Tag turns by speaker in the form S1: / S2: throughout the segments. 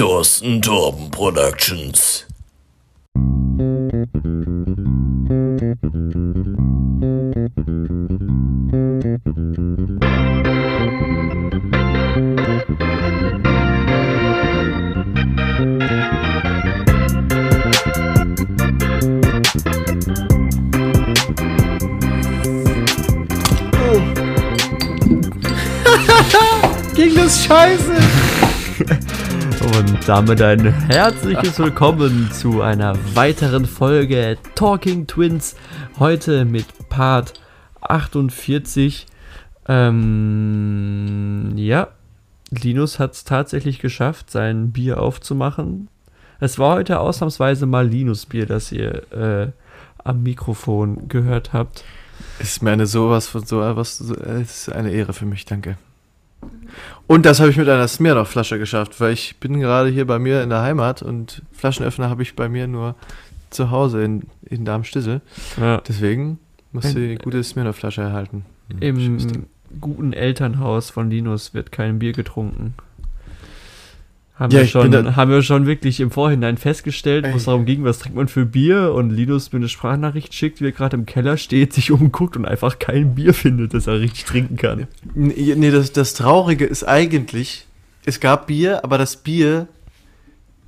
S1: Thorsten Torben Productions.
S2: Und damit ein herzliches Willkommen zu einer weiteren Folge Talking Twins. Heute mit Part 48. Ähm, ja, Linus hat es tatsächlich geschafft, sein Bier aufzumachen. Es war heute ausnahmsweise mal Linus-Bier, das ihr äh, am Mikrofon gehört habt.
S3: Ist mir eine sowas von so was, so, es ist eine Ehre für mich, danke. Und das habe ich mit einer Smirnoff-Flasche geschafft, weil ich bin gerade hier bei mir in der Heimat und Flaschenöffner habe ich bei mir nur zu Hause in, in Darmstissel.
S2: Ja.
S3: Deswegen muss die gute Smirnoff-Flasche erhalten.
S2: Im guten Elternhaus von Linus wird kein Bier getrunken. Haben,
S3: Ja,
S2: wir schon, haben wir schon wirklich im Vorhinein festgestellt, wo es darum ging, was trinkt man für Bier und Linus mir eine Sprachnachricht schickt, wie er gerade im Keller steht, sich umguckt und einfach kein Bier findet, das er richtig trinken kann.
S3: Nee, nee, das, das Traurige ist eigentlich, es gab Bier, aber das Bier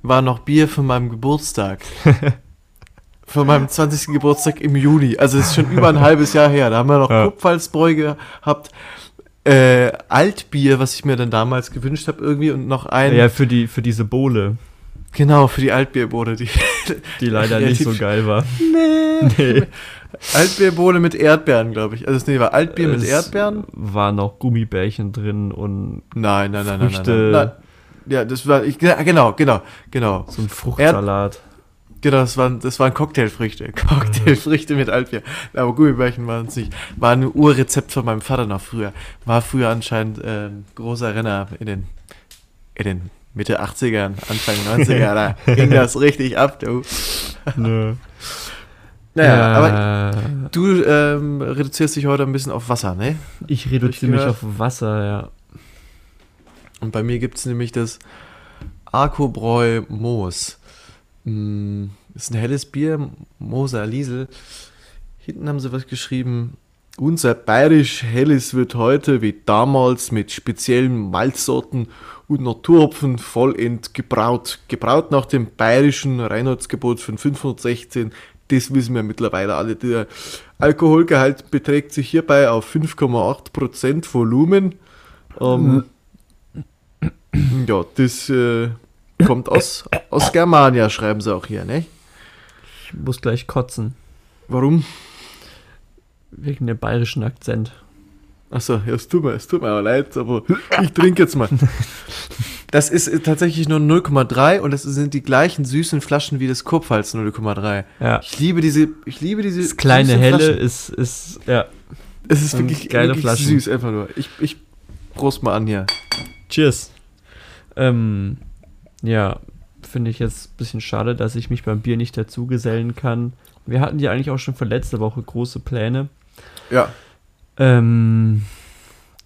S3: war noch Bier von meinem Geburtstag. von meinem 20. Geburtstag im Juni. Also es ist schon über ein halbes Jahr her. Da haben wir noch
S2: Ja.
S3: Kupfersbräu gehabt. Äh, Altbier, was ich mir dann damals gewünscht habe irgendwie und noch ein,
S2: Ja, für, die, für diese Bohle,
S3: genau, für die Altbierbohle. Die
S2: die leider nicht so geil war.
S3: nee.
S2: Nee.
S3: Altbierbohle mit Erdbeeren, glaube ich. Also nee, war Altbier mit
S2: Es
S3: Erdbeeren?
S2: Waren noch Gummibärchen drin und
S3: Nein, nein, nein, nein,
S2: Früchte.
S3: nein, nein. nein. Ja, das war, ich, genau, genau, genau.
S2: so ein Fruchtsalat.
S3: Genau, das waren, das waren Cocktailfrüchte. Cocktailfrüchte mit Altbier. Aber Gummibärchen waren es nicht. War ein Urrezept von meinem Vater noch früher. War früher anscheinend äh, großer Renner in den, in den Mitte 80ern, Anfang 90er. da ging das richtig ab, du.
S2: Nö.
S3: Naja, aber
S2: aber
S3: du ähm, reduzierst dich heute ein bisschen auf Wasser, ne?
S2: ich reduziere mich auf Wasser, ja.
S3: Und bei mir gibt es nämlich das Arkobräu Moos. Mm, ist ein helles Bier, Moser Liesel. Hinten haben sie was geschrieben. Unser bayerisch helles wird heute wie damals mit speziellen Malzsorten und Naturhopfen vollend gebraut. Gebraut nach dem bayerischen Reinheitsgebot von 516. Das wissen wir mittlerweile alle. Der Alkoholgehalt beträgt sich hierbei auf 5,8% Volumen. Ähm, ja, das äh, kommt aus, aus Germania, schreiben sie auch hier, ne?
S2: Ich muss gleich kotzen.
S3: Warum?
S2: Wegen dem bayerischen Akzent.
S3: Achso, ja, es tut mir, es tut mir aber leid, aber ich trinke jetzt mal. Das ist tatsächlich nur 0,3 und das sind die gleichen süßen Flaschen wie das Kurpfalz 0,3.
S2: Ja.
S3: Ich liebe diese, ich liebe diese
S2: Das kleine Helle
S3: Flaschen.
S2: ist, ist, ja.
S3: Es ist
S2: und
S3: wirklich,
S2: geile
S3: wirklich
S2: Flaschen.
S3: süß, einfach nur. Ich, ich prost mal an hier.
S2: Cheers. Ähm, ja, finde ich jetzt ein bisschen schade, dass ich mich beim Bier nicht dazugesellen kann. Wir hatten ja eigentlich auch schon für letzte Woche große Pläne.
S3: Ja,
S2: Ähm,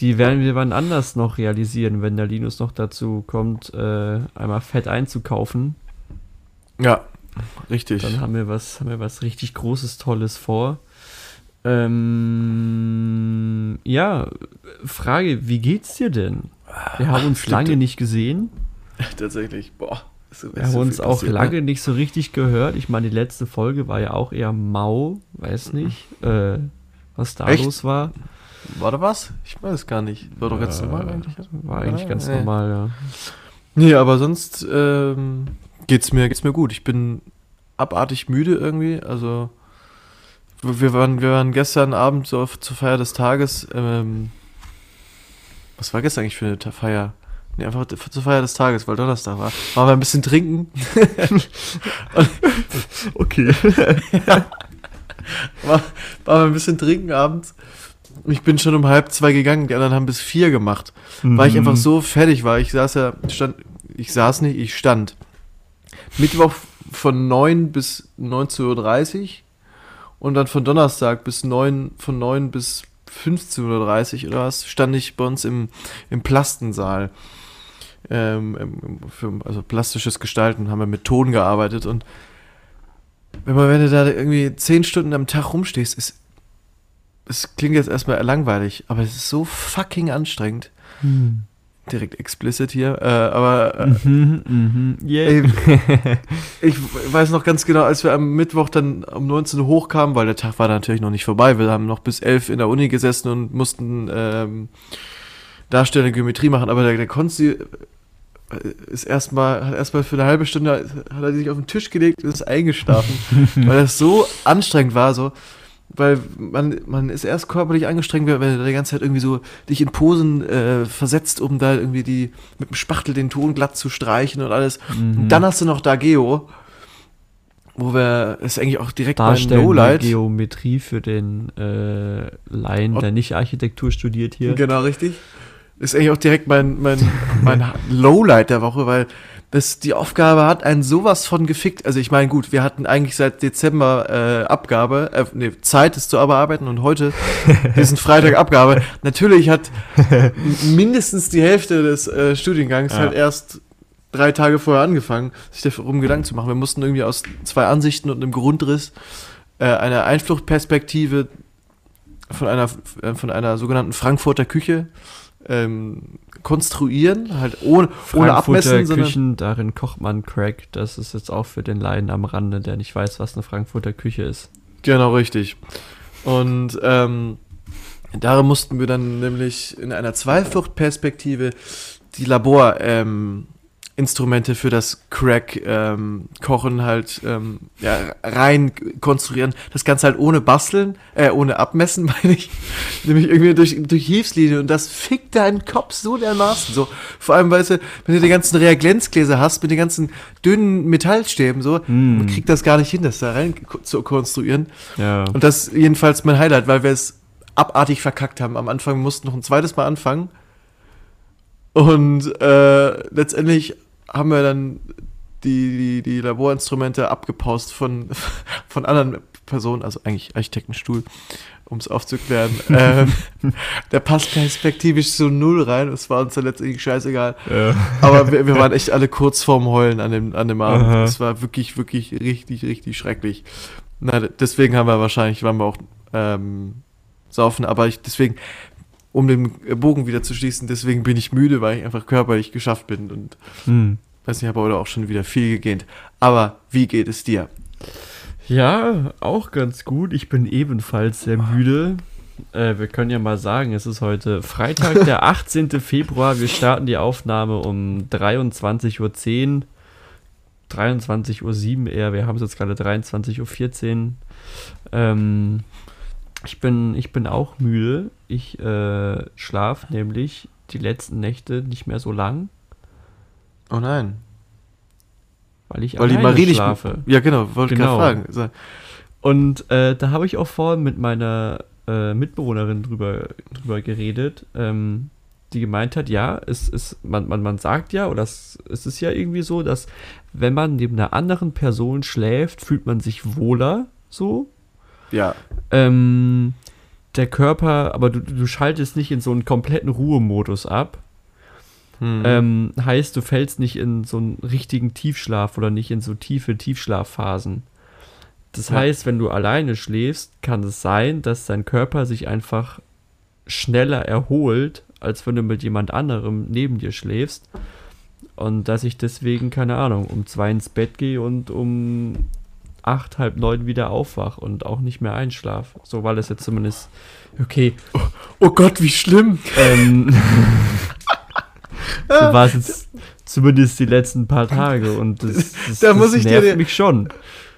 S2: die werden wir wann anders noch realisieren, wenn der Linus noch dazu kommt, äh, einmal fett einzukaufen.
S3: ja, richtig.
S2: Dann haben wir was, haben wir was richtig Großes, Tolles vor. Ähm, ja, Frage, wie geht's dir denn? Wir haben uns
S3: Stimmt.
S2: lange nicht gesehen.
S3: Tatsächlich, boah. So-
S2: Wir haben
S3: so
S2: uns auch
S3: passiert, ne?
S2: lange nicht so richtig gehört. Ich meine, die letzte Folge war ja auch eher mau, weiß nicht, äh, was da
S3: Echt?
S2: los war.
S3: War da was? Ich weiß es gar nicht. War doch ganz
S2: Äh,
S3: normal eigentlich.
S2: War eigentlich ganz
S3: Nee.
S2: normal, ja.
S3: Nee, aber sonst ähm, geht's mir geht's mir gut. Ich bin abartig müde irgendwie. Also wir waren wir waren gestern Abend so auf, zur Feier des Tages. Ähm, was war gestern eigentlich für eine Feier? Nee, einfach zur Feier des Tages, weil Donnerstag war. Waren wir ein bisschen trinken.
S2: Okay.
S3: war, war ein bisschen trinken abends. Ich bin schon um halb zwei gegangen, die anderen haben bis vier gemacht. Weil ich einfach
S2: Mhm.
S3: so fertig war. Ich saß ja, stand, ich saß nicht, ich stand. Mittwoch von 9 bis 19.30 Uhr und dann von Donnerstag bis 9, von 9 bis 15.30 Uhr oder was, stand ich bei uns im, im Plastensaal. Ähm, ähm, für also plastisches Gestalten, haben wir mit Ton gearbeitet und wenn man, wenn du da irgendwie zehn Stunden am Tag rumstehst, ist es klingt jetzt erstmal langweilig, aber es ist so fucking anstrengend.
S2: Hm.
S3: Direkt explicit hier, äh, aber äh,
S2: Mhm, mhm, yeah.
S3: ey, ich weiß noch ganz genau, als wir am Mittwoch dann um 19 Uhr hochkamen, weil der Tag war natürlich noch nicht vorbei, wir haben noch bis 11 in der Uni gesessen und mussten ähm, Darstellung Geometrie machen, aber der, der Konzi äh, ist erstmal, hat erstmal für eine halbe Stunde, hat er sich auf den Tisch gelegt und ist eingeschlafen, weil das so anstrengend war, so, weil man, man ist erst körperlich angestrengt, wenn du die ganze Zeit irgendwie so dich in Posen äh, versetzt, um da irgendwie die, mit dem Spachtel den Ton glatt zu streichen und alles.
S2: Mhm.
S3: Und dann hast du noch Dageo, wo wir, ist eigentlich auch direkt
S2: Darstellen
S3: Lowlight.
S2: Geometrie für den äh, Laien, der nicht Architektur studiert hier.
S3: Genau, richtig. Ist eigentlich auch direkt mein, mein, mein Lowlight der Woche, weil das, die Aufgabe hat einen sowas von gefickt. Also ich meine, gut, wir hatten eigentlich seit Dezember äh, Abgabe, äh, nee, Zeit, es zu bearbeiten und heute diesen Freitag Abgabe. Natürlich hat mindestens die Hälfte des äh, Studiengangs
S2: Ja.
S3: halt erst drei Tage vorher angefangen, sich darum Gedanken zu machen. Wir mussten irgendwie aus zwei Ansichten und einem Grundriss äh, eine Einfluchtperspektive von einer, äh, von einer sogenannten Frankfurter Küche ähm, konstruieren, halt ohne, ohne abmessen, sondern
S2: Küchen, darin kocht man Crack. Das ist jetzt auch für den Laien am Rande, der nicht weiß, was eine Frankfurter Küche ist.
S3: Genau, richtig. Und ähm, darin mussten wir dann nämlich in einer Zweifluchtperspektive die Labor ähm, Instrumente für das Crack ähm, Kochen halt ähm, ja, rein konstruieren. Das Ganze halt ohne basteln, äh, ohne abmessen, meine ich. Nämlich irgendwie durch, durch Hilfslinie und das fickt deinen Kopf so dermaßen. So. Vor allem, weißt du, wenn du die ganzen Reagenzgläser hast mit den ganzen dünnen Metallstäben, so,
S2: Mm.
S3: man kriegt das gar nicht hin, das da rein zu konstruieren.
S2: Ja.
S3: Und das ist jedenfalls mein Highlight, weil wir es abartig verkackt haben. Am Anfang wir mussten noch ein zweites Mal anfangen. Und äh, letztendlich haben wir dann die, die, die Laborinstrumente abgepaust von, von anderen Personen, also eigentlich Architektenstuhl, um es aufzuklären. ähm, der passt perspektivisch so null rein. Es war uns dann letztendlich scheißegal.
S2: ja.
S3: Aber wir, wir waren echt alle kurz vorm Heulen an dem, an dem Abend. Es war wirklich, wirklich richtig, richtig schrecklich. Na, deswegen haben wir wahrscheinlich, waren wir auch ähm, saufen, aber ich, deswegen, um den Bogen wieder zu schließen, deswegen bin ich müde, weil ich einfach körperlich geschafft bin und
S2: Hm.
S3: weiß nicht, habe heute auch schon wieder viel gegähnt. Aber wie geht es dir?
S2: Ja, auch ganz gut. Ich bin ebenfalls sehr müde. Äh, wir können ja mal sagen, es ist heute Freitag, der 18. Februar. Wir starten die Aufnahme um 23.10 Uhr. 23.07 Uhr eher. Wir haben es jetzt gerade 23.14 Uhr. Ähm, ich, bin, ich bin auch müde. Ich äh, schlafe nämlich die letzten Nächte nicht mehr so lang,
S3: Oh nein.
S2: weil ich
S3: Weil die Marie nicht.
S2: schlafe.
S3: Ja, genau, wollte ich
S2: Genau.
S3: gerade fragen. So,
S2: Und äh, da habe ich auch vorhin mit meiner äh, Mitbewohnerin drüber, drüber geredet, ähm, die gemeint hat, ja, es ist, man, man, man sagt ja, oder es, es ist ja irgendwie so, dass wenn man neben einer anderen Person schläft, fühlt man sich wohler so.
S3: Ja.
S2: Ähm, der Körper, aber du, du schaltest nicht in so einen kompletten Ruhemodus ab.
S3: Hm.
S2: Ähm, heißt, du fällst nicht in so einen richtigen Tiefschlaf oder nicht in so tiefe Tiefschlafphasen. Das
S3: Ja.
S2: heißt, wenn du alleine schläfst, kann es sein, dass dein Körper sich einfach schneller erholt, als wenn du mit jemand anderem neben dir schläfst. Und dass ich deswegen, keine Ahnung, um zwei ins Bett gehe und um acht, halb neun wieder aufwach und auch nicht mehr einschlafe. So war das jetzt zumindest. Okay,
S3: oh Gott, wie schlimm.
S2: ähm, so war es jetzt zumindest die letzten paar Tage und das, das,
S3: Da
S2: das
S3: muss ich dir
S2: nervt
S3: die-
S2: mich schon.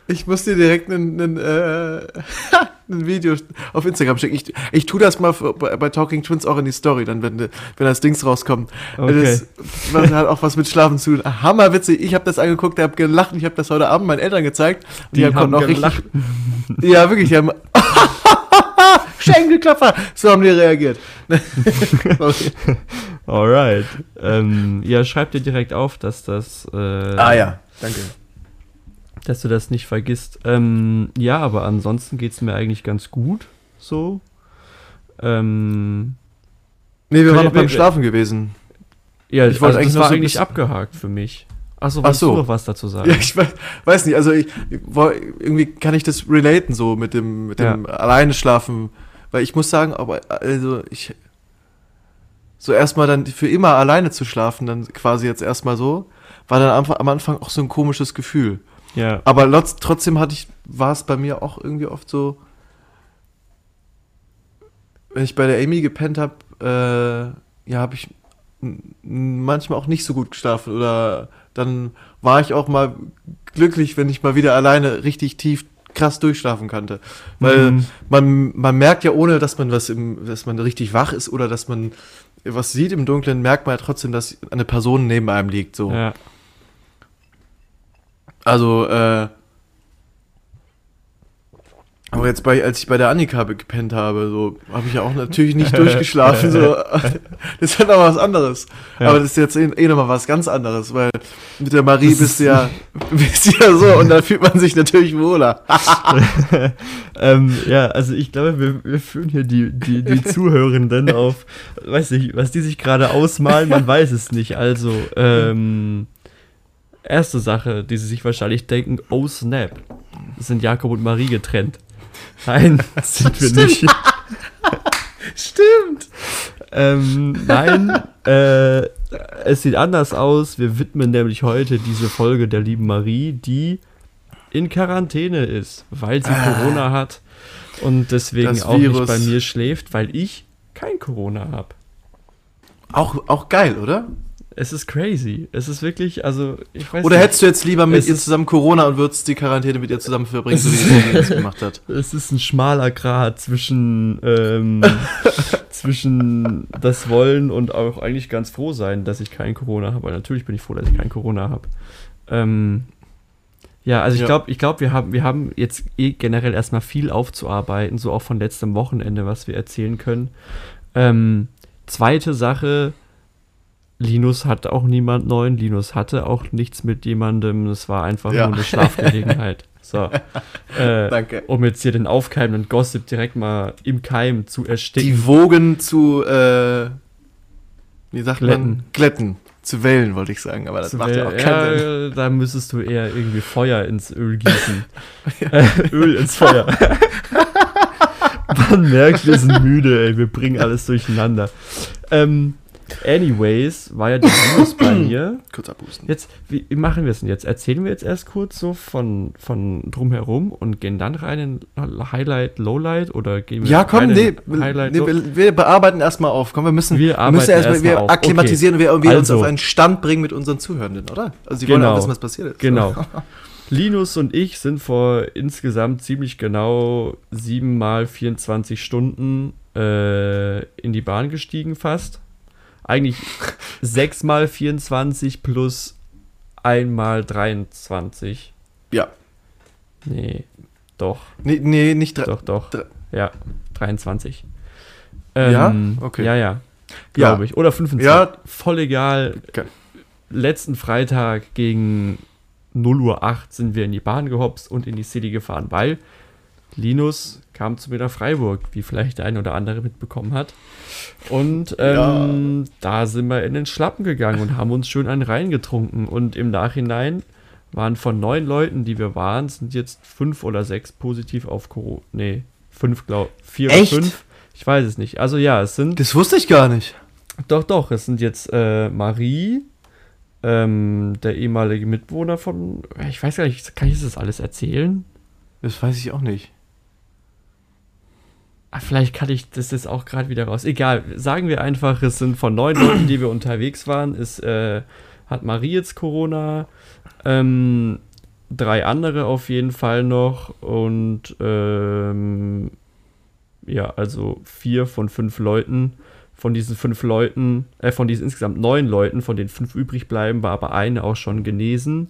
S3: Ich muss dir direkt ein, ein, äh, ein Video auf Instagram schicken. Ich, ich tue das mal für, bei, Talking Twins auch in die Story, dann wenn, wenn das Dings rauskommt.
S2: Okay.
S3: Das, das hat auch was mit Schlafen zu tun. Hammerwitzig. Ich habe das angeguckt, habe gelacht. Ich habe das heute Abend meinen Eltern gezeigt. Und
S2: Die haben
S3: konnten auch
S2: gelacht.
S3: richtig. Ja, wirklich. Die haben Schenkelklopfer. So haben die reagiert. Sorry.
S2: Alright. Ähm, ja, schreib dir direkt auf, dass das. Äh,
S3: ah ja, danke.
S2: Dass du das nicht vergisst. Ähm, ja, aber ansonsten geht es mir eigentlich ganz gut. So. Ähm,
S3: Nee, wir waren noch beim
S2: wir-
S3: Schlafen gewesen.
S2: Ja,
S3: Ich wollte
S2: also
S3: eigentlich
S2: das war eigentlich abgehakt für mich. Achso,
S3: Ach
S2: wolltest
S3: so.
S2: du noch was dazu sagen?
S3: Ja, ich weiß, weiß nicht, also ich, irgendwie kann ich das relaten so mit dem, mit dem alleine schlafen, weil ich muss sagen, aber also ich so erstmal dann für immer alleine zu schlafen, dann quasi jetzt erstmal so, war dann am, am Anfang auch so ein komisches Gefühl.
S2: Ja.
S3: Aber lotz, trotzdem hatte ich, war es bei mir auch irgendwie oft so, wenn ich bei der Amy gepennt habe, äh, ja, habe ich manchmal auch nicht so gut geschlafen oder dann war ich auch mal glücklich, wenn ich mal wieder alleine richtig tief krass durchschlafen konnte. Weil
S2: Mhm.
S3: man, man merkt ja, ohne dass man was im, dass man richtig wach ist oder dass man was sieht im Dunkeln, merkt man ja trotzdem, dass eine Person neben einem liegt. So.
S2: ja.
S3: Also, äh. Aber jetzt bei, als ich bei der Annika gepennt habe, so, habe ich ja auch natürlich nicht durchgeschlafen, so. Das ist halt noch was anderes.
S2: Ja.
S3: Aber das ist jetzt eh, eh nochmal was ganz anderes, weil mit der Marie bist du ja, bist ja so und dann fühlt man sich natürlich wohler.
S2: ähm, ja, also ich glaube, wir, wir führen hier die, die, die Zuhörenden auf, weiß nicht, was die sich gerade ausmalen, man weiß es nicht. Also, ähm, erste Sache, die sie sich wahrscheinlich denken, oh snap, sind Jakob und Marie getrennt. Nein, sind wir nicht.
S3: Stimmt.
S2: Ähm, nein, äh, es sieht anders aus. Wir widmen nämlich heute diese Folge der lieben Marie, die in Quarantäne ist, weil sie Corona hat und deswegen auch nicht
S3: Virus.
S2: bei mir schläft, weil ich kein Corona habe.
S3: Auch, auch geil, oder?
S2: Es ist crazy. Es ist wirklich, also ich weiß
S3: Oder
S2: nicht.
S3: hättest du jetzt lieber mit
S2: Es
S3: ihr zusammen Corona und würdest die Quarantäne mit ihr zusammen verbringen, so wie sie jetzt gemacht hat?
S2: Es ist ein schmaler Grat zwischen, ähm, zwischen das Wollen und auch eigentlich ganz froh sein, dass ich kein Corona habe. Weil natürlich bin ich froh, dass ich kein Corona habe. Ähm, ja, also ich
S3: Ja.
S2: glaube, ich wir, haben, wir haben jetzt eh generell erstmal viel aufzuarbeiten, so auch von letztem Wochenende, was wir erzählen können. Ähm, zweite Sache, Linus hat auch niemand neuen. Linus hatte auch nichts mit jemandem. Es war einfach
S3: Ja.
S2: nur eine Schlafgelegenheit. So. Äh,
S3: Danke.
S2: um jetzt hier den aufkeimenden Gossip direkt mal im Keim zu ersticken.
S3: Die Wogen zu, äh, wie sagt
S2: Glätten.
S3: man? Glätten. Zu wählen, wollte ich sagen, aber das
S2: Zu
S3: macht ja auch keinen Sinn.
S2: ja, Da müsstest du eher irgendwie Feuer ins Öl gießen. äh, Öl ins Feuer. Man merkt, wir sind müde, ey. Wir bringen alles durcheinander. Ähm, anyways, war ja die News bei mir.
S3: Kurz abhusten.
S2: Jetzt, wie, wie machen wir es denn jetzt? Erzählen wir jetzt erst kurz so von, von drumherum und gehen dann rein in Highlight, Lowlight oder gehen wir
S3: Ja, komm,
S2: rein
S3: nee,
S2: in Highlight,
S3: nee wir, wir bearbeiten erstmal auf. Komm, wir müssen,
S2: Wir arbeiten
S3: müssen erstmal
S2: erst
S3: wir
S2: auf.
S3: akklimatisieren und wir irgendwie uns
S2: Also.
S3: auf einen Stand bringen mit unseren Zuhörenden, oder? Also, sie wollen
S2: Genau.
S3: auch wissen, was passiert ist.
S2: Genau. Linus und ich sind vor insgesamt ziemlich genau sieben mal 24 Stunden äh, in die Bahn gestiegen fast. Eigentlich sechs mal 24 plus einmal 23.
S3: Ja.
S2: Nee, doch,
S3: Nee, nee nicht drei.
S2: doch, doch. Ja, 23.
S3: Ja?
S2: Ähm,
S3: Okay.
S2: Ja, ja. Glaube
S3: Ja.
S2: ich. Oder 25.
S3: Ja.
S2: Voll egal.
S3: Okay.
S2: Letzten Freitag gegen 0 Uhr 8 sind wir in die Bahn gehopst und in die City gefahren, weil Linus kam zu mir nach Freiburg, wie vielleicht der eine oder andere mitbekommen hat. Und ähm, da sind wir in den Schlappen gegangen und haben uns schön einen reingetrunken. Und im Nachhinein waren von neun Leuten, die wir waren, sind jetzt fünf oder sechs positiv auf Corona. Nee, fünf, glaube vier
S3: Echt?
S2: oder fünf. Ich weiß es nicht. Also ja, es sind.
S3: Das wusste ich gar nicht.
S2: Doch, doch, es sind jetzt äh, Marie, ähm, der ehemalige Mitwohner von. Ich weiß gar nicht, kann ich das alles erzählen?
S3: Das weiß ich auch nicht.
S2: Vielleicht kann ich das jetzt auch gerade wieder raus. Egal, sagen wir einfach, es sind von neun Leuten, die wir unterwegs waren, ist, äh, hat Marie jetzt Corona, ähm, drei andere auf jeden Fall noch und ähm, ja, also vier von fünf Leuten. Von diesen fünf Leuten, äh, von diesen insgesamt neun Leuten, von denen fünf übrig bleiben, war aber eine auch schon genesen.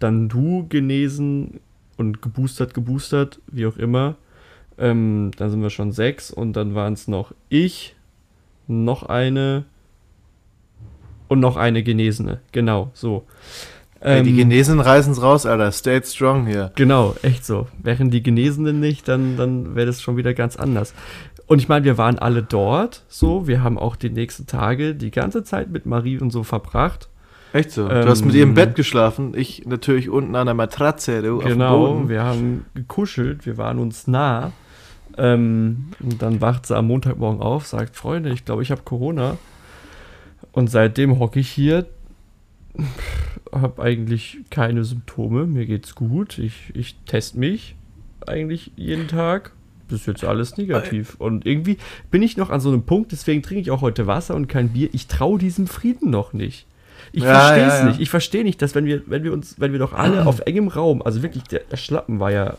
S2: Dann du genesen und geboostert, geboostert, wie auch immer. Ähm, dann sind wir schon sechs und dann waren es noch ich, noch eine und noch eine Genesene. Genau, so.
S3: Ey, die
S2: Ähm,
S3: Genesen reißen's raus, Alter. Stay strong hier.
S2: Genau, echt so. Wären die Genesenen nicht, dann, dann wäre das schon wieder ganz anders. Und ich meine, wir waren alle dort, so. Wir haben auch die nächsten Tage die ganze Zeit mit Marie und so verbracht.
S3: Echt so?
S2: Ähm,
S3: du hast mit ihr im Bett geschlafen, ich natürlich unten an der Matratze, du auf dem
S2: Genau, wir haben gekuschelt, wir waren uns nah. Ähm, und dann wacht sie am Montagmorgen auf, sagt, Freunde, ich glaube, ich habe Corona. Und seitdem hocke ich hier, habe eigentlich keine Symptome, mir geht's gut. Ich, ich teste mich eigentlich jeden Tag. Das ist jetzt alles negativ. Und irgendwie bin ich noch an so einem Punkt, deswegen trinke ich auch heute Wasser und kein Bier. Ich traue diesem Frieden noch nicht. Ich
S3: Ja,
S2: verstehe es
S3: ja, ja.
S2: nicht. Ich verstehe nicht, dass wenn wir, wenn wir uns, wenn wir doch alle auf engem Raum, also wirklich, der, der Schlappen war ja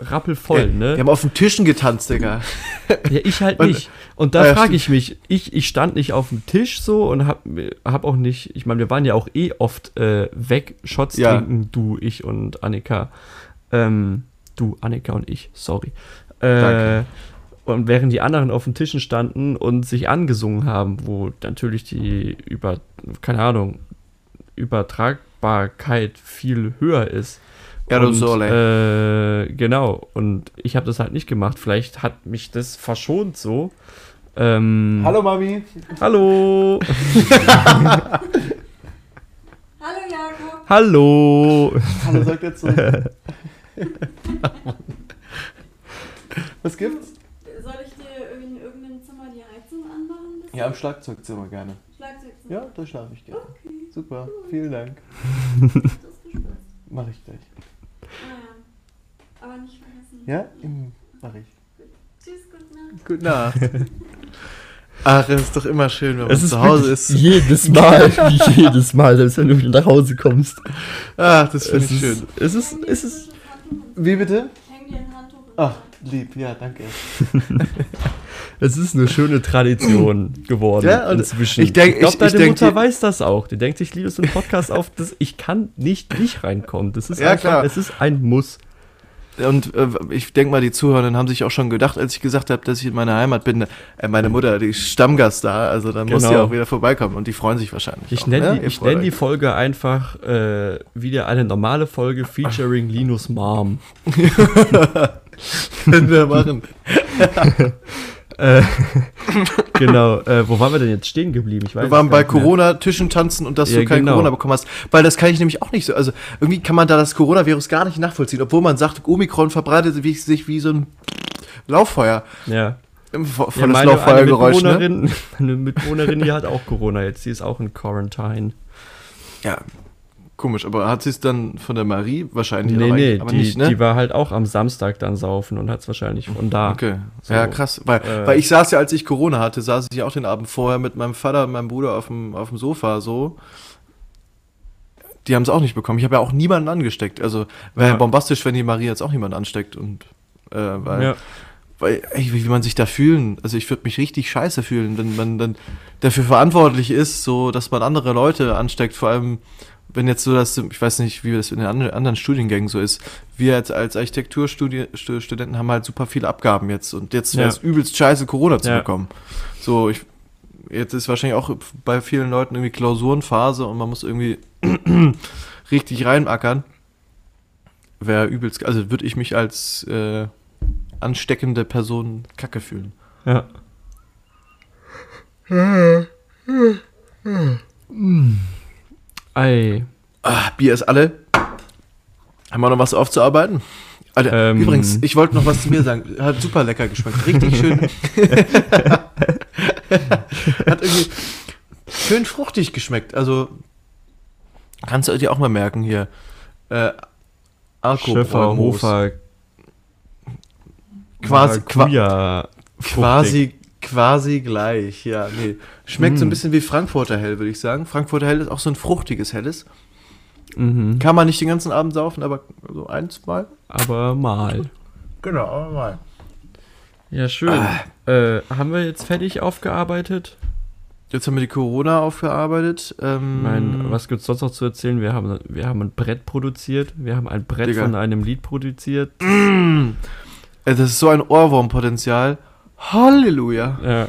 S2: rappelvoll, ne?
S3: Wir haben auf den Tischen getanzt, Digga.
S2: Ja, ich halt nicht. Und da
S3: ja,
S2: frage
S3: stimmt.
S2: ich mich, ich, ich stand nicht auf dem Tisch so und hab, hab auch nicht, ich meine, wir waren ja auch eh oft äh, weg, Shots
S3: Ja.
S2: trinken, du, ich und Annika. Ähm, du, Annika und ich, sorry. Äh,
S3: Danke.
S2: und während die anderen auf den Tischen standen und sich angesungen haben, wo natürlich die über, keine Ahnung, Übertragbarkeit viel höher ist. Und, äh, genau. Und ich habe das halt nicht gemacht. Vielleicht hat mich das verschont so. Ähm,
S3: Hallo Mami.
S2: Hallo.
S4: Hallo Jakob.
S2: Hallo.
S3: Hallo, sagt er zurück. Was gibt's?
S4: Soll ich dir in irgendeinem Zimmer die Heizung anmachen?
S3: Ja, im Schlagzeugzimmer gerne.
S4: Schlagzeugzimmer.
S3: Ja, da schlafe ich gerne. Super, vielen Dank.
S4: Das gespitzt.
S3: Mach ich gleich.
S4: Ah ja. Aber nicht vergessen.
S3: Ja? Mhm, Mach ich.
S4: Tschüss, gute Nacht.
S3: Gute Nacht. Ach, es ist doch immer schön, wenn man
S2: Es
S3: zu Hause ist.
S2: jedes Mal, jedes Mal, selbst wenn du wieder nach Hause kommst.
S3: Ach, das finde ich
S2: ist,
S3: schön.
S2: es ist, es ist,
S3: Wie bitte?
S4: Häng dir ein Handtuch
S3: Ach, lieb, ja, danke.
S2: es ist eine schöne Tradition geworden
S3: Ja, und
S2: inzwischen.
S3: ich denk-
S2: glaube,
S3: ich-
S2: deine
S3: ich denk,
S2: Mutter weiß das auch. Die denkt sich, liebes einen Podcast auf, das, ich kann nicht nicht reinkommen. Das ist
S3: Ja,
S2: einfach,
S3: klar.
S2: es ist ein Muss.
S3: Und äh, ich denke mal, die Zuhörenden haben sich auch schon gedacht, als ich gesagt habe, dass ich in meiner Heimat bin, äh, meine Mutter, die ist Stammgast da, also dann muss sie
S2: Genau.
S3: auch wieder vorbeikommen und die freuen sich wahrscheinlich.
S2: Ich nenne
S3: ne?
S2: die, nenn die. Folge einfach äh, wieder eine normale Folge featuring Linus Mom.
S3: Können wir machen.
S2: Äh, genau, äh, wo waren wir denn jetzt stehen geblieben? Ich weiß
S3: Wir waren bei
S2: nicht mehr.
S3: Corona-Tischen tanzen und dass
S2: Ja,
S3: du kein
S2: genau.
S3: Corona bekommen hast. Weil das kann ich nämlich auch nicht so. Also irgendwie kann man da das Coronavirus gar nicht nachvollziehen, obwohl man sagt, Omikron verbreitet sich- wie so ein Lauffeuer.
S2: Ja.
S3: Im vo-
S2: ja meine,
S3: Lauffeuergeräusch,
S2: eine
S3: ne?
S2: Mitbewohnerin, eine Mitbewohnerin, die hat auch Corona jetzt. Die ist auch in Quarantine.
S3: Ja, komisch. Aber hat sie es dann von der Marie wahrscheinlich
S2: Nee, nee,
S3: aber
S2: die,
S3: nicht, ne?
S2: die war halt auch am Samstag dann saufen und hat es wahrscheinlich von da.
S3: Okay,
S2: So,
S3: ja krass, weil,
S2: äh,
S3: weil ich saß ja, als ich Corona hatte, saß ich ja auch den Abend vorher mit meinem Vater und meinem Bruder auf dem, auf dem Sofa so. Die haben es auch nicht bekommen. Ich habe ja auch niemanden angesteckt. Also wäre ja. Bombastisch, wenn die Marie jetzt auch niemanden ansteckt und äh, weil,
S2: Ja.
S3: weil ey, wie, wie man sich da fühlen. Also ich würde mich richtig scheiße fühlen, wenn man dann dafür verantwortlich ist, so dass man andere Leute ansteckt. Vor allem, wenn jetzt so das, ich weiß nicht, wie das in den anderen Studiengängen so ist. Wir jetzt als Architekturstudenten haben halt super viele Abgaben jetzt und jetzt wäre es
S2: Ja.
S3: übelst scheiße, Corona zu
S2: Ja.
S3: bekommen. So, ich, jetzt ist wahrscheinlich auch bei vielen Leuten irgendwie Klausurenphase und man muss irgendwie richtig reinackern. Wäre übelst, also würde ich mich als äh, ansteckende Person kacke fühlen.
S2: Ja. Ei.
S3: Ah, Bier ist alle. Haben wir noch was aufzuarbeiten? Alter,
S2: Ähm.
S3: übrigens, ich wollte noch was zu mir sagen. Hat super lecker geschmeckt. Richtig schön. Hat irgendwie schön fruchtig geschmeckt. Also, kannst du dir auch mal merken hier. Äh,
S2: Schöffer,
S3: Alkoholmoos.
S2: Hofer,
S3: Quasi, qua quasi, quasi gleich. Ja, nee. Schmeckt so ein
S2: Mm.
S3: bisschen wie Frankfurter Hell, würde ich sagen. Frankfurter Hell ist auch so ein fruchtiges Helles.
S2: Mhm.
S3: Kann man nicht den ganzen Abend saufen, aber so ein, zwei.
S2: Aber mal.
S3: Genau, aber mal.
S2: Ja, schön. Äh, haben wir jetzt fertig aufgearbeitet?
S3: Jetzt haben wir die Corona aufgearbeitet. Ähm,
S2: Ich meine, was gibt's sonst noch zu erzählen? Wir haben, wir haben ein Brett produziert. Wir haben ein Brett
S3: Digga.
S2: von einem Lied produziert.
S3: äh, das ist so ein Ohrwurmpotenzial. Halleluja.
S2: Ja.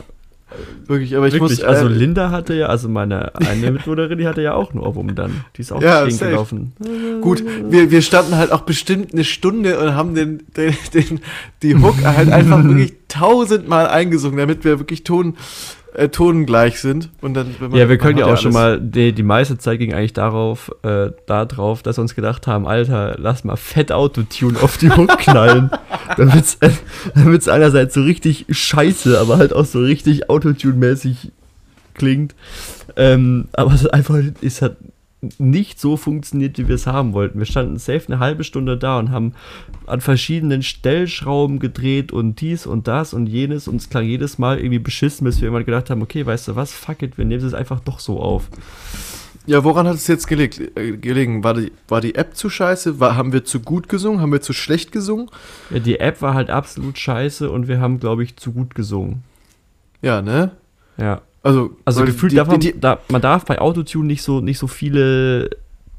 S3: Wirklich, aber ich
S2: Wirklich,
S3: muss.
S2: also
S3: äh,
S2: Linda hatte ja, also meine eine Mitbewohnerin, die hatte ja auch einen Ohrwurm dann. Die ist auch
S3: Ja, safe.
S2: gelaufen.
S3: Gut, wir, wir standen halt auch bestimmt eine Stunde und haben den, den, den die Hook halt einfach wirklich tausendmal eingesungen, damit wir wirklich ton, äh, tonengleich sind. Und dann, wenn man-
S2: Ja, wir können ja auch schon
S3: alles.
S2: mal, die, die meiste Zeit ging eigentlich darauf, äh, darauf, dass wir uns gedacht haben, Alter, lass mal Fett Autotune auf die Hook knallen. damit's, äh, damit's einerseits so richtig scheiße, aber halt auch so richtig Autotune-mäßig klingt. Ähm, aber es hat einfach, es hat nicht so funktioniert, wie wir es haben wollten. Wir standen safe eine halbe Stunde da und haben an verschiedenen Stellschrauben gedreht und dies und das und jenes und es klang jedes Mal irgendwie beschissen, bis wir irgendwann gedacht haben, okay, weißt du was, fuck it, wir nehmen es einfach doch so auf.
S3: Ja, woran hat es jetzt gelegt, äh, gelegen? War die, war die App zu scheiße? War, haben wir zu gut gesungen? Haben wir zu schlecht gesungen?
S2: Ja, die App war halt absolut scheiße und wir haben, glaube ich, zu gut gesungen.
S3: Ja, ne?
S2: Ja.
S3: Also,
S2: Also gefühlt
S3: die,
S2: darf man,
S3: die, die,
S2: da, man darf bei Autotune nicht so, nicht so viele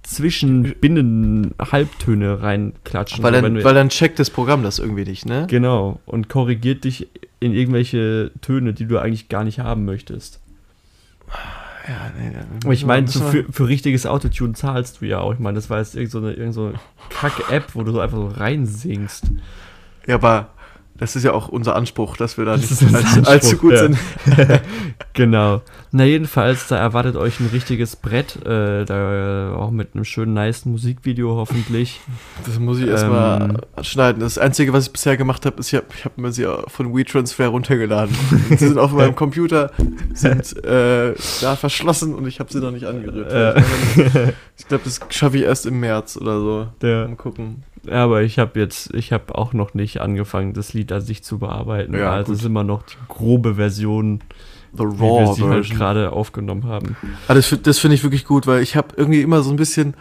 S2: Zwischen-Binnen-Halbtöne reinklatschen.
S3: weil, dann, weil dann checkt das Programm das irgendwie nicht, ne?
S2: Genau, und korrigiert dich in irgendwelche Töne, die du eigentlich gar nicht haben möchtest.
S3: Ja, nee, nee,
S2: ich meine, so für, für richtiges Autotune zahlst du ja auch. Ich meine, das war jetzt irgend so irgend so Kack-App, wo du so einfach so reinsingst.
S3: Ja, aber das ist ja auch unser Anspruch, dass wir da
S2: Das
S3: nicht allzu, allzu gut
S2: ja.
S3: sind.
S2: Genau. Na, jedenfalls, da erwartet euch ein richtiges Brett, äh, da auch mit einem schönen, nice Musikvideo hoffentlich.
S3: Das muss ich erstmal
S2: Ähm.
S3: schneiden. Das Einzige, was ich bisher gemacht habe, ist, ich habe hab mir sie von WeTransfer runtergeladen. sie sind auf meinem Computer, sind äh, da verschlossen und ich habe sie noch nicht angerührt.
S2: Äh.
S3: Ich glaube, das schaffe ich erst im März oder so.
S2: Der,
S3: Mal gucken.
S2: Ja, aber ich habe jetzt, ich habe auch noch nicht angefangen, das Lied an sich zu bearbeiten.
S3: Ja,
S2: also es ist immer noch die grobe Version,
S3: The
S2: wie wir
S3: Raw
S2: sie halt gerade aufgenommen haben.
S3: Ah, das, das finde ich wirklich gut, weil ich habe irgendwie immer so ein bisschen,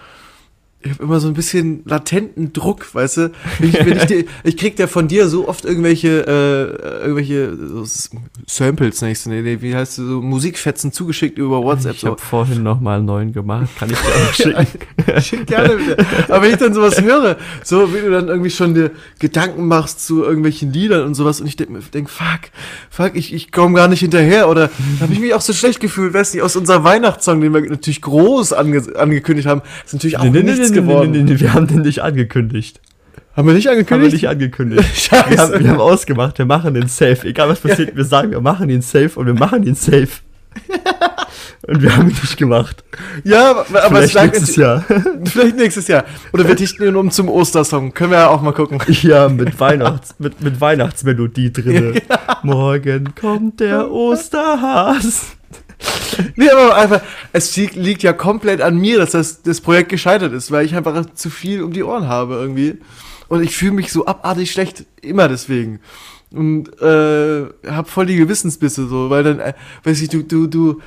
S3: ich habe immer so ein bisschen latenten Druck, weißt du? Ich, ich, dir, ich krieg ja von dir so oft irgendwelche, äh, irgendwelche so S- Samples, nächste, nee, nee, wie heißt du, so Musikfetzen zugeschickt über WhatsApp.
S2: ich
S3: So.
S2: habe vorhin noch mal einen neuen gemacht, kann ich dir auch schicken.
S3: Schick gerne wieder. Aber wenn ich dann sowas höre, so wie du dann irgendwie schon dir Gedanken machst zu irgendwelchen Liedern und sowas und ich denke denk, fuck, fuck, ich, ich komme gar nicht hinterher oder habe ich mich auch so schlecht gefühlt, weißt du, aus unserem Weihnachtssong, den wir natürlich groß ange angekündigt haben, ist natürlich auch nichts geworden.
S2: nee, nee, wir haben den nicht angekündigt.
S3: Haben wir nicht
S2: Haben wir
S3: angekündigt?
S2: nicht angekündigt.
S3: Scheiße.
S2: Wir haben, wir haben ausgemacht, wir machen den safe. Egal was passiert, wir sagen, wir machen ihn safe und wir machen ihn safe. Und wir haben ihn nicht gemacht.
S3: ja, aber, es
S2: Vielleicht
S3: lag
S2: nächstes Jahr.
S3: vielleicht nächstes Jahr. Oder wir dichten ihn um zum Ostersong. Können wir ja auch mal gucken.
S2: Ja, mit, Weihnachts, mit, mit Weihnachtsmelodie drin. Morgen kommt der Osterhas.
S3: Nee, aber einfach, es liegt, ja komplett an mir, dass das, das Projekt gescheitert ist, weil ich einfach zu viel um die Ohren habe irgendwie. Und ich fühle mich so abartig schlecht, immer deswegen. Und äh, hab voll die Gewissensbisse so, weil dann, äh, weiß ich, du, du, du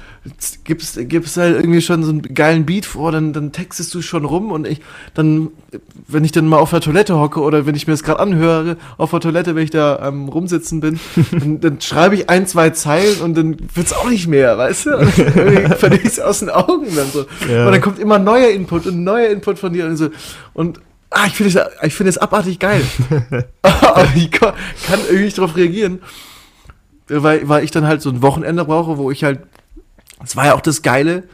S3: gibst, gibst halt irgendwie schon so einen geilen Beat vor, dann, dann textest du schon rum und ich, dann, wenn ich dann mal auf der Toilette hocke oder wenn ich mir das gerade anhöre, auf der Toilette, wenn ich da am rumsitzen bin, dann, dann schreibe ich ein, zwei Zeilen und dann wird's auch nicht mehr, weißt du? Und irgendwie verliere ich's aus den Augen dann so.
S2: Ja.
S3: Und dann kommt immer neuer Input und neuer Input von dir und so. Und ah, ich finde es ich finde es abartig geil. Aber ich ko- kann irgendwie nicht darauf reagieren, weil, weil ich dann halt so ein Wochenende brauche, wo ich halt, das war ja auch das Geile,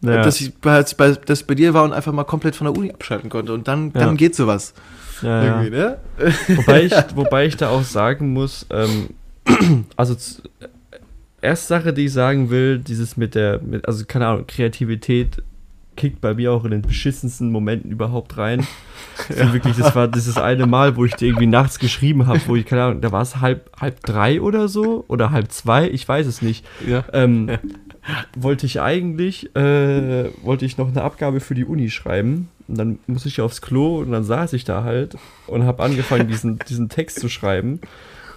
S2: Ja.
S3: dass ich bei, bei, das bei dir war und einfach mal komplett von der Uni abschalten konnte und dann, dann
S2: Ja.
S3: geht sowas.
S2: Ja,
S3: ne?
S2: Wobei, ich, wobei ich da auch sagen muss, ähm, also z- erste Sache, die ich sagen will, dieses mit der, mit, also keine Ahnung, Kreativität kickt bei mir auch in den beschissensten Momenten überhaupt rein. So wirklich, das war dieses eine Mal, wo ich dir irgendwie nachts geschrieben habe, wo ich, keine Ahnung, da war es halb, halb drei oder so oder halb zwei, ich weiß es nicht.
S3: Ja.
S2: Ähm, wollte ich eigentlich, äh, wollte ich noch eine Abgabe für die Uni schreiben. Und dann muss ich aufs Klo und dann saß ich da halt und habe angefangen, diesen, diesen Text zu schreiben.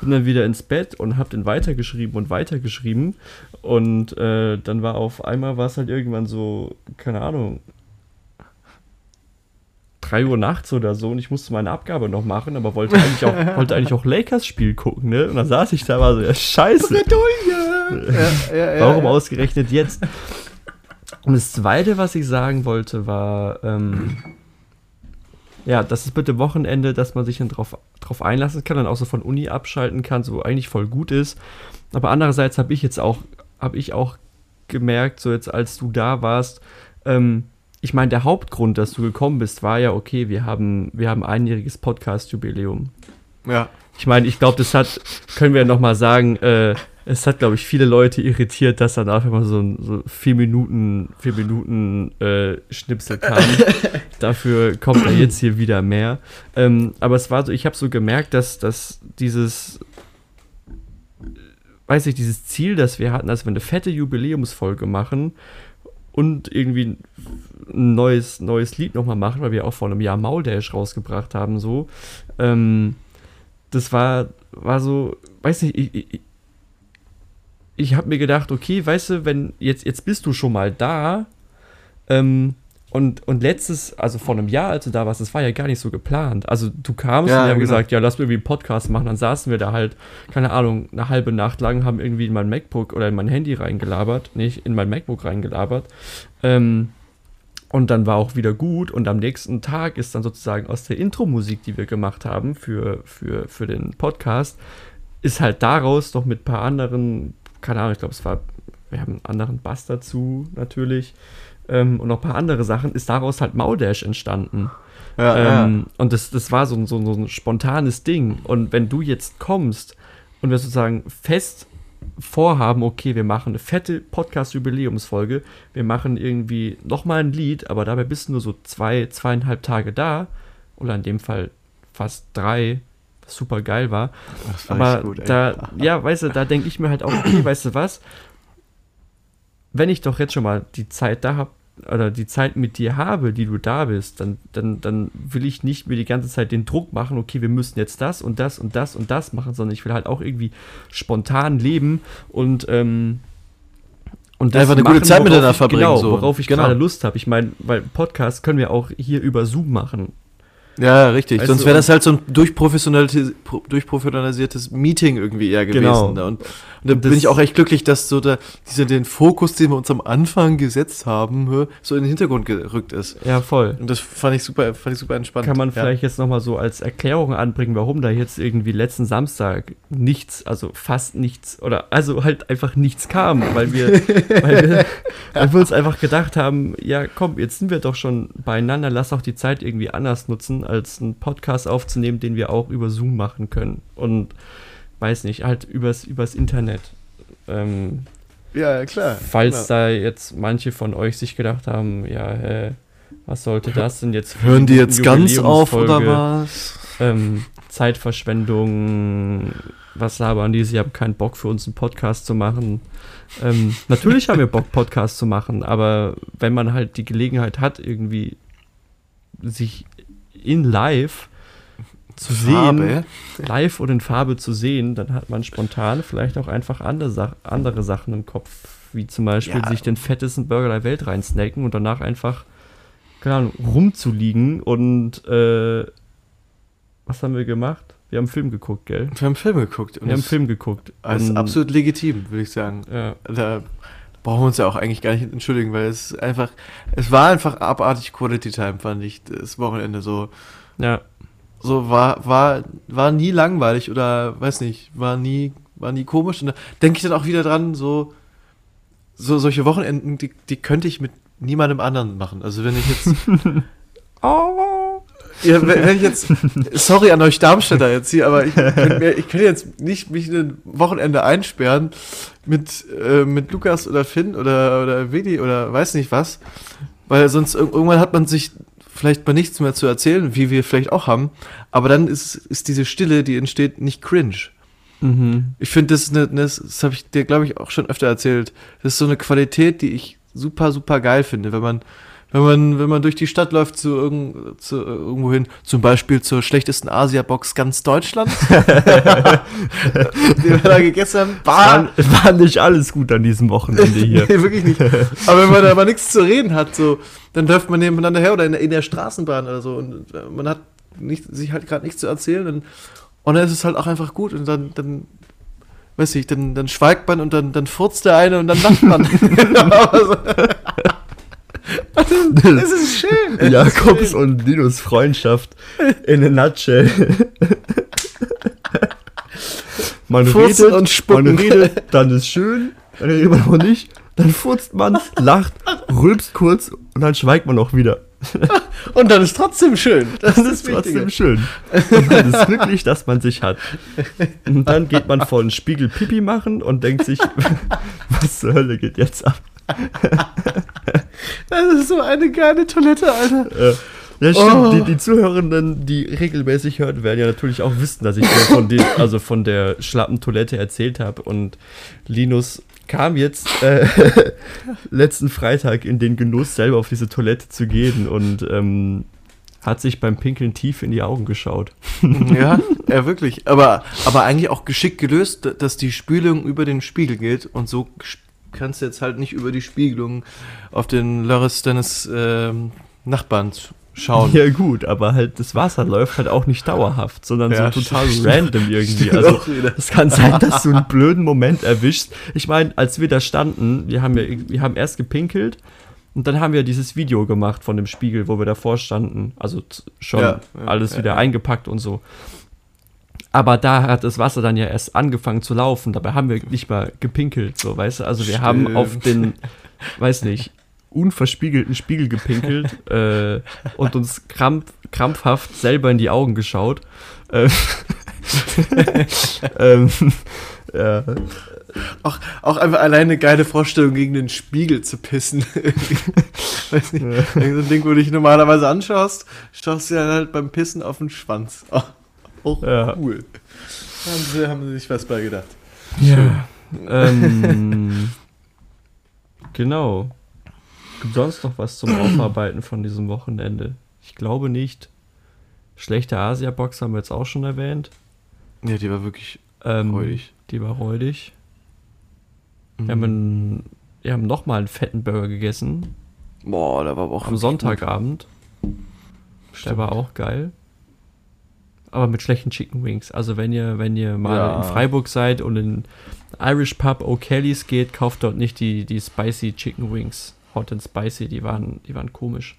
S2: Bin dann wieder ins Bett und habe den weitergeschrieben und weitergeschrieben. Und äh, dann war auf einmal, war es halt irgendwann so, keine Ahnung, 3 Uhr nachts oder so und ich musste meine Abgabe noch machen, aber wollte eigentlich auch, wollte eigentlich auch Lakers-Spiel gucken, ne? Und dann saß ich da, war so, ja, scheiße.
S3: ja, ja, ja,
S2: Warum ausgerechnet jetzt? Und das Zweite, was ich sagen wollte, war, ähm, ja, das ist mit dem Wochenende, dass man sich dann drauf, drauf einlassen kann und auch so von Uni abschalten kann, so eigentlich voll gut ist. Aber andererseits habe ich jetzt auch habe ich auch gemerkt, so jetzt als du da warst, ähm, ich meine, der Hauptgrund, dass du gekommen bist, war ja, okay, wir haben, wir haben einjähriges Podcast-Jubiläum.
S3: Ja.
S2: Ich meine, ich glaube, das hat, können wir noch mal sagen, äh, es hat, glaube ich, viele Leute irritiert, dass einfach mal so ein so vier Minuten, vier Minuten äh, Schnipsel kam. Dafür kommt er jetzt hier wieder mehr. Ähm, aber es war so, ich habe so gemerkt, dass, dass dieses, weiß ich, dieses Ziel, das wir hatten, dass wir eine fette Jubiläumsfolge machen und irgendwie ein neues, neues Lied nochmal machen, weil wir auch vor einem Jahr Mauldash rausgebracht haben, so. Ähm, das war, war so, weiß nicht, ich, ich, ich habe mir gedacht, okay, weißt du, wenn jetzt, jetzt bist du schon mal da, ähm, und, und letztes, also vor einem Jahr, als du da warst, das war ja gar nicht so geplant. Also du kamst
S3: Ja,
S2: und wir haben
S3: genau.
S2: gesagt, ja, lass mir irgendwie einen Podcast machen. Dann saßen wir da halt, keine Ahnung, eine halbe Nacht lang, haben irgendwie in mein MacBook oder in mein Handy reingelabert, nicht in mein MacBook reingelabert. Ähm, und dann war auch wieder gut. Und am nächsten Tag ist dann sozusagen aus der Intro-Musik, die wir gemacht haben für, für, für den Podcast, ist halt daraus noch mit ein paar anderen, keine Ahnung, ich glaube, es war, wir haben einen anderen Bass dazu natürlich. Ähm, und noch ein paar andere Sachen, ist daraus halt Mauldash entstanden.
S3: Ja,
S2: ähm, Und das, das war so, ein- so, so ein spontanes Ding. Und wenn du jetzt kommst und wir sozusagen fest vorhaben, okay, wir machen eine fette Podcast-Jubiläumsfolge, wir machen irgendwie nochmal ein Lied, aber dabei bist du nur so zwei, zweieinhalb Tage da, oder in dem Fall fast drei, super geil war.
S3: Das war
S2: Aber
S3: echt gut, ey.
S2: da, ja, weißt du, da denke ich mir halt auch, okay, weißt du was? Wenn ich doch jetzt schon mal die Zeit da habe, oder die Zeit mit dir habe, die du da bist, dann, dann, dann will ich nicht mir die ganze Zeit den Druck machen, okay, wir müssen jetzt das und das und das und das machen, sondern ich will halt auch irgendwie spontan leben und, ähm, und
S3: Einfach eine gute Zeit miteinander verbringen,
S2: Genau,
S3: so.
S2: worauf ich
S3: Genau.
S2: gerade Lust habe. Ich meine, weil Podcast können wir auch hier über Zoom machen.
S3: Ja, richtig.
S2: Weißt
S3: Sonst wäre das halt so ein durchprofessionalis pro- durchprofessionalisiertes Meeting irgendwie eher gewesen.
S2: Genau.
S3: Ne? Und, und da
S2: Das-
S3: bin ich auch echt glücklich, dass so da, dieser, den Fokus, den wir uns am Anfang gesetzt haben, so in den Hintergrund gerückt ist.
S2: Ja, voll.
S3: Und das fand ich super, fand ich super entspannt.
S2: Kann man
S3: ja.
S2: vielleicht jetzt nochmal so als Erklärung anbringen, warum da jetzt irgendwie letzten Samstag nichts, also fast nichts, oder also halt einfach nichts kam, weil wir, weil wir, weil wir uns einfach gedacht haben, ja komm, jetzt sind wir doch schon beieinander, lass auch die Zeit irgendwie anders nutzen, als einen Podcast aufzunehmen, den wir auch über Zoom machen können. Und weiß nicht, halt übers, übers Internet. Ähm,
S3: Ja, klar.
S2: falls
S3: klar.
S2: da jetzt manche von euch sich gedacht haben, ja, hä, was sollte das denn jetzt
S3: Hören die jetzt ganz auf oder was?
S2: ähm, Zeitverschwendung, was labern die? Sie haben keinen Bock für uns einen Podcast zu machen. Ähm, natürlich haben wir Bock, Podcast zu machen, aber wenn man halt die Gelegenheit hat, irgendwie sich in live zu sehen,
S3: Farbe.
S2: live oder in Farbe zu sehen, dann hat man spontan vielleicht auch einfach andere, Sach andere Sachen im Kopf, wie zum Beispiel
S3: Ja.
S2: sich den fettesten Burger der Welt reinsnacken und danach einfach, keine Ahnung, rumzuliegen und äh, was haben wir gemacht? Wir haben einen Film geguckt, gell?
S3: Wir haben Filme geguckt. Und
S2: Wir haben einen
S3: das
S2: Film geguckt.
S3: ist
S2: Und-
S3: absolut legitim, würde ich sagen.
S2: Ja,
S3: Da brauchen wir uns ja auch eigentlich gar nicht entschuldigen, weil es einfach, es war einfach abartig Quality Time, fand ich, das Wochenende so.
S2: ja,
S3: So war, war, war nie langweilig oder weiß nicht, war nie, war nie komisch. Und da denke ich dann auch wieder dran, so, so solche Wochenenden, die, die könnte ich mit niemandem anderen machen. Also wenn ich jetzt. Ja, wenn, ich jetzt, sorry an euch Darmstädter jetzt hier, aber ich, ich könnte jetzt nicht mich ein Wochenende einsperren mit, äh, mit Lukas oder Finn oder, oder Willi oder weiß nicht was, weil sonst ir- irgendwann hat man sich vielleicht mal nichts mehr zu erzählen, wie wir vielleicht auch haben, aber dann ist, ist diese Stille, die entsteht, nicht cringe.
S2: mhm.
S3: Ich finde, das ist eine, eine, das habe ich dir, glaube ich, auch schon öfter erzählt. Das ist so eine Qualität, die ich super, super geil finde, wenn man, wenn man, wenn man durch die Stadt läuft zu, irgend, zu äh, irgendwo hin, zum Beispiel zur schlechtesten Asia-Box ganz Deutschlands, die wir da gegessen haben,
S2: War,
S3: war,
S2: nicht alles gut an diesem Wochenende hier.
S3: nee, wirklich nicht. Aber wenn man da aber nichts zu reden hat, so, dann läuft man nebeneinander her oder in, der- in der Straßenbahn oder so und äh, man hat nicht, sich halt gerade nichts zu erzählen und, und dann ist es halt auch einfach gut und dann, dann weiß ich, dann, dann schweigt man und dann, dann furzt der eine und dann lacht man. Aber so- das ist schön. Ist
S2: Jakobs
S3: schön.
S2: und Linus Freundschaft in a nutshell. Man
S3: Furzen
S2: redet,
S3: und spucken.
S2: man redet, dann ist schön dann redet man noch nicht, dann furzt man, lacht, rülpst kurz und dann schweigt man auch wieder.
S3: Und dann ist trotzdem schön.
S2: Das, ist trotzdem schön. Und man ist glücklich, dass man sich hat. Und dann geht man vor den Spiegel Pipi machen und denkt sich, was zur Hölle geht jetzt ab?
S3: Das ist so eine geile Toilette, Alter.
S2: Äh, ja, stimmt.
S3: Oh.
S2: Die, die Zuhörenden, die regelmäßig hören, werden ja natürlich auch wissen, dass ich dir von, den, also von der schlappen Toilette erzählt habe. Und Linus kam jetzt äh, letzten Freitag in den Genuss, selber auf diese Toilette zu gehen und ähm, hat sich beim Pinkeln tief in die Augen geschaut.
S3: Ja, ja, wirklich. Aber, aber eigentlich auch geschickt gelöst, dass die Spülung über den Spiegel geht und so kannst jetzt halt nicht über die Spiegelung auf den Loris deines ähm, Nachbarn schauen.
S2: Ja gut, aber halt das Wasser läuft halt auch nicht dauerhaft, sondern
S3: Ja,
S2: so total random irgendwie. Also es kann sein, dass du einen blöden Moment erwischst. Ich meine, als wir da standen, wir haben ja, wir haben erst gepinkelt und dann haben wir dieses Video gemacht von dem Spiegel, wo wir davor standen. Also schon
S3: Ja, ja,
S2: alles wieder eingepackt und so. Aber da hat das Wasser dann ja erst angefangen zu laufen. Dabei haben wir nicht mal gepinkelt, so weißt du. Also wir haben
S3: Stimmt.
S2: auf den, weiß nicht, unverspiegelten Spiegel gepinkelt äh, und uns krampf, krampfhaft selber in die Augen geschaut. Äh, ähm, ja,
S3: Auch, auch einfach alleine eine geile Vorstellung, gegen den Spiegel zu pissen. Weiß nicht, irgend so ein Ding, wo du dich normalerweise anschaust, schaust du dann halt beim Pissen auf den Schwanz. Oh, auch
S2: Ja.
S3: cool. Haben sie, haben sie sich was bei gedacht.
S2: Ja. Ähm, genau. Gibt sonst noch was zum Aufarbeiten von diesem Wochenende? Ich glaube nicht. Schlechte Asia-Box haben wir jetzt auch schon erwähnt.
S3: Ja, die war wirklich
S2: Ähm,
S3: räudig.
S2: Die war räudig.
S3: Mhm.
S2: Wir haben, einen, wir haben nochmal einen fetten Burger gegessen.
S3: Boah, da war aber auch
S2: Am Sonntagabend. Der war auch geil. Aber mit schlechten Chicken Wings. Also wenn ihr, wenn ihr mal
S3: Ja.
S2: in Freiburg seid und in Irish Pub O'Kelly's geht, kauft dort nicht die, die Spicy Chicken Wings. Hot and Spicy, die waren, die waren komisch.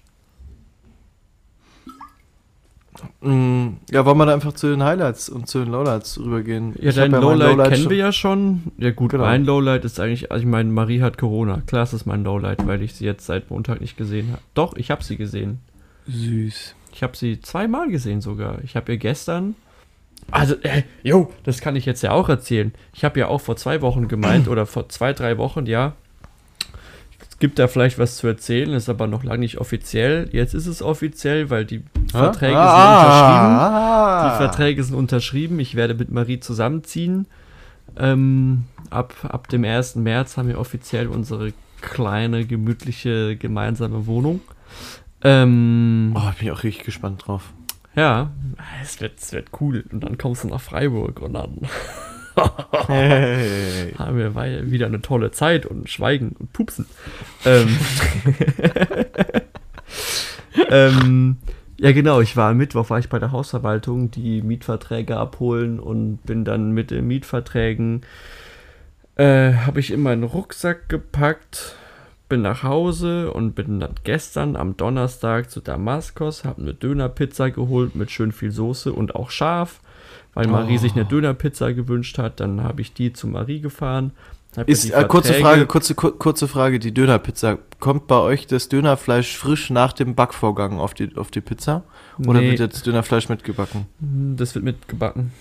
S3: Mm, Ja, wollen wir da einfach zu den Highlights und zu den Lowlights rübergehen?
S2: Ja,
S3: Ich
S2: dein
S3: hab mein
S2: Lowlight, kennen
S3: schon-
S2: wir ja schon. Ja gut,
S3: Genau.
S2: mein Lowlight ist eigentlich, also ich meine, Marie hat Corona. Klar, es ist mein Lowlight, weil ich sie jetzt seit Montag nicht gesehen habe. Doch, ich habe sie gesehen.
S3: Süß.
S2: Ich habe sie zweimal gesehen sogar. Ich habe ihr gestern. Also, äh, jo, das kann ich jetzt ja auch erzählen. Ich habe ja auch vor zwei Wochen gemeint oder vor zwei, drei Wochen, ja. Es gibt da vielleicht was zu erzählen, ist aber noch lange nicht offiziell. Jetzt ist es offiziell, weil die Verträge sind unterschrieben.
S3: Ah,
S2: Die Verträge sind unterschrieben. Ich werde mit Marie zusammenziehen. Ähm, ab, ab dem 1. März haben wir offiziell unsere kleine, gemütliche, gemeinsame Wohnung. Ähm,
S3: Oh, ich bin auch richtig gespannt drauf.
S2: ja, es wird, es wird cool. Und dann kommst du nach Freiburg und dann
S3: Hey.
S2: haben wir wieder eine tolle Zeit und schweigen und pupsen. Ähm, ähm, ja, genau, ich war am Mittwoch, war ich bei der Hausverwaltung, die Mietverträge abholen und bin dann mit den Mietverträgen, äh, habe ich in meinen Rucksack gepackt, bin nach Hause und bin dann gestern am Donnerstag zu Damaskos, habe eine Dönerpizza geholt mit schön viel Soße und auch scharf, weil Marie
S3: Oh.
S2: sich eine Dönerpizza gewünscht hat. Dann habe ich die zu Marie gefahren.
S3: Ist, äh, kurze Frage, kurze, kur- kurze Frage, die Dönerpizza. Kommt bei euch das Dönerfleisch frisch nach dem Backvorgang auf die, auf die Pizza? Oder
S2: Nee,
S3: wird jetzt Dönerfleisch mitgebacken?
S2: das wird mitgebacken.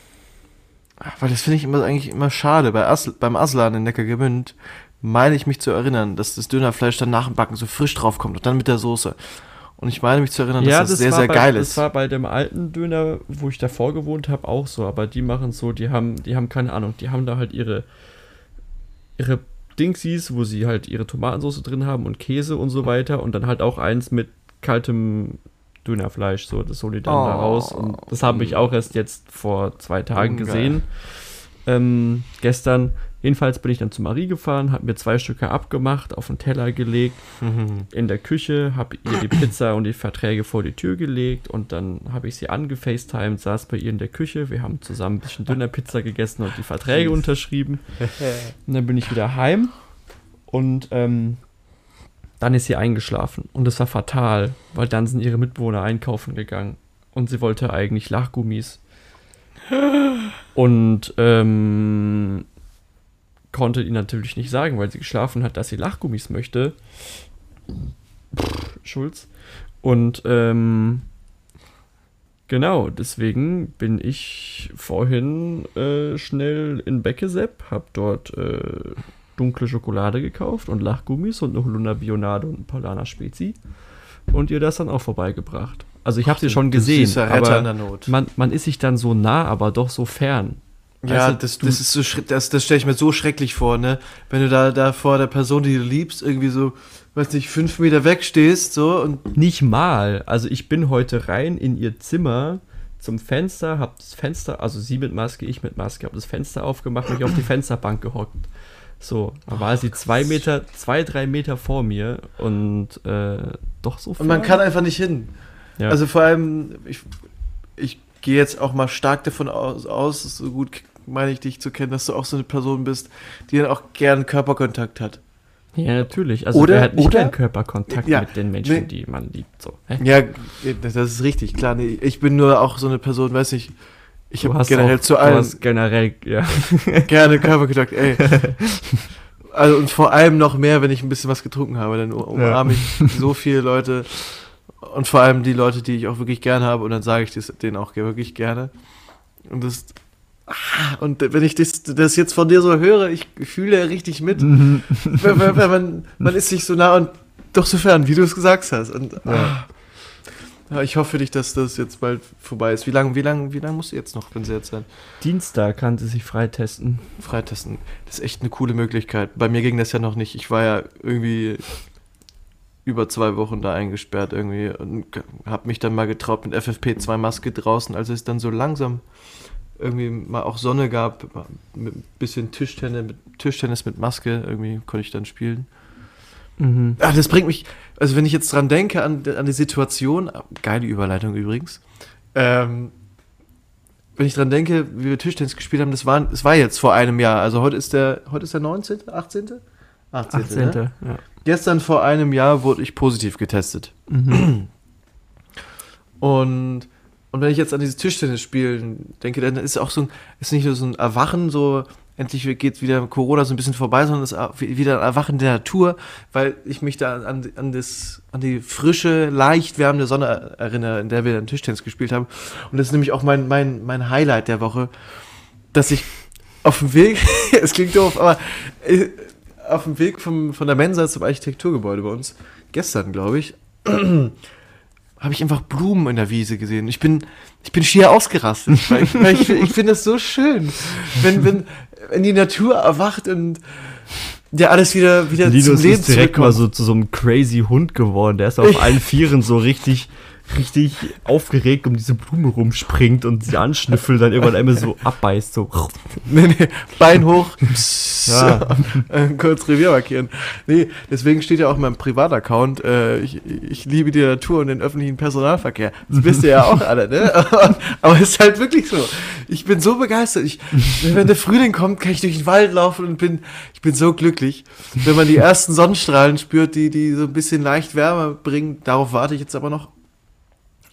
S3: Ach, Weil das finde ich immer, eigentlich immer schade. Bei Asl, beim Aslan in Neckargemünd meine ich mich zu erinnern, dass das Dönerfleisch dann nach dem Backen so frisch draufkommt und dann mit der Soße. Und ich meine mich zu erinnern, dass das, sehr,
S2: war
S3: sehr
S2: bei,
S3: geil
S2: das
S3: ist.
S2: war bei dem alten Döner, wo ich davor gewohnt habe, auch so. Aber die machen so, die haben, die haben keine Ahnung, die haben da halt ihre, ihre Dingsies, wo sie halt ihre Tomatensauce drin haben und Käse und so weiter. Und dann halt auch eins mit kaltem Dönerfleisch, so, das hole ich dann da
S3: Oh.
S2: raus. Und das habe ich auch erst jetzt vor zwei Tagen
S3: Mm, geil.
S2: gesehen. Ähm, gestern. Jedenfalls bin ich dann zu Marie gefahren, habe mir zwei Stücke abgemacht, auf den Teller gelegt,
S3: Mhm.
S2: in der Küche, habe ihr die Pizza und die Verträge vor die Tür gelegt und dann habe ich sie angefacetimed, saß bei ihr in der Küche, wir haben zusammen ein bisschen Dönerpizza gegessen und die Verträge
S3: Süß.
S2: unterschrieben. Und dann bin ich wieder heim und ähm, dann ist sie eingeschlafen und das war fatal, weil dann sind ihre Mitbewohner einkaufen gegangen und sie wollte eigentlich Lachgummis. Und ähm, konnte ihr natürlich nicht sagen, weil sie geschlafen hat, dass sie Lachgummis möchte. Pff, Schulz. Und ähm, genau, deswegen bin ich vorhin äh, schnell in Beckesepp, hab dort äh, dunkle Schokolade gekauft und Lachgummis und eine Holunder Bionade und ein Paulaner Spezi und ihr das dann auch vorbeigebracht. Also ich habe sie schon gesehen, aber man, man ist sich dann so nah, aber doch so fern.
S3: Ja,
S2: du,
S3: das, das ist so das, das stelle ich mir so schrecklich vor, ne? Wenn du da, da vor der Person, die du liebst, irgendwie so, weiß nicht, fünf Meter weg stehst, so und
S2: Nicht mal. Also ich bin heute rein in ihr Zimmer zum Fenster, hab das Fenster, also sie mit Maske, ich mit Maske, hab das Fenster aufgemacht, mich auf die Fensterbank gehockt. So, da war sie zwei Meter, zwei, drei Meter vor mir und äh, doch so
S3: Und man kann einfach nicht hin.
S2: Ja.
S3: Also vor allem, ich, ich gehe jetzt auch mal stark davon aus, aus, so gut meine ich dich zu kennen, dass du auch so eine Person bist, die dann auch gern Körperkontakt hat.
S2: ja, natürlich. Also
S3: Oder-
S2: wer hat nicht
S3: oder-
S2: gern Körperkontakt
S3: Ja,
S2: mit den Menschen,
S3: nee.
S2: die man liebt. So. Hä?
S3: Ja, das ist richtig, klar. Nee, ich bin nur auch so eine Person, weiß nicht, ich
S2: Du
S3: habe generell
S2: auch-
S3: zu
S2: du
S3: allen
S2: hast generell, ja.
S3: gerne Körperkontakt, ey. Also und vor allem noch mehr, wenn ich ein bisschen was getrunken habe, dann umarme ich so viele Leute und vor allem die Leute, die ich auch wirklich gerne habe und dann sage ich das denen auch wirklich gerne. Und das ah, und wenn ich das, das jetzt von dir so höre, ich fühle richtig mit,
S2: Mhm.
S3: weil, weil, weil man, man ist sich so nah und doch so fern, wie du es gesagt hast. Und ah, ja, ich hoffe für dich, dass das jetzt bald vorbei ist. Wie lange wie lang, wie lang musst du jetzt noch, wenn sie jetzt sein?
S2: Dienstag kann sie sich freitesten.
S3: Freitesten. Das ist echt eine coole Möglichkeit. Bei mir ging das ja noch nicht. Ich war ja irgendwie über zwei Wochen da eingesperrt irgendwie und habe mich dann mal getraut mit FFP2-Maske draußen, als es dann so langsam irgendwie mal auch Sonne gab, mit ein bisschen Tischtennis mit, Tischtennis mit Maske, irgendwie konnte ich dann spielen.
S2: Mhm.
S3: Ah, das bringt mich, also wenn ich jetzt dran denke an, an die Situation, geile Überleitung übrigens, ähm, wenn ich dran denke, wie wir Tischtennis gespielt haben, das war, das war jetzt vor einem Jahr, also heute ist der, heute ist der 19., 18.? 18.
S2: 18.
S3: Ne?
S2: Ja.
S3: Gestern vor einem Jahr wurde ich positiv getestet.
S2: Mhm.
S3: Und, und wenn ich jetzt an dieses Tischtennis-Spielen denke, dann ist auch so ein, ist nicht nur so ein Erwachen, so endlich geht wieder Corona so ein bisschen vorbei, sondern es ist wieder ein Erwachen der Natur, weil ich mich da an, an, das, an die frische, leicht wärmende Sonne erinnere, in der wir dann Tischtennis gespielt haben. Und das ist nämlich auch mein, mein, mein Highlight der Woche, dass ich auf dem Weg, es klingt doof, aber äh, auf dem Weg vom, von der Mensa zum Architekturgebäude bei uns, gestern glaube ich, habe ich einfach Blumen in der Wiese gesehen. Ich bin, ich bin schier ausgerastet, weil ich, weil ich, ich finde es so schön, wenn, wenn, wenn die Natur erwacht und ja alles wieder, wieder
S2: Linus
S3: zum Leben
S2: ist direkt mal so zu so einem crazy Hund geworden. Der ist auf allen Vieren so richtig, richtig aufgeregt um diese Blume rumspringt und sie anschnüffelt, dann irgendwann einmal so abbeißt. So.
S3: Nee, nee, Bein hoch,
S2: Ja.
S3: äh, kurz Revier markieren. Nee, deswegen steht ja auch in meinem Privataccount, äh, ich, ich liebe die Natur und den öffentlichen Personalverkehr. Das wisst ihr ja auch alle, ne? Aber, aber es ist halt wirklich so. Ich bin so begeistert. Ich, wenn der Frühling kommt, kann ich durch den Wald laufen und bin, ich bin so glücklich. Wenn man die ersten Sonnenstrahlen spürt, die, die so ein bisschen leicht Wärme bringen, darauf warte ich jetzt aber noch.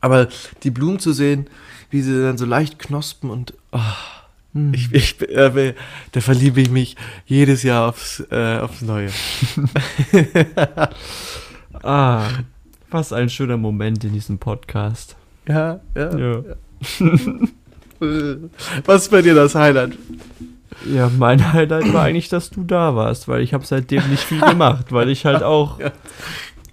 S3: Aber die Blumen zu sehen, wie sie dann so leicht knospen und ah, ich, ich, äh, da verliebe ich mich jedes Jahr aufs, äh, aufs Neue.
S2: Ah, was ein schöner Moment in diesem Podcast.
S3: Ja, ja.
S2: Ja.
S3: Äh, Was ist bei dir das Highlight?
S2: Ja, mein Highlight war eigentlich, dass du da warst, weil ich habe seitdem nicht viel gemacht, weil ich halt auch,
S3: Ja.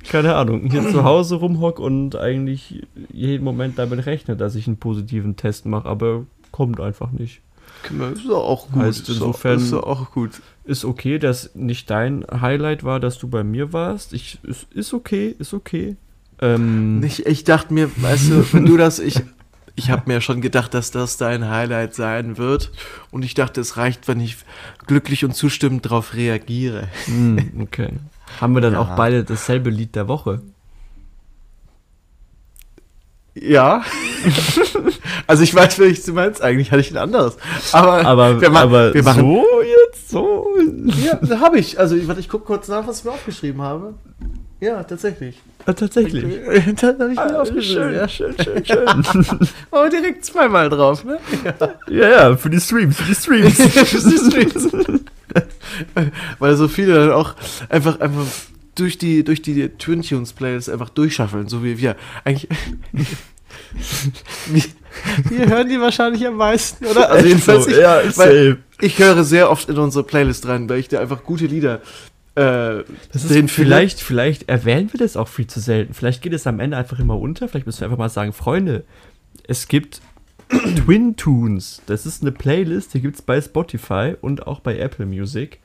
S2: Keine Ahnung, hier zu Hause rumhock und eigentlich jeden Moment damit rechne, dass ich einen positiven Test mache, aber kommt einfach nicht.
S3: Ist doch auch gut.
S2: Heißt insofern-
S3: Ist doch auch gut.
S2: Ist okay, dass nicht dein Highlight war, dass du bei mir warst. Ich, ist, ist okay, ist okay. Ähm,
S3: Ich, ich dachte mir, weißt du, wenn du das, ich, ich habe mir schon gedacht, dass das dein Highlight sein wird. Und ich dachte, es reicht, wenn ich glücklich und zustimmend darauf reagiere.
S2: hm, okay. Haben wir dann
S3: Ja.
S2: auch beide dasselbe Lied der Woche?
S3: Ja. also ich weiß, welches du meinst. Eigentlich hatte ich ein anderes. Aber,
S2: Aber,
S3: wir, ma
S2: aber
S3: wir machen
S2: so jetzt? So?
S3: Ja, da habe ich. Also, ich, warte, ich gucke kurz nach, was ich mir aufgeschrieben habe. Ja, tatsächlich.
S2: Ah, tatsächlich.
S3: das habe ich mir
S2: Ah,
S3: aufgeschrieben.
S2: schön,
S3: ja.
S2: schön, schön, schön.
S3: Aber direkt zweimal drauf, ne?
S2: ja, ja, für die Streams, für die Streams.
S3: Weil so viele dann auch einfach, einfach durch die, durch die Twin Tunes Playlist einfach durchschaffeln, so wie wir. Eigentlich. wir, wir hören die wahrscheinlich am meisten, oder? Also jedenfalls ich,
S2: ja,
S3: ich höre sehr oft in unsere Playlist rein, weil ich da einfach gute Lieder äh,
S2: ist, vielleicht, vielleicht erwähnen wir das auch viel zu selten. Vielleicht geht es am Ende einfach immer unter. Vielleicht müssen wir einfach mal sagen, Freunde, es gibt Twin Tunes. Das ist eine Playlist, die gibt es bei Spotify und auch bei Apple Music.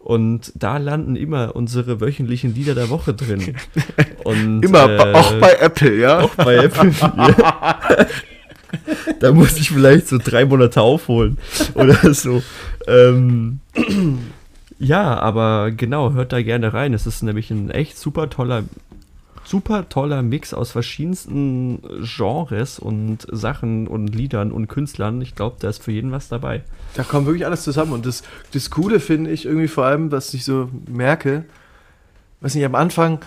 S2: Und da landen immer unsere wöchentlichen Lieder der Woche drin. Und,
S3: Immer,
S2: äh,
S3: auch bei Apple, ja?
S2: auch bei Apple. ja. Da muss ich vielleicht so drei Monate aufholen oder so. Ähm, ja, aber genau, hört da gerne rein. Es ist nämlich ein echt super toller, super toller Mix aus verschiedensten Genres und Sachen und Liedern und Künstlern. Ich glaube, da ist für jeden was dabei.
S3: Da kommt wirklich alles zusammen. Und das, das Coole finde ich irgendwie vor allem, was ich so merke, weiß nicht, am Anfang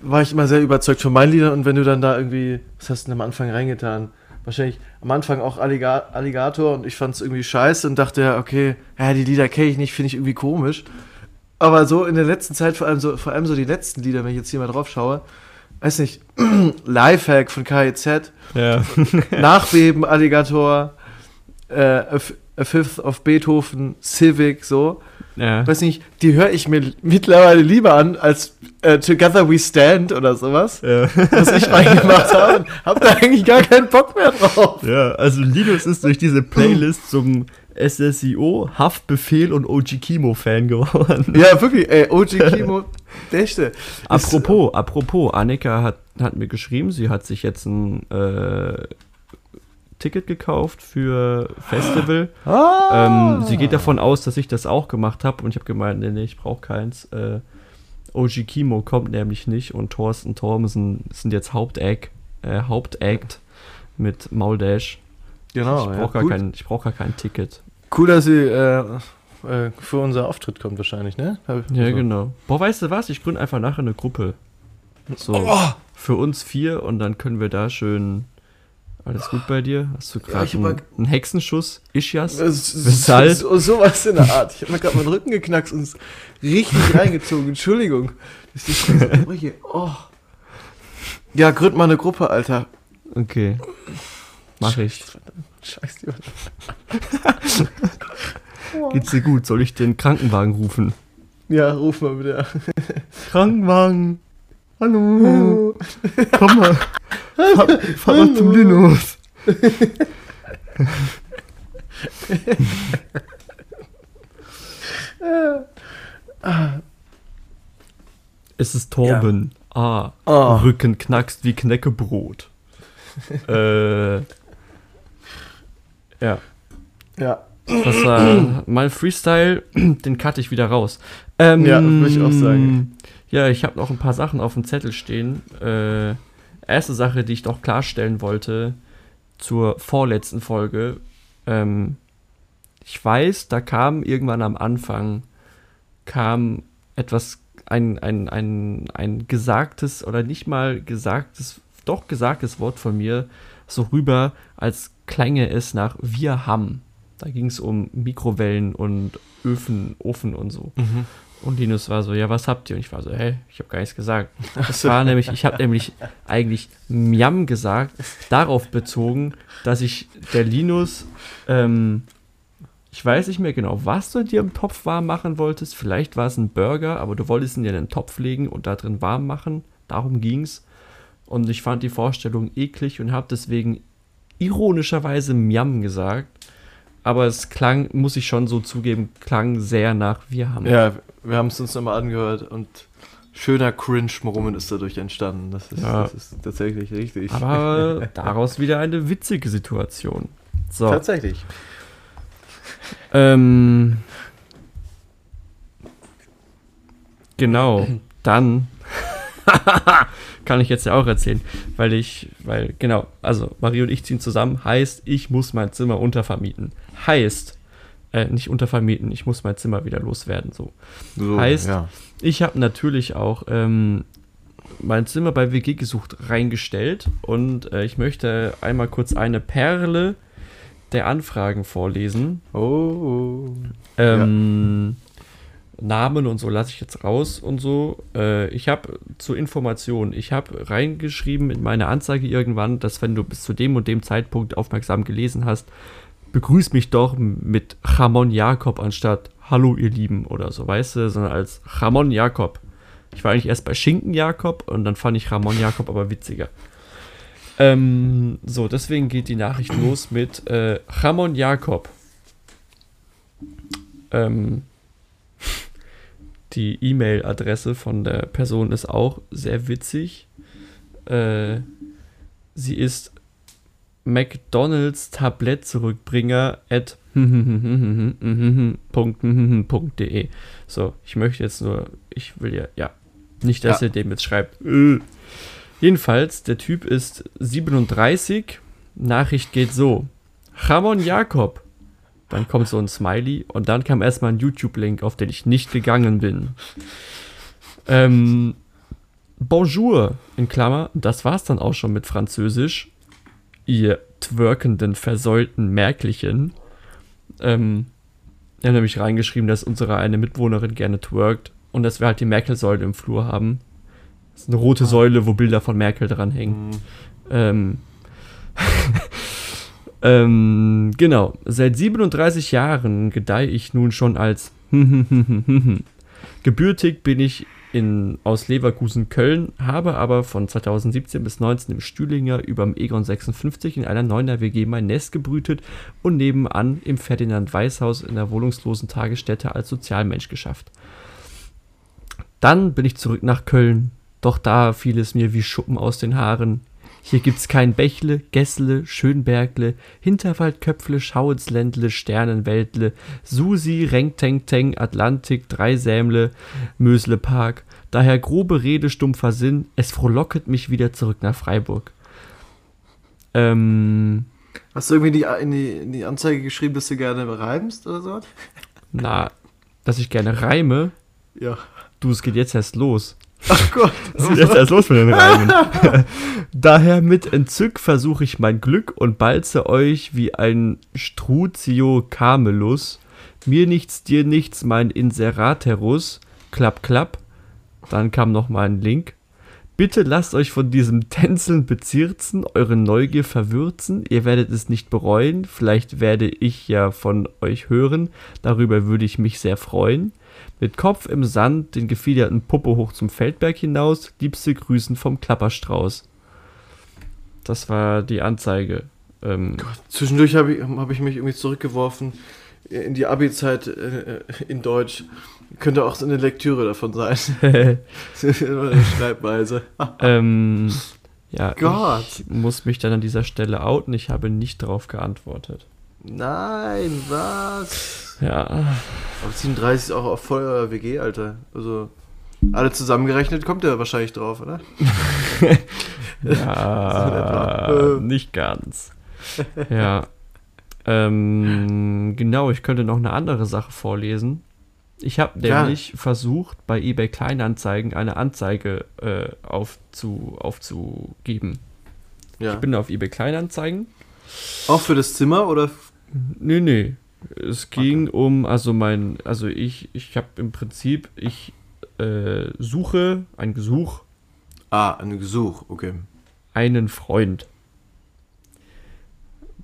S3: war ich immer sehr überzeugt von meinen Liedern und wenn du dann da irgendwie, was hast du denn am Anfang reingetan? Wahrscheinlich am Anfang auch Alliga Alligator und ich fand es irgendwie scheiße und dachte, ja, okay, ja, die Lieder kenne ich nicht, finde ich irgendwie komisch. Aber so in der letzten Zeit, vor allem so, vor allem so die letzten Lieder, wenn ich jetzt hier mal drauf schaue, weiß nicht, Lifehack von KIZ,
S2: Ja.
S3: Nachbeben, Alligator, äh, A Fifth of Beethoven, Civic, so.
S2: Ja.
S3: Weiß nicht, die höre ich mir mittlerweile lieber an als äh, Together We Stand oder sowas,
S2: ja.
S3: was ich reingemacht habe. Hab da eigentlich gar keinen Bock mehr drauf.
S2: Ja, also Linus ist durch diese Playlist zum SSIO, Haftbefehl und OG Kimo Fan geworden.
S3: Ja, wirklich, ey, OG Kimo, Beste.
S2: Apropos, apropos, Annika hat, hat mir geschrieben, sie hat sich jetzt ein äh, Ticket gekauft für Festival.
S3: Ah,
S2: Ähm, sie geht davon aus, dass ich das auch gemacht habe und ich habe gemeint, nee, nee, ich brauche keins. Äh, OG Kimo kommt nämlich nicht und Thorsten Thormsen sind jetzt Hauptact, äh, Hauptact mit Mauldash.
S3: genau,
S2: ich
S3: ja,
S2: brauche gar,
S3: cool.
S2: kein, ich brauch gar kein Ticket.
S3: cool, dass sie äh, äh, für unser Auftritt kommt wahrscheinlich, ne?
S2: Ja,
S3: so.
S2: genau. Boah, weißt du was? Ich gründe einfach nachher eine Gruppe. So,
S3: Oh,
S2: für uns vier und dann können wir da schön. Alles gut bei dir? Hast du
S3: Ja,
S2: gerade
S3: hab
S2: einen, einen Hexenschuss? Ischias?
S3: Das-
S2: Weshalb?
S3: So, sowas in der Art. Ich habe mir gerade meinen Rücken geknackst und es richtig reingezogen. Entschuldigung. Das ist Brüche. Oh. Ja, gründ mal eine Gruppe, Alter.
S2: Okay. Mach ich.
S3: Scheiß die
S2: Geht's dir gut? Soll ich den Krankenwagen rufen?
S3: Ja, ruf mal bitte.
S2: Krankenwagen! Hallo! Komm mal! Fahr, fahr mal zum Linus! Es ist Torben. Ah,
S3: Ah.
S2: Rücken knackst wie Knäckebrot. äh, ja.
S3: Ja.
S2: Das war mein Freestyle, den cutte ich wieder raus. Ähm,
S3: Ja, würde ich auch sagen.
S2: Ja, ich habe noch ein paar Sachen auf dem Zettel stehen. Äh, erste Sache, die ich doch klarstellen wollte zur vorletzten Folge. Ähm, ich weiß, da kam irgendwann am Anfang kam etwas, ein, ein, ein, ein gesagtes oder nicht mal gesagtes, doch gesagtes Wort von mir so rüber, als klänge es nach wir haben. Da ging es um Mikrowellen und Öfen, Ofen und so.
S3: Mhm.
S2: Und Linus war so, ja, was habt ihr? Und ich war so, hä, ich habe gar nichts gesagt. Das war nämlich, ich habe nämlich eigentlich Miam gesagt, darauf bezogen, dass ich der Linus, ähm, ich weiß nicht mehr genau, was du dir im Topf warm machen wolltest. Vielleicht war es ein Burger, aber du wolltest ihn dir in den Topf legen und da drin warm machen. Darum ging's. Und ich fand die Vorstellung eklig und habe deswegen ironischerweise Miam gesagt. Aber es klang, muss ich schon so zugeben, klang sehr nach wir haben.
S3: Ja, wir haben es uns nochmal angehört und schöner Cringe-Moment ist dadurch entstanden. Das ist,
S2: Ja.
S3: das ist tatsächlich richtig.
S2: Aber daraus wieder eine witzige Situation. So.
S3: Tatsächlich.
S2: Ähm, genau. Dann kann ich jetzt ja auch erzählen, weil ich, weil, genau, also Marie und ich ziehen zusammen, heißt, ich muss mein Zimmer untervermieten. Heißt, äh, nicht untervermieten, ich muss mein Zimmer wieder loswerden. So.
S3: So,
S2: Heißt-
S3: ja.
S2: Ich habe natürlich auch ähm, mein Zimmer bei WG gesucht reingestellt und äh, ich möchte einmal kurz eine Perle der Anfragen vorlesen.
S3: Oh.
S2: Ähm, Namen und so lasse ich jetzt raus und so. Äh, ich habe zur Information, ich habe reingeschrieben in meine Anzeige irgendwann, dass wenn du bis zu dem und dem Zeitpunkt aufmerksam gelesen hast, begrüß mich doch mit Ramon Jakob anstatt Hallo ihr Lieben oder so, weißt du, sondern als Ramon Jakob. Ich war eigentlich erst bei Schinken Jakob und dann fand ich Ramon Jakob aber witziger. Ähm, so, deswegen geht die Nachricht los mit äh, Ramon Jakob. Ähm, die E-Mail-Adresse von der Person ist auch sehr witzig. Äh, sie ist McDonalds Tablettzurückbringer at .de. So, ich möchte jetzt nur, ich will ja, ja, nicht, dass
S3: Ja.
S2: ihr dem jetzt schreibt. Äh. Jedenfalls, der Typ ist 37. Nachricht geht so. Ramon Jakob. Dann kommt so ein Smiley und dann kam erstmal ein YouTube-Link, auf den ich nicht gegangen bin. Ähm, Bonjour, in Klammer, das war's dann auch schon mit Französisch. Ihr twerkenden, versäulten Merkelchen. Ähm, er hat nämlich reingeschrieben, dass unsere eine Mitwohnerin gerne twerkt und dass wir halt die Merkel-Säule im Flur haben. Das ist eine rote Säule, wo Bilder von Merkel dranhängen.
S3: Mhm.
S2: Ähm, ähm, genau. Seit 37 Jahren gedeihe ich nun schon als Gebürtig bin ich in, aus Leverkusen, Köln, habe aber von 2017 bis 19 im Stühlinger über dem Egon 56 in einer 9er WG mein Nest gebrütet und nebenan im Ferdinand Weißhaus in der wohnungslosen Tagesstätte als Sozialmensch geschafft. Dann bin ich zurück nach Köln, doch da fiel es mir wie Schuppen aus den Haaren. Hier gibt's kein Bächle, Gessle, Schönbergle, Hinterwaldköpfle, Schauitzländle, Sternenweltle, Susi, Renktengteng, Atlantik, Dreisämle, Mösle Park. Daher grobe Rede, stumpfer Sinn, es frohlocket mich wieder zurück nach Freiburg. Ähm,
S3: Hast du irgendwie die, in, die, in die Anzeige geschrieben, dass du gerne reimst oder so?
S2: na, dass ich gerne reime.
S3: Ja.
S2: Du, es geht jetzt erst los.
S3: Ach Gott.
S2: Was ist jetzt erst los mit den Reimen? Daher mit Entzück versuche ich mein Glück und balze euch wie ein Struzio Camelus. Mir nichts, dir nichts, mein Inseraterus. Klapp, klapp. Dann kam noch mal ein Link. Bitte lasst euch von diesem Tänzeln bezirzen, eure Neugier verwürzen. Ihr werdet es nicht bereuen. Vielleicht werde ich ja von euch hören. Darüber würde ich mich sehr freuen. Mit Kopf im Sand, den gefiederten Puppe hoch zum Feldberg hinaus. Liebste Grüßen vom Klapperstrauß. Das war die Anzeige. Ähm,
S3: Zwischendurch habe ich, hab ich mich irgendwie zurückgeworfen in die Abi-Zeit äh, in Deutsch. Könnte auch so eine Lektüre davon sein. eine Schreibweise.
S2: ähm, ja,
S3: Gott.
S2: ich muss mich dann an dieser Stelle outen. Ich habe nicht darauf geantwortet.
S3: Nein, was?
S2: Ja,
S3: Aber 37 ist auch auf voller WG, Alter. Also, alle zusammengerechnet kommt der wahrscheinlich drauf, oder?
S2: ja
S3: etwa. Äh.
S2: nicht ganz. Ja. Ähm, genau, ich könnte noch eine andere Sache vorlesen. Ich habe
S3: Ja.
S2: nämlich versucht, bei eBay Kleinanzeigen eine Anzeige äh, aufzu, aufzugeben.
S3: Ja.
S2: Ich bin auf eBay Kleinanzeigen.
S3: auch für das Zimmer oder?
S2: Nee, nee. Es ging um, also mein, also ich, ich habe im Prinzip, ich äh, suche ein Gesuch,
S3: Ah, ein Gesuch, okay.
S2: einen Freund.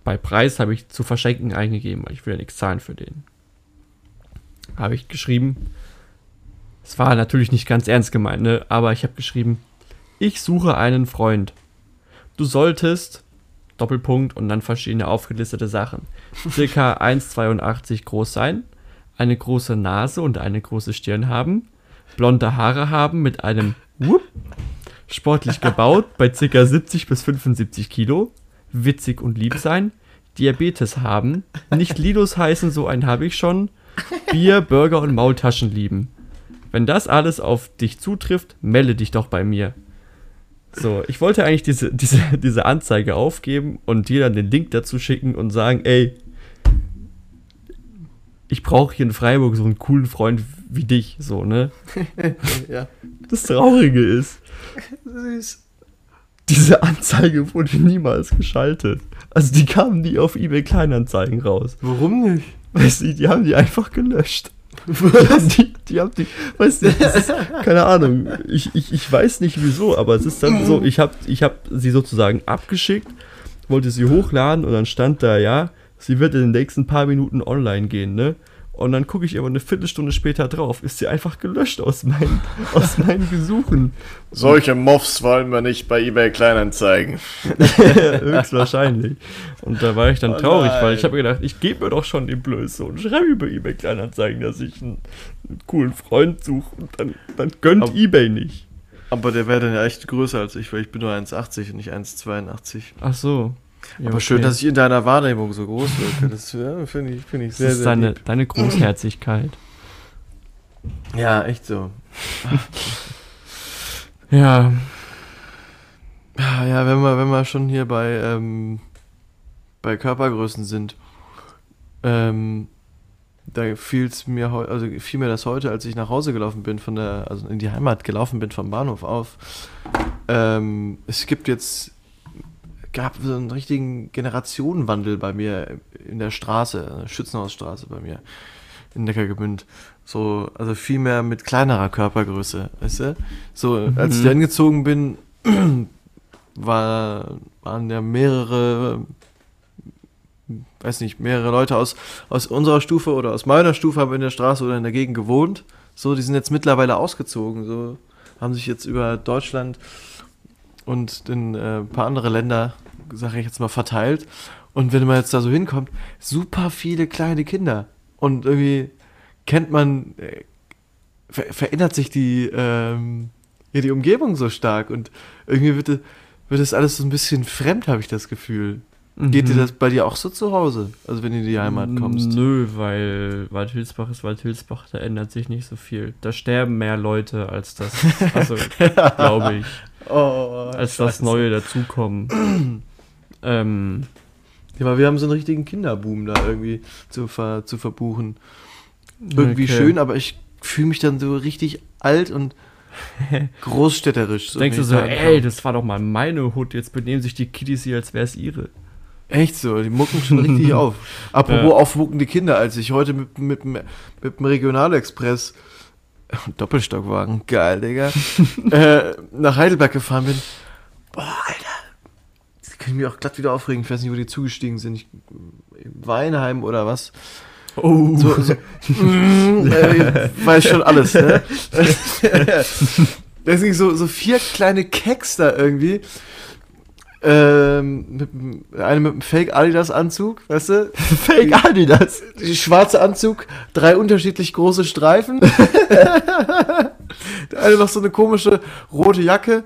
S2: Bei Preis habe ich zu verschenken eingegeben, weil ich will ja nichts zahlen für den. Habe ich geschrieben. Es war natürlich nicht ganz ernst gemeint, ne? aber ich habe geschrieben, ich suche einen Freund. Du solltest, Doppelpunkt und dann verschiedene aufgelistete Sachen, circa 1,82 groß sein, eine große Nase und eine große Stirn haben, blonde Haare haben mit einem Whoop, sportlich gebaut bei ca. 70 bis 75 Kilo, witzig und lieb sein, Diabetes haben, nicht Linus heißen, so einen habe ich schon, Bier, Burger und Maultaschen lieben. Wenn das alles auf dich zutrifft, melde dich doch bei mir. So, ich wollte eigentlich diese, diese, diese Anzeige aufgeben und dir dann den Link dazu schicken und sagen, ey, ich brauche hier in Freiburg so einen coolen Freund wie dich, so, ne?
S3: ja.
S2: Das Traurige ist,
S3: Süß.
S2: diese Anzeige wurde niemals geschaltet. Also die kamen nie auf eBay Kleinanzeigen raus.
S3: Warum nicht?
S2: Weißt du, die haben die einfach gelöscht. Die die, haben die, weißt du, keine Ahnung, ich, ich, ich weiß nicht wieso, aber es ist dann so, ich habe ich hab sie sozusagen abgeschickt, wollte sie hochladen und dann stand da, ja, sie wird in den nächsten paar Minuten online gehen, ne? Und dann gucke ich aber eine Viertelstunde später drauf, ist sie einfach gelöscht aus meinen, aus meinen Gesuchen.
S1: Solche Muffs wollen wir nicht bei eBay Kleinanzeigen.
S2: Höchstwahrscheinlich. Und da war ich dann
S1: Oh
S2: traurig, weil
S1: nein.
S2: ich habe gedacht, ich gebe mir doch schon die Blöße und schreibe über eBay Kleinanzeigen, dass ich einen, einen coolen Freund suche und dann, dann gönnt
S3: Aber-
S2: eBay nicht.
S3: Aber der wäre dann ja echt größer als ich, weil ich bin nur 1,80 und nicht 1,82.
S2: Ach so. Ja,
S3: Aber schön, dass ich in deiner Wahrnehmung so groß wirke. Das ja, finde ich, find ich
S2: das
S3: sehr,
S2: ist
S3: sehr
S2: deine,
S3: lieb.
S2: deine Großherzigkeit.
S3: Ja, echt so.
S2: Ja,
S3: Ja, wenn wir, wenn wir schon hier bei, ähm, bei Körpergrößen sind, ähm, da fiel's mir also fiel mir das heute, als ich nach Hause gelaufen bin von der, also in die Heimat gelaufen bin vom Bahnhof auf. Ähm, es gibt jetzt, gab so einen richtigen Generationenwandel bei mir in der Straße, Schützenhausstraße bei mir in Neckargemünd. So, also viel mehr mit kleinerer Körpergröße, weißt du? So, als ich
S2: Mhm.
S3: da hingezogen bin, war, waren ja mehrere, weiß nicht, mehrere Leute aus, aus unserer Stufe oder aus meiner Stufe haben in der Straße oder in der Gegend gewohnt. So, die sind jetzt mittlerweile ausgezogen, so, haben sich jetzt über Deutschland und in äh, ein paar andere Länder, sage ich jetzt mal, verteilt. Und wenn man jetzt da so hinkommt, super viele kleine Kinder. Und irgendwie kennt man, äh, ver verändert sich die, ähm, ja, die Umgebung so stark. Und irgendwie wird, es- wird das alles so ein bisschen fremd, habe ich das Gefühl. Geht dir
S2: Mhm.
S3: das bei dir auch so zu Hause? Also wenn du in die Heimat kommst?
S2: Nö, weil Waldhülsbach ist Waldhülsbach, da ändert sich nicht so viel. Da sterben mehr Leute, als das, also glaube ich,
S3: Oh,
S2: als das Neue dazukommen. ähm,
S3: Ja, aber wir haben so einen richtigen Kinderboom da irgendwie zu, ver, zu verbuchen. Irgendwie
S2: okay.
S3: schön, aber ich fühle mich dann so richtig alt und großstädterisch. So
S2: Denkst du so, ey,
S3: ankam.
S2: das war doch mal meine Hut, jetzt benehmen sich die Kiddies hier, als wäre es ihre.
S3: Echt so, die mucken schon richtig auf. Apropos
S2: Ja.
S3: aufmuckende Kinder, als ich heute mit, mit, mit, mit dem Regionalexpress, Doppelstockwagen, geil, Digga, äh, nach Heidelberg gefahren bin. Boah, Alter. Das kann ich mich auch glatt wieder aufregen. Ich weiß nicht, wo die zugestiegen sind. Ich, Weinheim oder was.
S2: Oh.
S3: So, so, mm, äh, weiß schon alles, ne? Deswegen so, so vier kleine Keks da irgendwie. Ähm, mit, eine mit einem Fake Adidas Anzug, weißt du?
S2: Fake Adidas.
S3: Die schwarze Anzug, drei unterschiedlich große Streifen. Der eine noch so eine komische rote Jacke,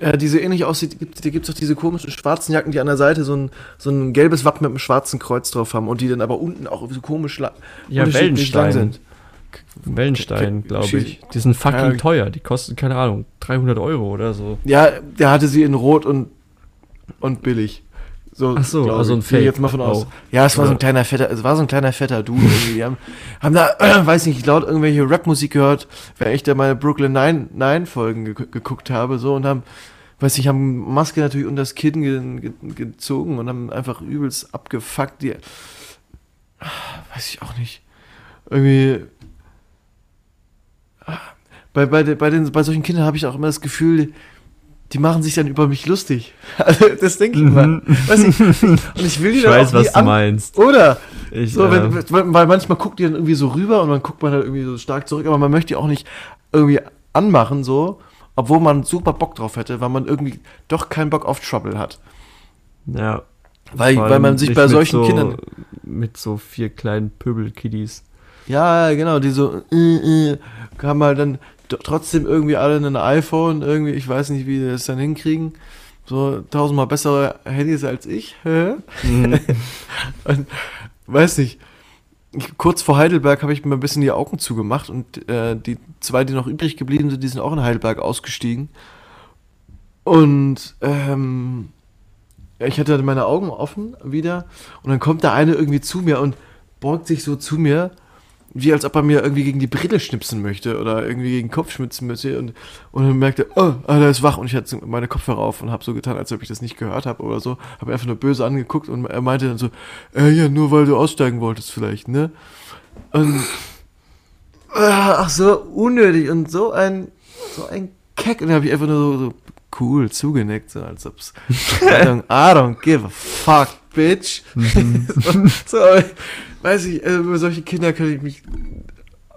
S3: äh, die so ähnlich aussieht. Gibt- Da gibt es auch diese komischen schwarzen Jacken, die an der Seite so ein, so ein gelbes Wappen mit einem schwarzen Kreuz drauf haben und die dann aber unten auch so komisch
S2: Ja,
S3: unterschiedlich lang
S2: Wellenstein.
S3: sind.
S2: Wellenstein, glaube ich. Die sind fucking teuer. Die kosten, keine Ahnung, 300 Euro oder so.
S3: Ja, der hatte sie in Rot und, und billig. So,
S2: Ach so, also ein Fake
S3: jetzt mal von aus.
S2: auch.
S3: Ja, es war so ein kleiner fetter, es war so ein kleiner fetter Dude irgendwie. Die haben, haben da, äh, weiß nicht, laut irgendwelche Rapmusik gehört, weil ich da meine Brooklyn Nine, Nine Folgen ge geguckt habe, so und haben, weiß nicht, haben Maske natürlich unter das Kinn ge ge gezogen und haben einfach übelst abgefuckt. Die, weiß ich auch nicht. Irgendwie. Bei, bei, bei, den, bei solchen Kindern habe ich auch immer das Gefühl, die machen sich dann über mich lustig. Also, das denke ich immer. Weiß ich, und ich will die
S2: Ich
S3: dann
S2: weiß,
S3: auch
S2: was du meinst.
S3: Oder?
S2: Ich,
S3: So,
S2: äh,
S3: wenn, weil weil manchmal guckt die dann irgendwie so rüber und dann guckt man halt irgendwie so stark zurück, aber man möchte die auch nicht irgendwie anmachen, so, obwohl man super Bock drauf hätte, weil man irgendwie doch keinen Bock auf Trouble hat.
S2: ja.
S3: Weil, weil man sich bei solchen
S2: so,
S3: Kindern.
S2: Mit so vier kleinen Pöbelkiddies.
S3: Ja, genau, die so, äh, äh, haben halt dann trotzdem irgendwie alle ein iPhone, irgendwie, ich weiß nicht, wie die das dann hinkriegen. So tausendmal bessere Handys als ich.
S2: Mhm.
S3: Und, weiß nicht. Ich, kurz vor Heidelberg habe ich mir ein bisschen die Augen zugemacht und äh, die zwei, die noch übrig geblieben sind, die sind auch in Heidelberg ausgestiegen. Und ähm, ich hatte meine Augen offen wieder und dann kommt der eine irgendwie zu mir und beugt sich so zu mir, wie als ob er mir irgendwie gegen die Brille schnipsen möchte oder irgendwie gegen den Kopf schnitzen möchte und, und dann merkte, oh, der ist wach. Und ich hatte meine Kopfhörer auf und habe so getan, als ob ich das nicht gehört habe oder so, habe einfach nur böse angeguckt und er meinte dann so, äh, ja, nur weil du aussteigen wolltest vielleicht, ne? Und ah, ach so unnötig und so ein so ein Keck. Und dann habe ich einfach nur so, so cool zugenickt, so als ob's I don't, I don't give a fuck, bitch. so, so, weiß ich, also über solche Kinder kann ich mich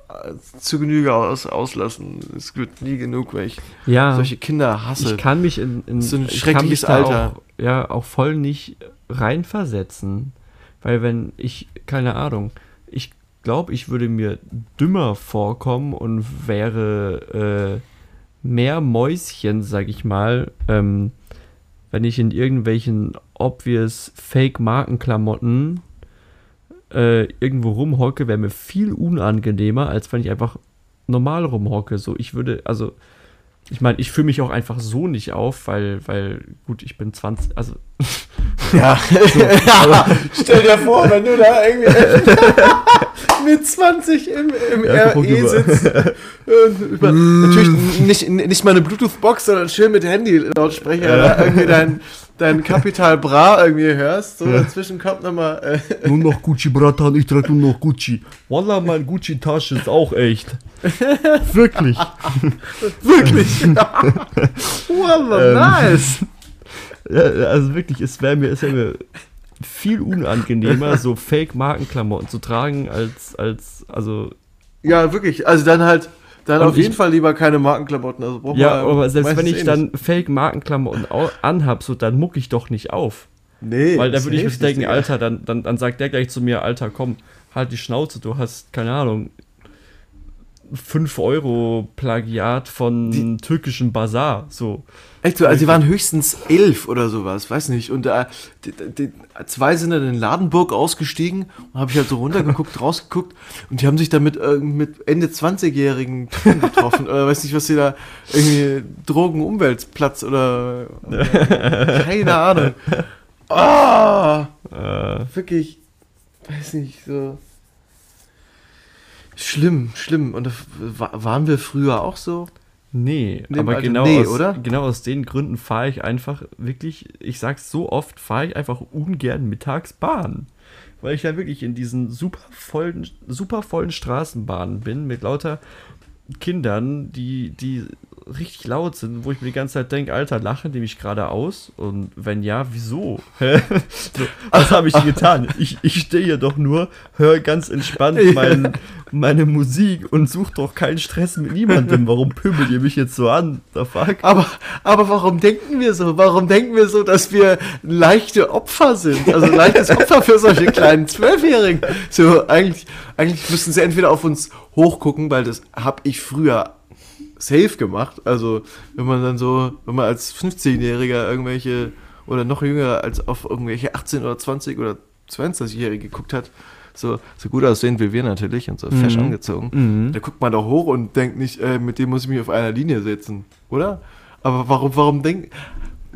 S3: äh, zu Genüge aus, auslassen. Es wird nie genug, weil ich
S2: Ja,
S3: solche Kinder hasse.
S2: ich kann mich in, in
S3: So ein schreckliches Alter.
S2: Auch, ja, auch voll nicht reinversetzen. Weil wenn ich, keine Ahnung, ich glaube, ich würde mir dümmer vorkommen und wäre äh, mehr Mäuschen, sag ich mal, ähm, wenn ich in irgendwelchen obvious Fake-Markenklamotten äh, irgendwo rumhocke, wäre mir viel unangenehmer, als wenn ich einfach normal rumhocke. So, ich würde, also, ich meine, ich fühle mich auch einfach so nicht auf, weil, weil, gut, ich bin 20, also,
S3: Ja. ja. Stell dir vor, wenn du da irgendwie mit 20 im, im
S2: Ja,
S3: RE sitzt. über, natürlich nicht, nicht mal eine Bluetooth-Box, sondern schön mit Handy-Lautsprecher. Da irgendwie dein, dein Capital Bra irgendwie hörst. So dazwischen kommt nochmal. Äh,
S2: nur noch Gucci, Bratan, ich trage nur noch Gucci. Wallah, mein Gucci-Tasche ist auch echt. Wirklich.
S3: wirklich. wow,
S2: Ähm.
S3: nice.
S2: Ja, also wirklich, es wäre mir, es wär mir viel unangenehmer, so Fake-Markenklamotten zu tragen, als, als, also,
S3: Ja, wirklich. Also dann halt. Dann
S2: Und
S3: auf jeden
S2: ich-
S3: Fall lieber keine Markenklamotten. Also braucht
S2: ja,
S3: man
S2: aber selbst wenn
S3: meistens
S2: ich
S3: eh
S2: dann Fake-Markenklamotten anhab, so, dann muck ich doch nicht auf.
S3: Nee,
S2: Weil da würde ich mir denken. Alter, dann, dann, dann sagt der gleich zu mir, Alter, komm, halt die Schnauze, du hast, keine Ahnung, 5 Euro Plagiat von türkischen Bazar, so.
S3: Echt so, also die waren höchstens elf oder sowas, weiß nicht. Und äh, die, die, zwei sind dann in Ladenburg ausgestiegen und habe ich halt so runtergeguckt, rausgeguckt und die haben sich da mit, äh, mit Ende 20-jährigen Typen getroffen oder weiß nicht, was sie da irgendwie Drogen-Umweltplatz oder, oder keine Ahnung. Ah,
S2: Äh,
S3: wirklich, weiß nicht, so schlimm, schlimm. Und waren wir früher auch so?
S2: nee,
S3: Nee,
S2: aber
S3: also
S2: genau,
S3: nee,
S2: aus,
S3: oder?
S2: genau aus den Gründen fahre ich einfach wirklich, ich sag's so oft, fahre ich einfach ungern mittags Bahn. Weil ich ja wirklich in diesen super vollen, super vollen Straßenbahnen bin mit lauter Kindern, die, die richtig laut sind, wo ich mir die ganze Zeit denke, Alter, lachen die mich gerade aus? Und wenn ja, wieso? So, was habe ich getan? Ich, ich stehe hier doch nur, höre ganz entspannt mein, meine Musik und suche doch keinen Stress mit niemandem. Warum pöbelt ihr mich jetzt so an? The fuck?
S3: Aber, aber warum denken wir so? Warum denken wir so, dass wir leichte Opfer sind? Also ein leichtes Opfer für solche kleinen Zwölfjährigen. So, eigentlich, eigentlich müssten sie entweder auf uns hochgucken, weil das habe ich früher safe gemacht. Also, wenn man dann so, wenn man als 15-Jähriger irgendwelche oder noch jünger als auf irgendwelche 18 oder 20 oder 22-Jährige geguckt hat, so, so gut aussehend wie wir natürlich und so fesch
S2: Mhm.
S3: angezogen,
S2: Mhm.
S3: da guckt man doch hoch und denkt nicht, äh, mit dem muss ich mich auf einer Linie setzen, oder? Aber warum, warum denken,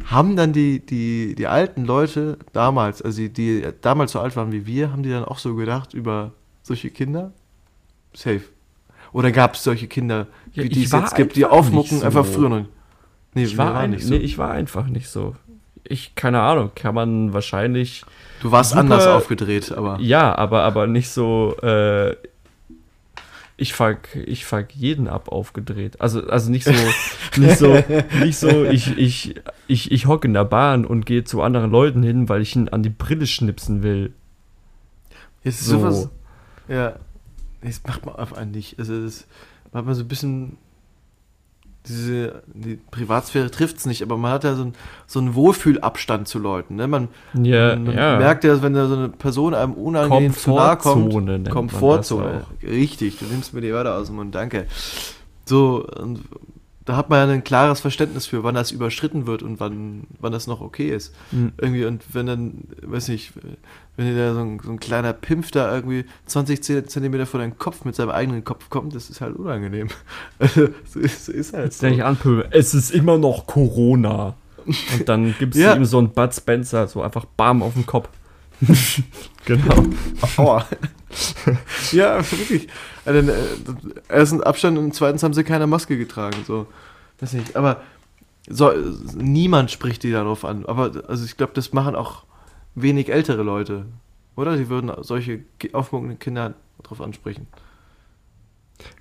S3: haben dann die, die, die alten Leute damals, also die, die damals so alt waren wie wir, haben die dann auch so gedacht über solche Kinder? Safe. Oder gab es solche Kinder,
S2: Ja,
S3: wie die es
S2: war
S3: jetzt gibt, die aufmucken,
S2: so.
S3: einfach früher noch? Nee,
S2: Ich war, ein,
S3: nicht so.
S2: nee, ich war einfach nicht so. Ich, keine Ahnung, kann man wahrscheinlich
S3: du warst
S2: super-
S3: anders aufgedreht, aber.
S2: Ja, aber, aber nicht so, äh, ich fuck, ich fuck jeden ab aufgedreht. Also, also nicht so, nicht so, nicht so, ich, ich, ich, ich hocke in der Bahn und gehe zu anderen Leuten hin, weil ich ihn an die Brille schnipsen will.
S3: Ist
S2: So.
S3: sowas. Ja. Das macht man einfach nicht. Also das macht man so ein bisschen. Diese die Privatsphäre trifft es nicht, aber man hat ja so, ein, so einen Wohlfühlabstand zu Leuten. Ne? Man,
S2: Ja,
S3: man
S2: ja.
S3: merkt ja, wenn da so eine Person einem unangenehm zu nahe
S2: Komfortzone
S3: kommt. Komfortzone.
S2: das
S3: Richtig, du nimmst mir die Wörter aus dem Mund, danke. So, und da hat man ja ein klares Verständnis für, wann das überschritten wird und wann, wann das noch okay ist.
S2: Mhm.
S3: Irgendwie, und wenn dann, weiß nicht, wenn dir da so ein, so ein kleiner Pimpf da irgendwie 20 Zentimeter vor deinen Kopf mit seinem eigenen Kopf kommt, das ist halt unangenehm. Also, so ist, so ist halt
S2: Jetzt denke ich anpöbeln, es ist immer noch Corona. Und dann gibst
S3: Ja.
S2: du ihm so einen Bud Spencer, so einfach bam auf den Kopf. Genau.
S3: Aua. ja, wirklich. Also, äh, ersten Abstand und zweitens haben sie keine Maske getragen. So, weiß nicht. Aber so, niemand spricht die darauf an. Aber also ich glaube, das machen auch wenig ältere Leute. Oder? Die würden solche aufgemuckten Kinder darauf ansprechen.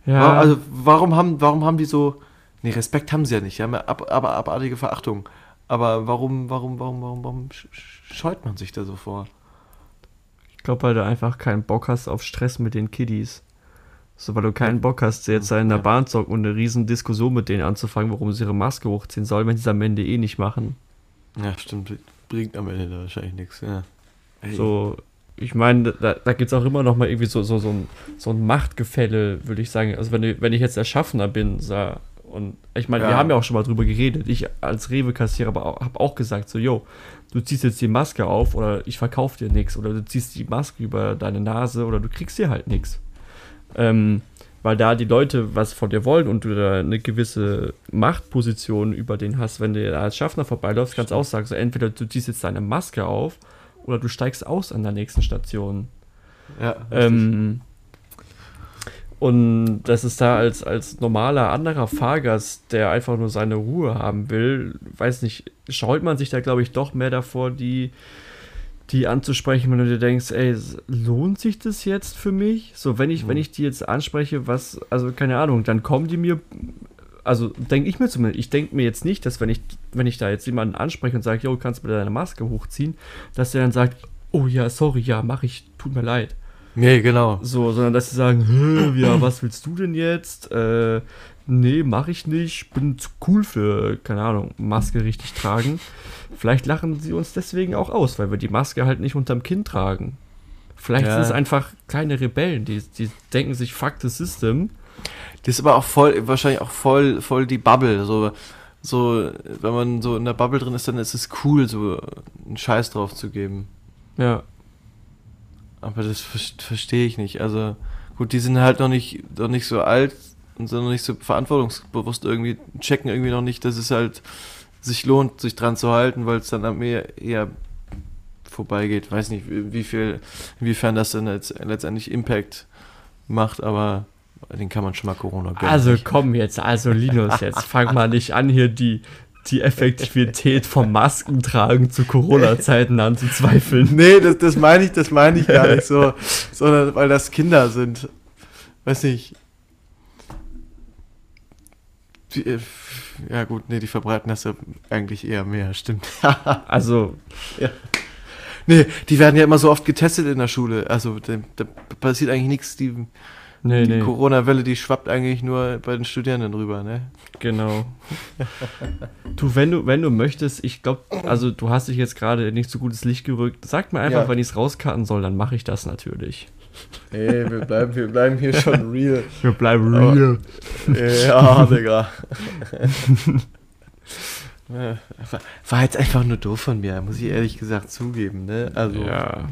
S2: Ja,
S3: Wa- Also warum haben, warum haben die so. Nee, Respekt haben sie ja nicht. Die haben ja ab, aber abartige Verachtung. Aber warum, warum, warum, warum, warum sch- sch- scheut man sich da so vor?
S2: ich glaube, weil du einfach keinen Bock hast auf Stress mit den Kiddies. So, weil du keinen Bock hast, jetzt da in der. Bahn zu und eine riesen Diskussion mit denen anzufangen, warum sie ihre Maske hochziehen sollen, wenn sie es am Ende eh nicht machen.
S3: Ja, stimmt. Bringt am Ende da wahrscheinlich nichts. Ja. Ey.
S2: So, ich meine, da, da gibt es auch immer noch mal irgendwie so, so, so, ein, so ein Machtgefälle, würde ich sagen. Also wenn, ich- wenn ich jetzt der Schaffner bin, sa- und ich meine, wir
S3: Ja.
S2: haben ja auch schon mal drüber geredet. Ich als Rewe-Kassierer habe auch gesagt, so, yo, du ziehst jetzt die Maske auf oder ich verkaufe dir nichts oder du ziehst die Maske über deine Nase oder du kriegst dir halt nichts. Ähm, weil da die Leute was von dir wollen und du da eine gewisse Machtposition über den hast, wenn du da als Schaffner vorbeiläufst, kannst du auch sagen, so entweder du ziehst jetzt deine Maske auf oder du steigst aus an der nächsten Station.
S3: Ja.
S2: Ähm, und das ist da als, als normaler anderer Fahrgast, der einfach nur seine Ruhe haben will, weiß nicht, scheut man sich da, glaube ich, doch mehr davor, die, die anzusprechen, wenn du dir denkst, ey, lohnt sich das jetzt für mich? So, wenn ich, wenn ich die jetzt anspreche, was, also keine Ahnung, dann kommen die mir, also denke ich mir zumindest, ich denke mir jetzt nicht, dass wenn ich, wenn ich da jetzt jemanden anspreche und sage, yo, kannst du mir deine Maske hochziehen, dass der dann sagt, oh ja, sorry, ja, mach ich, tut mir leid.
S3: nee, genau.
S2: So, sondern dass sie sagen, ja, was willst du denn jetzt? Äh, nee, mach ich nicht. Bin zu cool für, keine Ahnung, Maske richtig tragen. Vielleicht lachen sie uns deswegen auch aus, weil wir die Maske halt nicht unterm Kinn tragen. Vielleicht
S3: Ja.
S2: sind es einfach kleine Rebellen, die, die denken sich, fuck the system.
S3: Das ist aber auch voll, wahrscheinlich auch voll, voll die Bubble. So, so, wenn man so in der Bubble drin ist, dann ist es cool, so einen Scheiß drauf zu geben.
S2: Ja,
S3: Aber das ver verstehe ich nicht. Also, gut, die sind halt noch nicht, noch nicht so alt und sind noch nicht so verantwortungsbewusst irgendwie, checken irgendwie noch nicht, dass es halt sich lohnt, sich dran zu halten, weil es dann am eher, eher vorbeigeht. Weiß nicht, wie viel, inwiefern das dann jetzt letztendlich Impact macht, aber den kann man schon mal Corona gönnen.
S2: also komm jetzt, also Linus, jetzt fang mal nicht an, hier die, die Effektivität vom Maskentragen zu Corona-Zeiten anzuzweifeln.
S3: Nee, das, das meine ich, das meine ich gar nicht so, sondern weil das Kinder sind. Weiß nicht. Äh, ja gut, nee, die verbreiten das ja eigentlich eher mehr, stimmt.
S2: Also,
S3: nee, die werden ja immer so oft getestet in der Schule. Also da, da passiert eigentlich nichts. Die,
S2: nee,
S3: die
S2: nee.
S3: Corona-Welle, die schwappt eigentlich nur bei den Studierenden rüber, ne?
S2: Genau. du, wenn du, wenn du möchtest, ich glaube, also du hast dich jetzt gerade nicht so gutes Licht gerückt. Sag mir einfach,
S3: Ja.
S2: wenn ich es rauskarten soll, dann mache ich das natürlich.
S3: Ey, wir bleiben, wir bleiben hier schon real.
S2: Wir bleiben real.
S3: Ja, Digga. War, war jetzt einfach nur doof von mir, muss ich ehrlich gesagt zugeben, ne? Also
S2: Ja.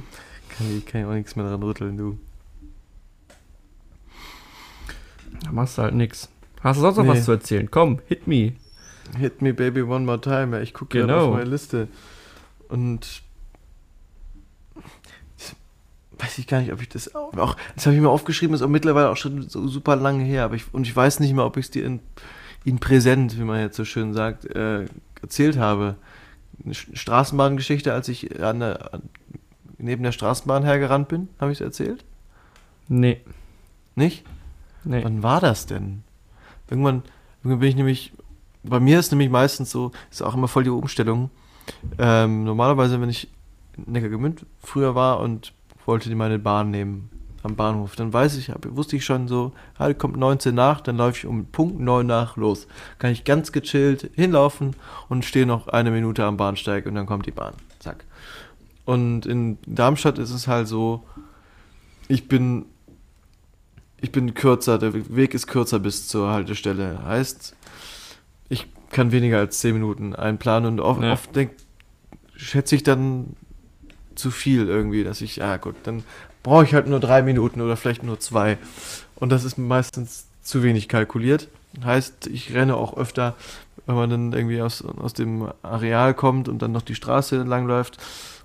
S3: kann, ich, kann ich auch nichts mehr dran rütteln, du.
S2: Da machst du halt nix. Hast du sonst noch
S3: Nee.
S2: was zu erzählen? Komm, hit me.
S3: Hit me baby one more time. Ich gucke
S2: Genau.
S3: gerade auf meine Liste. Und weiß ich gar nicht, ob ich das auch. das habe ich mir aufgeschrieben, ist auch mittlerweile auch schon so super lange her. Aber ich, und ich weiß nicht mehr, ob ich es dir in, in präsent, wie man jetzt so schön sagt, äh, erzählt habe. Eine Sch- Straßenbahngeschichte, als ich an der, an, neben der Straßenbahn hergerannt bin, habe ich es erzählt?
S2: Nee,
S3: Nicht?
S2: nee.
S3: Wann war das denn? Irgendwann, irgendwann bin ich nämlich, bei mir ist nämlich meistens so, ist auch immer voll die Umstellung. Ähm, normalerweise, wenn ich in Neckargemünd früher war und wollte die meine Bahn nehmen am Bahnhof, dann weiß ich, wusste ich schon so, halt kommt 19 nach, dann laufe ich um Punkt 9 nach los. Kann ich ganz gechillt hinlaufen und stehe noch eine Minute am Bahnsteig und dann kommt die Bahn. Zack. Und in Darmstadt ist es halt so, ich bin ich bin kürzer, der Weg ist kürzer bis zur Haltestelle. Heißt, ich kann weniger als 10 Minuten einplanen und oft,
S2: Ja.
S3: oft denk, schätze ich dann zu viel irgendwie, dass ich, ja gut, dann brauche ich halt nur drei Minuten oder vielleicht nur zwei. Und das ist meistens zu wenig kalkuliert. Heißt, ich renne auch öfter, wenn man dann irgendwie aus, aus dem Areal kommt und dann noch die Straße entlang läuft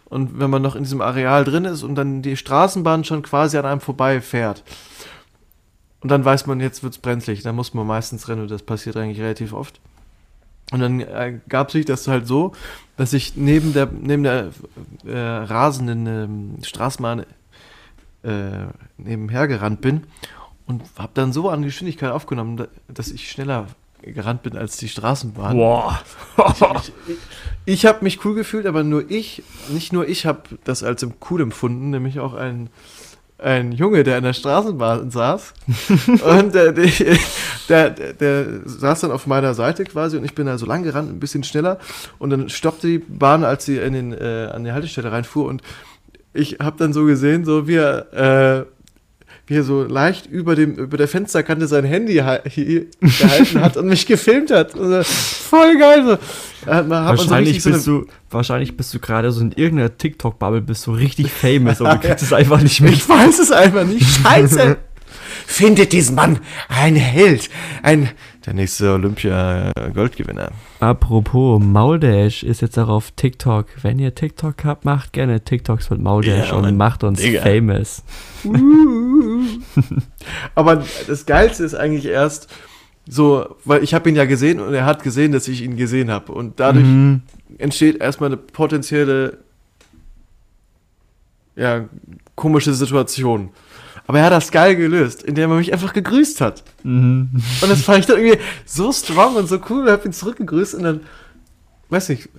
S3: Und wenn man noch in diesem Areal drin ist und dann die Straßenbahn schon quasi an einem vorbei fährt. Und dann weiß man, jetzt wird's brenzlig. Dann muss man meistens rennen und das passiert eigentlich relativ oft. Und dann äh, gab sich das halt so, dass ich neben der, neben der äh, rasenden ähm, Straßenbahn äh, nebenher gerannt bin und habe dann so an Geschwindigkeit aufgenommen, da- dass ich schneller gerannt bin als die Straßenbahn.
S2: Boah.
S3: Ich, ich, ich habe mich cool gefühlt, aber nur ich, nicht nur ich habe das als cool empfunden, nämlich auch ein, ein Junge, der in der Straßenbahn saß. und der, der, der, der saß dann auf meiner Seite quasi und ich bin da so lang gerannt, ein bisschen schneller. Und dann stoppte die Bahn, als sie in den, äh, an die Haltestelle reinfuhr. Und ich habe dann so gesehen, so wie er, äh, wie er so leicht über, dem, über der Fensterkante sein Handy gehalten hat und mich gefilmt hat. Äh, voll geil. So. So
S2: Wahrscheinlich
S3: so
S2: bist
S3: eine-
S2: du, wahrscheinlich bist du gerade so in irgendeiner TikTok-Bubble, bist du richtig famous, aber du kriegst es einfach nicht mit.
S3: Ich weiß es einfach nicht. Scheiße. Findet diesen Mann ein Held. Ein der nächste Olympia-Goldgewinner.
S2: Apropos, Mauldash ist jetzt auch auf TikTok. Wenn ihr TikTok habt, macht gerne TikToks mit Mauldash
S3: Ja,
S2: und macht uns
S3: Digga.
S2: famous.
S3: Aber das Geilste ist eigentlich erst so, weil ich habe ihn ja gesehen und er hat gesehen, dass ich ihn gesehen habe. Und dadurch
S2: Mhm.
S3: entsteht erstmal eine potenzielle, ja, komische Situation. Aber er hat das geil gelöst, indem er mich einfach gegrüßt hat.
S2: Mhm.
S3: Und das fand ich dann irgendwie so strong und so cool. Ich habe ihn zurückgegrüßt und dann, weiß nicht,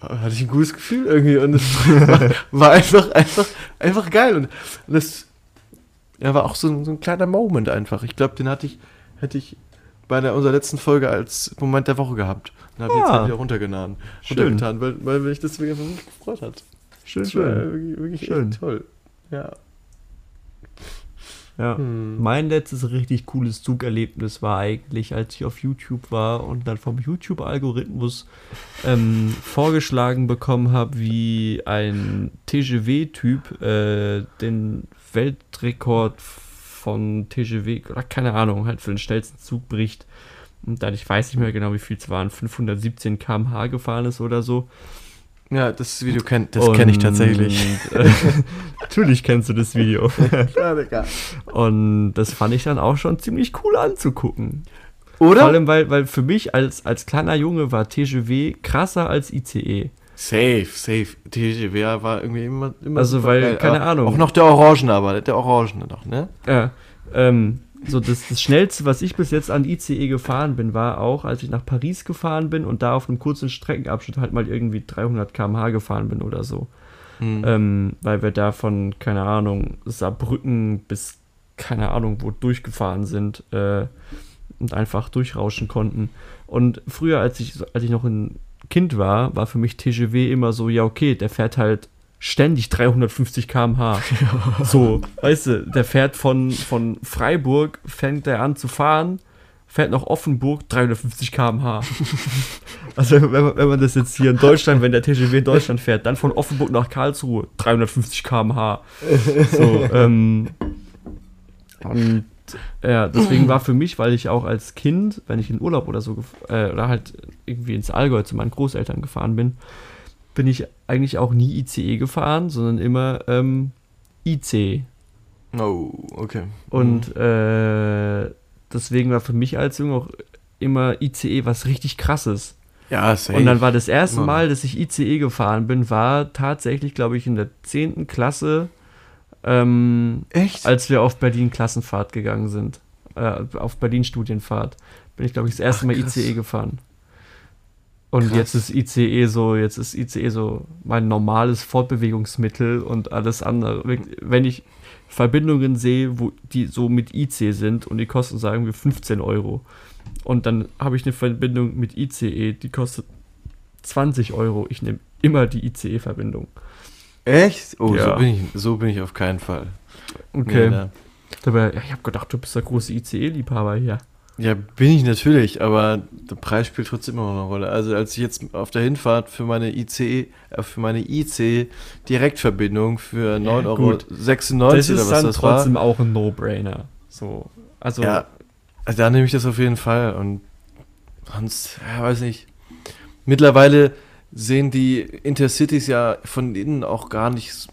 S3: hatte ich ein gutes Gefühl irgendwie. Und es war, war einfach, einfach, einfach geil. Und, und das ja, war auch so, ein- so ein kleiner Moment einfach. Ich glaube, den hatte ich, hätte ich bei der, unserer letzten Folge als Moment der Woche gehabt. Und habe jetzt
S2: Ah.
S3: halt wieder runtergetan,
S2: Schön.
S3: runtergetan weil, weil mich das wirklich gefreut hat.
S2: Schön, schön.
S3: wirklich, wirklich
S2: Schön.
S3: toll. Ja.
S2: Ja.
S3: Hm.
S2: Mein letztes richtig cooles Zugerlebnis war eigentlich, als ich auf YouTube war und dann vom YouTube-Algorithmus ähm, vorgeschlagen bekommen habe, wie ein TGW-Typ äh, den Weltrekord von TGW, oder keine Ahnung, halt für den schnellsten Zug bricht. Und dann, ich weiß nicht mehr genau, wie viel es waren, 517 km/h gefahren ist oder so.
S3: Ja, das Video kennt, das kenne ich tatsächlich.
S2: Äh, natürlich kennst du das Video.
S3: Ja, Digga.
S2: Und das fand ich dann auch schon ziemlich cool anzugucken.
S3: Oder?
S2: Vor allem, weil, weil für mich als, als kleiner Junge war TGW krasser als ICE.
S3: Safe, safe. TGW war irgendwie immer, immer
S2: Also, weil,
S3: geil.
S2: keine Ahnung.
S3: Auch noch der Orangene, aber der Orangene noch, ne?
S2: Ja, ähm, so das, das schnellste, was ich bis jetzt an ICE gefahren bin, war auch, als ich nach Paris gefahren bin und da auf einem kurzen Streckenabschnitt halt mal irgendwie 300 km/h gefahren bin oder so.
S3: Hm.
S2: Ähm, weil wir da von, keine Ahnung, Saarbrücken bis, keine Ahnung, wo durchgefahren sind äh, und einfach durchrauschen konnten. Und früher, als ich, als ich noch ein Kind war, war für mich TGW immer so, ja, okay, der fährt halt ständig 350 km/h. So, weißt du, der fährt von, von Freiburg, fängt er an zu fahren, fährt nach Offenburg 350 km/h. Also, wenn man, wenn man das jetzt hier in Deutschland, wenn der TGW in Deutschland fährt, dann von Offenburg nach Karlsruhe 350 km/h. So, ähm, und ja, deswegen war für mich, weil ich auch als Kind, wenn ich in Urlaub oder so, äh, oder halt irgendwie ins Allgäu zu meinen Großeltern gefahren bin, bin ich eigentlich auch nie ICE gefahren, sondern immer ähm, IC.
S3: Oh, okay.
S2: Und äh, deswegen war für mich als Junge auch immer ICE was richtig krasses.
S3: ja, safe.
S2: Und dann war das erste. Mal, dass ich ICE gefahren bin, war tatsächlich, glaube ich, in der 10. Klasse, ähm,
S3: Echt?
S2: als wir auf Berlin Klassenfahrt gegangen sind. Äh, auf Berlin Studienfahrt. Bin ich, glaube ich, das erste
S3: Ach,
S2: Mal. ICE gefahren. Und
S3: Krass.
S2: jetzt ist ICE so, jetzt ist ICE so mein normales Fortbewegungsmittel und alles andere. Wenn ich Verbindungen sehe, wo die so mit IC sind und die kosten, sagen wir, 15 Euro. Und dann habe ich eine Verbindung mit ICE, die kostet 20 Euro. Ich nehme immer die ICE-Verbindung.
S3: Echt? Oh,
S2: Ja.
S3: so, bin ich, so bin ich auf keinen Fall.
S2: Okay.
S3: Nee, ne.
S2: Dabei, ja, ich habe gedacht, du bist der große ICE-Liebhaber hier.
S3: Ja, bin ich natürlich, aber der Preis spielt trotzdem immer noch eine Rolle. Also als ich jetzt auf der Hinfahrt für meine IC, äh, für meine IC Direktverbindung für 9,96 Euro
S2: das
S3: oder
S2: ist
S3: was
S2: dann
S3: das war.
S2: trotzdem auch ein No-Brainer. So, also,
S3: Ja, also da nehme ich das auf jeden Fall und sonst, ja, weiß nicht. Mittlerweile sehen die Intercities ja von innen auch gar nicht.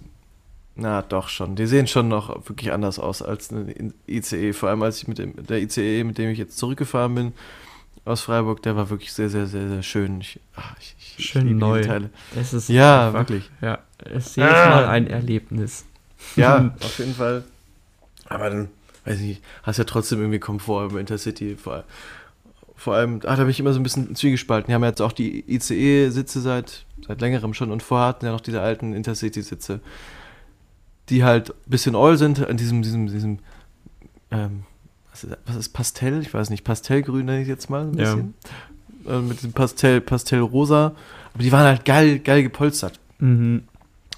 S3: Na, doch schon. Die sehen schon noch wirklich anders aus als eine In- ICE. Vor allem als ich mit dem, der ICE, mit dem ich jetzt zurückgefahren bin aus Freiburg, der war wirklich sehr, sehr, sehr, sehr schön. Ich, ach, ich, ich, ich
S2: Schön neu.
S3: Teile.
S2: Es ist
S3: Ja,
S2: einfach-
S3: wirklich.
S2: Ja, es ist jedes
S3: Ah.
S2: Mal ein Erlebnis.
S3: Ja, auf jeden Fall. Aber dann, weiß ich nicht, hast ja trotzdem irgendwie Komfort im Intercity. Vor, vor allem, ah, da bin ich immer so ein bisschen zwiegespalten. Die haben ja jetzt auch die ICE-Sitze seit, seit längerem schon und vorher hatten ja noch diese alten Intercity-Sitze, die halt ein bisschen oll sind, in diesem, diesem, diesem, ähm, was ist, was ist Pastell? Ich weiß nicht, Pastellgrün nenne ich jetzt mal ein
S2: Ja.
S3: bisschen. Äh, mit diesem Pastell, Pastellrosa. Aber die waren halt geil, geil gepolstert.
S2: Mhm.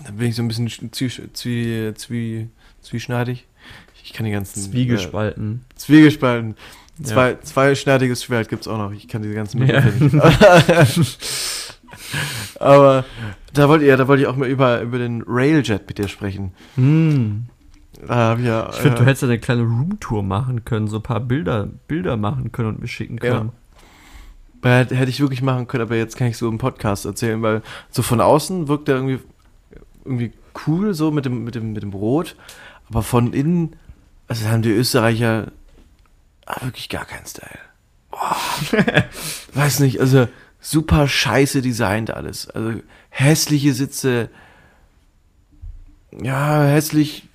S3: Da bin ich so ein bisschen zwie, zwie, zwie, zwieschneidig. Ich kann die ganzen.
S2: Zwiegespalten.
S3: Äh, Zwiegespalten.
S2: Ja.
S3: Zwei, zweischneidiges Schwert gibt es auch noch. Ich kann diese ganzen
S2: Ja.
S3: Aber da wollte ich, da wollte ich auch mal über, über den Railjet mit dir sprechen.
S2: Hm.
S3: Da ja.
S2: Ich finde,
S3: ja,
S2: du hättest ja eine kleine Roomtour machen können, so ein paar Bilder, Bilder machen können und mir schicken
S3: Ja.
S2: können.
S3: Äh, Hätte hätte ich wirklich machen können, aber jetzt kann ich so im Podcast erzählen, weil so von außen wirkt er irgendwie, irgendwie cool, so mit dem, mit, dem, mit dem Brot, aber von innen, also haben die Österreicher wirklich gar keinen Style. Boah. Weiß nicht, also super scheiße designt alles. Also hässliche Sitze, ja, hässlich,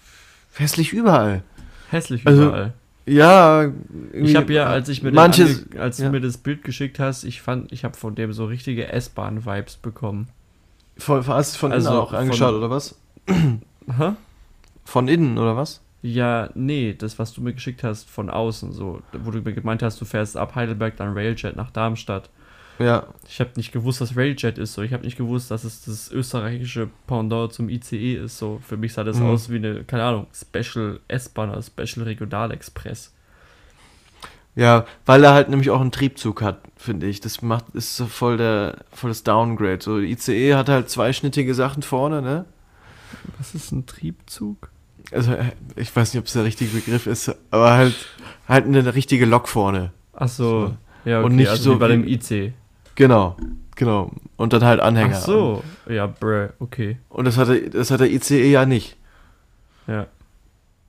S3: hässlich überall.
S2: Hässlich
S3: Also,
S2: überall.
S3: Ja,
S2: Ich habe ja, als ich mir,
S3: manches,
S2: ange- als
S3: ja.
S2: du mir das Bild geschickt hast, ich fand, ich habe von dem so richtige S-Bahn-Vibes bekommen.
S3: von, hast du von innen
S2: Also
S3: auch
S2: von-
S3: angeschaut, oder was?
S2: Hä?
S3: Von innen, oder was?
S2: Ja, nee, das, was du mir geschickt hast, von außen, so, wo du mir gemeint hast, du fährst ab Heidelberg dann Railjet nach Darmstadt.
S3: Ja,
S2: Ich habe nicht gewusst, was Railjet ist, so. Ich habe nicht gewusst, dass es das österreichische Pendant zum ICE ist, so. Für mich sah das
S3: Mhm.
S2: aus wie eine, keine Ahnung, Special S-Bahn oder Special Regionalexpress.
S3: Ja, weil er halt nämlich auch einen Triebzug hat, finde ich. Das macht, ist so voll der, voll das Downgrade. So, ICE hat halt zweischnittige Sachen vorne, ne?
S2: Was ist ein Triebzug?
S3: Also, äh, ich weiß nicht, ob es der richtige Begriff ist, aber halt, halt eine richtige Lok vorne.
S2: Ach so,
S3: So.
S2: ja, okay,
S3: Und nicht
S2: also
S3: so
S2: wie bei dem IC.
S3: Genau, genau. Und dann halt Anhänger.
S2: Ach so, ja, bruh, okay,
S3: Und das hat, der, das hat der ICE ja nicht.
S2: ja.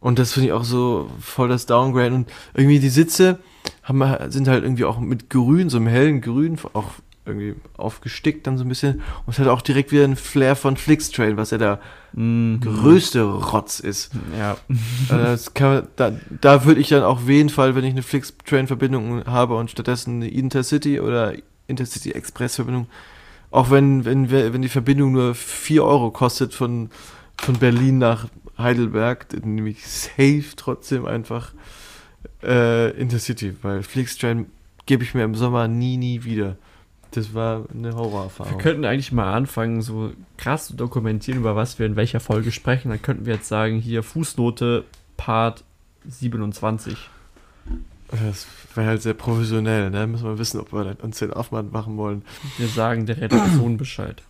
S3: Und das finde ich auch so voll das Downgrade. Und irgendwie die Sitze haben, sind halt irgendwie auch mit Grün, so einem hellen Grün, auch irgendwie aufgestickt dann so ein bisschen. Und es hat auch direkt wieder ein Flair von Flixtrain, was ja der
S2: Mhm.
S3: größte Rotz ist.
S2: Ja,
S3: Also das kann, da da würde ich dann auf jeden Fall, wenn ich eine Flixtrain-Verbindung habe und stattdessen eine Intercity oder Intercity Express-Verbindung, auch wenn, wenn, wir, wenn die Verbindung nur 4 Euro kostet von, von Berlin nach Heidelberg, dann nehme ich safe trotzdem einfach äh, Intercity, weil Flixtrain gebe ich mir im Sommer nie, nie wieder. Das war eine
S2: wir
S3: Horrorerfahrung.
S2: könnten eigentlich mal anfangen, so krass zu dokumentieren, über was wir in welcher Folge sprechen. Dann könnten wir jetzt sagen, hier Fußnote Part 27.
S3: Das wäre halt sehr professionell, ne? Müssen wir wissen, ob wir uns den Aufwand machen wollen.
S2: Wir sagen der Redaktion Bescheid.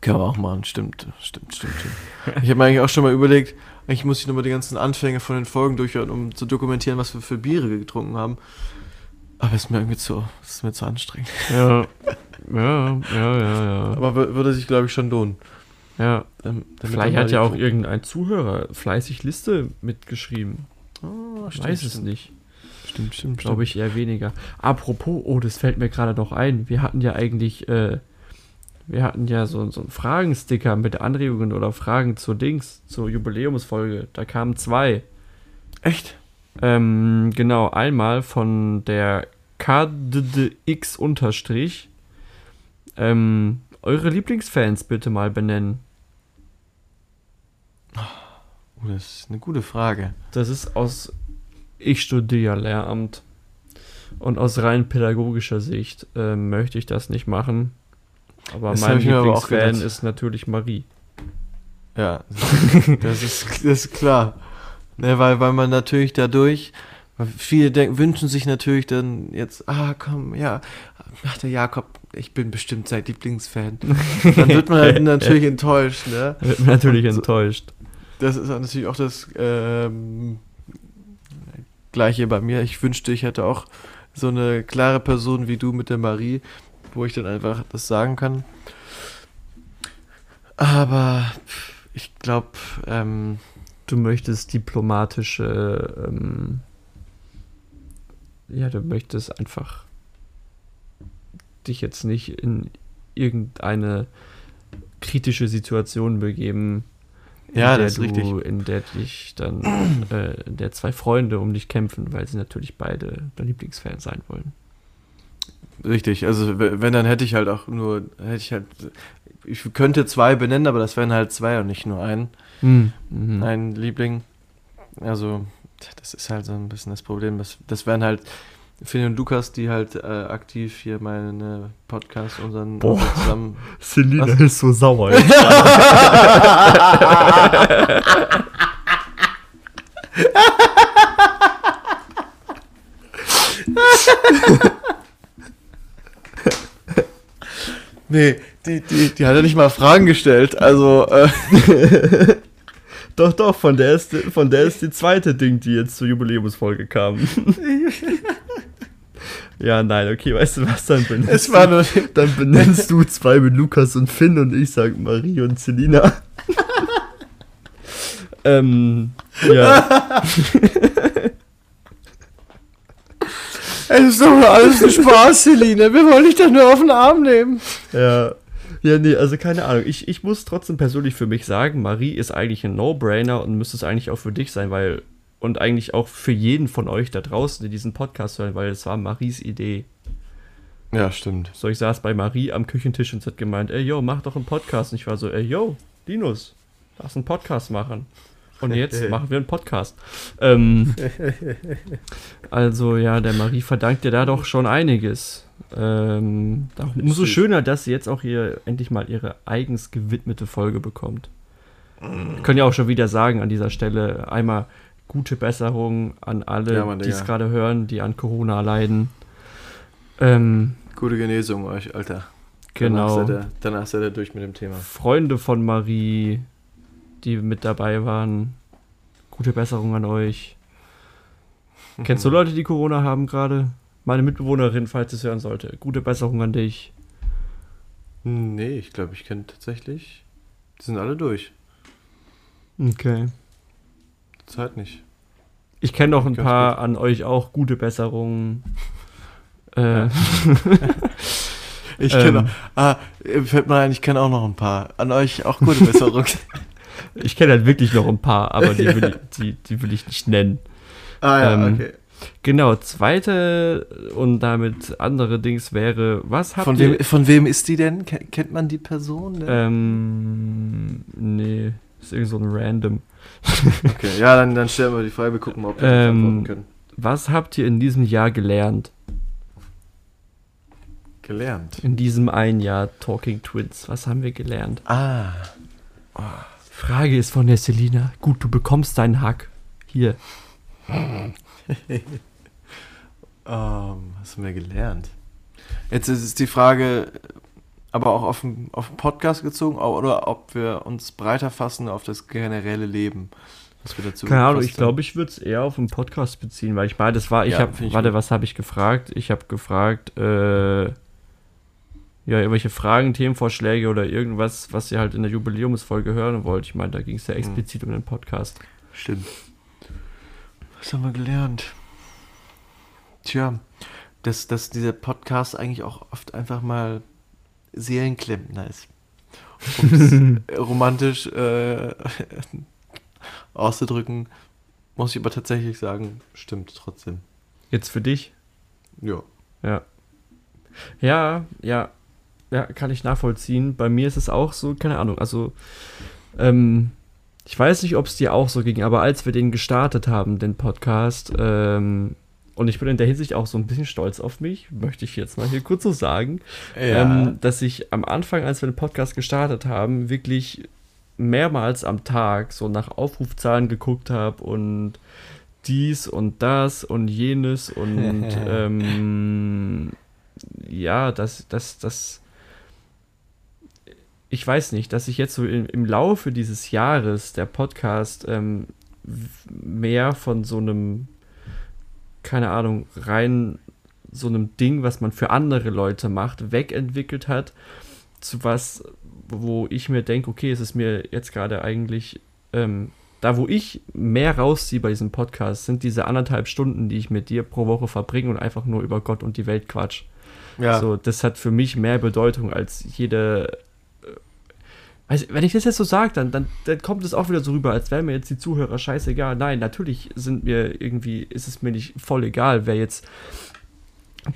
S3: Können wir auch machen, stimmt, stimmt, stimmt. stimmt. Ich habe mir eigentlich auch schon mal überlegt, eigentlich muss ich nochmal die ganzen Anfänge von den Folgen durchhören, um zu dokumentieren, was wir für Biere getrunken haben. Aber es ist mir irgendwie zu, ist mir zu anstrengend.
S2: Ja, ja, ja, ja, ja.
S3: Aber wür- würde sich, glaube ich, schon lohnen.
S2: ja.
S3: Ähm,
S2: Vielleicht hat ja auch irgendein Zuhörer fleißig Liste mitgeschrieben.
S3: Oh,
S2: Ich weiß es nicht.
S3: Stimmt, stimmt,
S2: Glaube ich eher weniger. Apropos, oh, das fällt mir gerade noch ein. Wir hatten ja eigentlich, äh, wir hatten ja so, so einen Fragensticker mit Anregungen oder Fragen zur Dings, zur Jubiläumsfolge. Da kamen zwei.
S3: Echt?
S2: Ähm, genau, einmal von der KDDX unterstrich. Ähm, eure Lieblingsfans bitte mal benennen.
S3: Oh, das ist eine gute Frage.
S2: Das ist aus, ich studiere Lehramt. Und aus rein pädagogischer Sicht äh, möchte ich das nicht machen. Aber
S3: Das
S2: mein Lieblingsfan ist natürlich Marie.
S3: Ja, das ist, das ist klar. Ne, weil, weil man natürlich dadurch, viele denken, wünschen sich natürlich dann jetzt, ah komm, ja, ach der Jakob, ich bin bestimmt sein Lieblingsfan. Dann wird man halt natürlich enttäuscht, ne?
S2: Wird man natürlich
S3: Und
S2: enttäuscht.
S3: Das ist natürlich auch das ähm, Gleiche bei mir. Ich wünschte, ich hätte auch so eine klare Person wie du mit der Marie, wo ich dann einfach das sagen kann. Aber ich glaube, ähm,
S2: Du möchtest diplomatische, ähm, ja, du möchtest einfach dich jetzt nicht in irgendeine kritische Situation begeben,
S3: Ja,
S2: der
S3: das ist
S2: du,
S3: richtig.
S2: in der dich dann, äh, in der zwei Freunde um dich kämpfen, weil sie natürlich beide dein Lieblingsfan sein wollen.
S3: richtig. Also wenn, dann hätte ich halt auch nur, hätte ich halt, ich könnte zwei benennen, aber das wären halt zwei und nicht nur ein,
S2: Mhm.
S3: ein Liebling. Also das ist halt so ein bisschen das Problem. Das, das wären halt Finn und Lukas, die halt äh, aktiv hier meine Podcast, unseren
S2: Boah.
S3: unseren zusammen
S2: Selina
S3: Was?
S2: ist so sauer.
S3: Nee, die, die, die hat ja nicht mal Fragen gestellt. Also, äh,
S2: Doch, doch, von der ist, von der ist die zweite Ding, die jetzt zur Jubiläumsfolge kam. ja, nein, okay, weißt du was, dann benennst,
S3: es war nur.
S2: du, dann benennst du zwei mit Lukas und Finn und ich sag Marie und Selina. ähm, ja,
S3: Es ist doch alles ein Spaß, Celine. Wir wollen dich doch nur auf den Arm nehmen.
S2: ja. Ja, nee, also keine Ahnung. Ich, ich muss trotzdem persönlich für mich sagen, Marie ist eigentlich ein No-Brainer und müsste es eigentlich auch für dich sein, weil, und eigentlich auch für jeden von euch da draußen, die diesen Podcast hören, weil es war Maries Idee.
S3: Ja, stimmt.
S2: So, ich saß bei Marie am Küchentisch und sie hat gemeint, ey, yo, mach doch einen Podcast. Und ich war so, ey, yo, Linus, lass einen Podcast machen. Und jetzt machen wir einen Podcast. Ähm, also, ja, der Marie verdankt dir da doch schon einiges. Ähm, umso schöner, dass sie jetzt auch hier endlich mal ihre eigens gewidmete Folge bekommt. Wir können ja auch schon wieder sagen an dieser Stelle einmal gute Besserung an alle,
S3: Ja, Mann,
S2: die es gerade hören, die an Corona leiden. Ähm,
S3: Gute Genesung euch, Alter.
S2: genau.
S3: Danach seid, ihr, danach seid ihr durch mit dem Thema.
S2: Freunde von Marie, die mit dabei waren. Gute Besserung an euch. Kennst du Leute, die Corona haben gerade? Meine Mitbewohnerin, falls es hören sollte. Gute Besserung an dich.
S3: Nee, ich glaube, ich kenne tatsächlich. Die sind alle durch.
S2: Okay.
S3: Zeit nicht.
S2: Ich kenne noch ein
S3: Ganz
S2: paar an euch auch. Gute Besserung. Äh,
S3: Ich
S2: Ähm.
S3: kenne Ah, fällt mir ein, ich kenne auch noch ein paar. An euch auch gute Besserung.
S2: ich kenne halt wirklich noch ein paar, aber die will, ich, die, die will ich nicht nennen.
S3: ah
S2: Ähm, Genau, zweite und damit andere Dings wäre, was habt
S3: Von
S2: ihr...
S3: wem, von wem ist die denn? Ke- Kennt man die Person? Denn?
S2: Ähm, nee, ist irgend so ein Random.
S3: Okay, ja, dann, dann stellen wir die Frage, wir gucken mal, ob wir
S2: Ähm,
S3: beantworten können.
S2: Was habt ihr in diesem Jahr gelernt?
S3: Gelernt.
S2: In diesem einen Jahr Talking Twins. Was haben wir gelernt?
S3: Ah.
S2: Frage ist von der Selina. Gut, du bekommst deinen Hack. Hier.
S3: Ähm, was haben wir gelernt? Jetzt ist es die Frage, aber auch auf den, auf den Podcast gezogen oder ob wir uns breiter fassen auf das generelle Leben. Was wir dazu
S2: Keine Ahnung, ich glaube, ich würde es eher auf den Podcast beziehen, weil ich meine, das war, ich
S3: Ja,
S2: habe, warte, was habe ich gefragt? Ich habe gefragt, äh, ja, irgendwelche Fragen, Themenvorschläge oder irgendwas, was ihr halt in der Jubiläumsfolge hören wollt. Ich meine, da ging es ja
S3: Hm.
S2: explizit um den Podcast.
S3: Stimmt. Was haben wir gelernt? Tja, dass, dass dieser Podcast eigentlich auch oft einfach mal Seelenklempner ist. Um es romantisch äh, auszudrücken, muss ich aber tatsächlich sagen, stimmt trotzdem.
S2: Jetzt für dich?
S3: Ja.
S2: Ja. Ja, ja. Ja, kann ich nachvollziehen. Bei mir ist es auch so, keine Ahnung, also, ähm, ich weiß nicht, ob es dir auch so ging, aber als wir den gestartet haben, den Podcast, ähm, und ich bin in der Hinsicht auch so ein bisschen stolz auf mich, möchte ich jetzt mal hier kurz so sagen, ähm, dass ich am Anfang, als wir den Podcast gestartet haben, wirklich mehrmals am Tag so nach Aufrufzahlen geguckt habe und dies und das und jenes und ähm, ja, das, das, das, ich weiß nicht, dass ich jetzt so im, im Laufe dieses Jahres der Podcast ähm, mehr von so einem, keine Ahnung, rein so einem Ding, was man für andere Leute macht, wegentwickelt hat, zu was, wo ich mir denke, okay, es ist mir jetzt gerade eigentlich, ähm, da wo ich mehr rausziehe bei diesem Podcast, sind diese anderthalb Stunden, die ich mit dir pro Woche verbringe und einfach nur über Gott und die Welt quatsch.
S3: Ja.
S2: So, das hat für mich mehr Bedeutung als jede. Weiß, wenn ich das jetzt so sage, dann, dann, dann kommt es auch wieder so rüber, als wären mir jetzt die Zuhörer scheißegal. Nein, natürlich sind mir irgendwie, ist es mir nicht voll egal, wer jetzt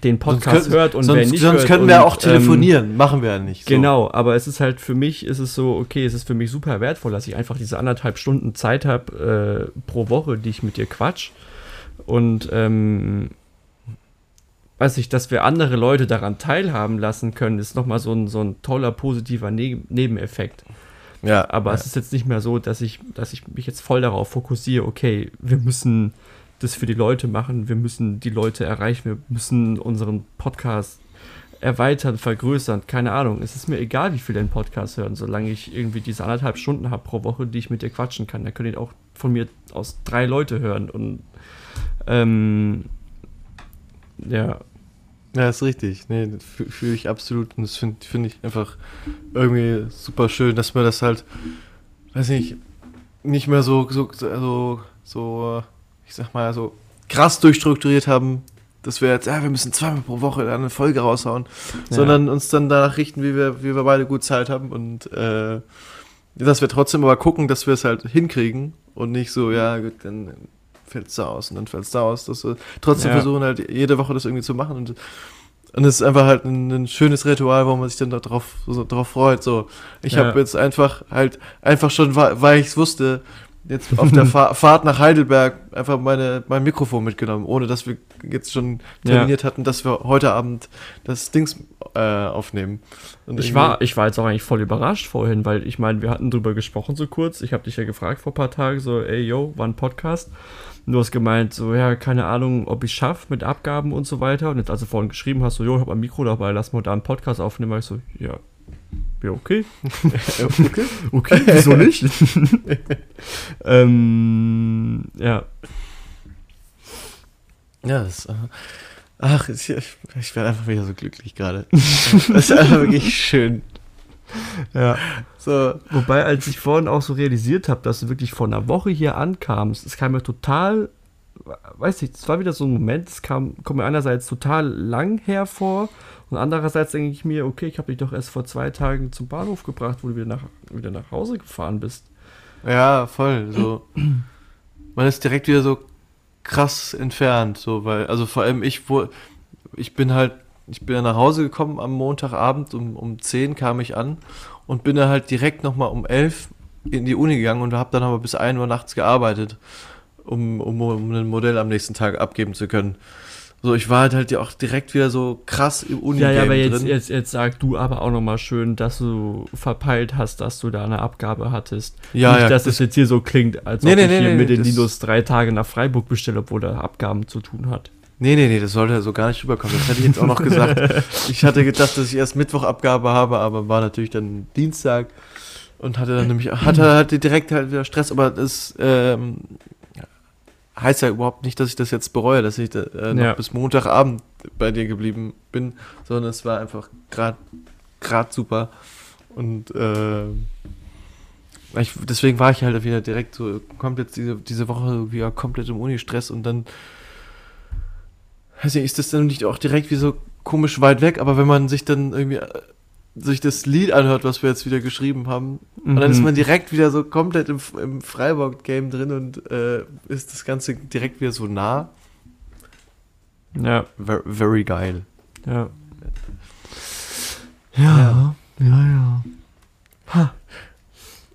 S2: den Podcast
S3: Sonst
S2: hört und
S3: sonst,
S2: wer nicht
S3: sonst könnten
S2: und,
S3: wir auch
S2: ähm,
S3: telefonieren. Machen wir ja nicht. So.
S2: Genau, aber es ist halt für mich, ist es so, okay, es ist für mich super wertvoll, dass ich einfach diese anderthalb Stunden Zeit habe äh, pro Woche, die ich mit dir quatsch. Und ähm, weiß ich, dass wir andere Leute daran teilhaben lassen können, ist nochmal so ein, so ein toller, positiver ne Nebeneffekt.
S3: Ja,
S2: Aber
S3: ja.
S2: es ist jetzt nicht mehr so, dass ich, dass ich mich jetzt voll darauf fokussiere, okay, wir müssen das für die Leute machen, wir müssen die Leute erreichen, wir müssen unseren Podcast erweitern, vergrößern, keine Ahnung. Es ist mir egal, wie viel den Podcast hören, solange ich irgendwie diese anderthalb Stunden habe pro Woche, die ich mit dir quatschen kann. Da können auch von mir aus drei Leute hören und ähm, ja,
S3: Ja, ist richtig. Nee, fühle ich absolut. Und das finde find ich einfach irgendwie super schön, dass wir das halt, weiß nicht, nicht mehr so, so, so, so, ich sag mal, so krass durchstrukturiert haben, dass wir jetzt, ja, wir müssen zweimal pro Woche eine Folge raushauen,
S2: Ja.
S3: sondern uns dann danach richten, wie wir, wie wir beide gut Zeit haben und äh, dass wir trotzdem aber gucken, dass wir es halt hinkriegen und nicht so, ja, gut, dann fällt es da aus und dann fällt es da aus, dass wir trotzdem
S2: Ja.
S3: versuchen halt jede Woche das irgendwie zu machen und und es ist einfach halt ein, ein schönes Ritual, wo man sich dann darauf so, drauf freut. So, ich
S2: Ja.
S3: habe jetzt einfach halt einfach schon, weil ich es wusste, jetzt auf der Fa Fahrt nach Heidelberg einfach meine mein Mikrofon mitgenommen, ohne dass wir jetzt schon
S2: Ja.
S3: terminiert hatten, dass wir heute Abend das Dings äh, aufnehmen. Und
S2: Ich war, ich war jetzt auch eigentlich voll überrascht vorhin, weil ich meine, wir hatten drüber gesprochen so kurz. Ich habe dich ja gefragt vor ein paar Tagen, so, ey, yo, wann Podcast? Und du hast gemeint, so, ja, keine Ahnung, ob ich schaffe mit Abgaben und so weiter. Und jetzt, als du vorhin geschrieben hast, so, jo, ich habe ein Mikro dabei, lass mal da einen Podcast aufnehmen, war ich so, ja, ja, okay.
S3: okay.
S2: Okay, wieso nicht? ähm, ja,
S3: Ja, das, äh, ach, ich, ich werde einfach wieder so glücklich gerade. das ist einfach wirklich schön.
S2: ja.
S3: So,
S2: Wobei, als ich vorhin auch so realisiert habe, dass du wirklich vor einer Woche hier ankamst, es kam mir total, weiß nicht, es war wieder so ein Moment, es kam, kommt mir einerseits total lang hervor und andererseits denke ich mir, okay, ich habe dich doch erst vor zwei Tagen zum Bahnhof gebracht, wo du wieder nach, wieder nach Hause gefahren bist.
S3: Ja, voll. So. Man ist direkt wieder so krass entfernt, so, weil, also vor allem ich, wo, ich bin halt, ich bin ja nach Hause gekommen am Montagabend, um, um 10 kam ich an und bin dann halt direkt nochmal um 11 in die Uni gegangen und habe dann aber bis 1 Uhr nachts gearbeitet, um, um, um ein Modell am nächsten Tag abgeben zu können. So, ich war halt halt ja auch direkt wieder so krass im uni
S2: Ja, ja, aber
S3: drin.
S2: jetzt, jetzt, jetzt sag du aber auch nochmal schön, dass du verpeilt hast, dass du da eine Abgabe hattest.
S3: Ja,
S2: Nicht,
S3: ja,
S2: dass
S3: das-
S2: es jetzt hier so klingt, als
S3: Nee,
S2: ob
S3: nee,
S2: ich
S3: nee,
S2: hier mit den
S3: das-
S2: Linus drei Tage nach Freiburg bestelle, obwohl er Abgaben zu tun hat.
S3: Nee, nee, nee, das sollte so gar nicht rüberkommen. Das hätte ich jetzt auch noch gesagt. Ich hatte gedacht, dass ich erst Mittwochabgabe habe, aber war natürlich dann Dienstag und hatte dann nämlich, hatte, hatte direkt halt wieder Stress, aber das ähm, heißt ja überhaupt nicht, dass ich das jetzt bereue, dass ich äh, noch
S2: Ja.
S3: bis Montagabend bei dir geblieben bin, sondern es war einfach gerade grad super und äh, ich, deswegen war ich halt wieder direkt so komplett diese, diese Woche wieder komplett im Uni-Stress und dann nicht, ist das dann nicht auch direkt wie so komisch weit weg, aber wenn man sich dann irgendwie äh, sich das Lied anhört, was wir jetzt wieder geschrieben haben, und dann
S2: Mhm.
S3: ist man direkt wieder so komplett im, im Freiburg-Game drin und äh, ist das Ganze direkt wieder so nah.
S2: Ja,
S3: Ver very geil.
S2: ja. Ja, ja, ja.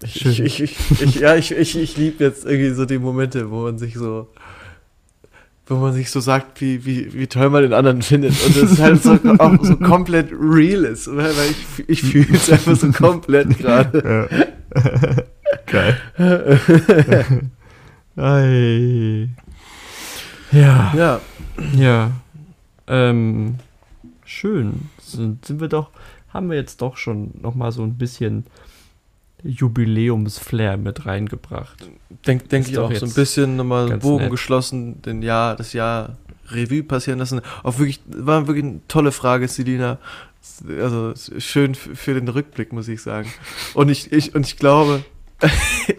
S2: Schön.
S3: ich, ich, ich, ich, ja, ich, ich, ich liebe jetzt irgendwie so die Momente, wo man sich so, wo man sich so sagt, wie, wie, wie toll man den anderen findet. Und das halt so, auch so komplett real ist. Weil ich, ich fühle es einfach so komplett gerade.
S2: Geil. Ei. Ja,
S3: Ja,
S2: ja. Ähm, schön. Sind, sind wir doch, haben wir jetzt doch schon nochmal so ein bisschen Jubiläumsflair mit reingebracht.
S3: denke denk ich auch so ein bisschen nochmal Bogen
S2: nett.
S3: geschlossen, den Jahr, das Jahr Revue passieren lassen. Auch wirklich, war wirklich eine tolle Frage, Selina. Also schön für den Rückblick, muss ich sagen. Und ich, ich, und ich glaube.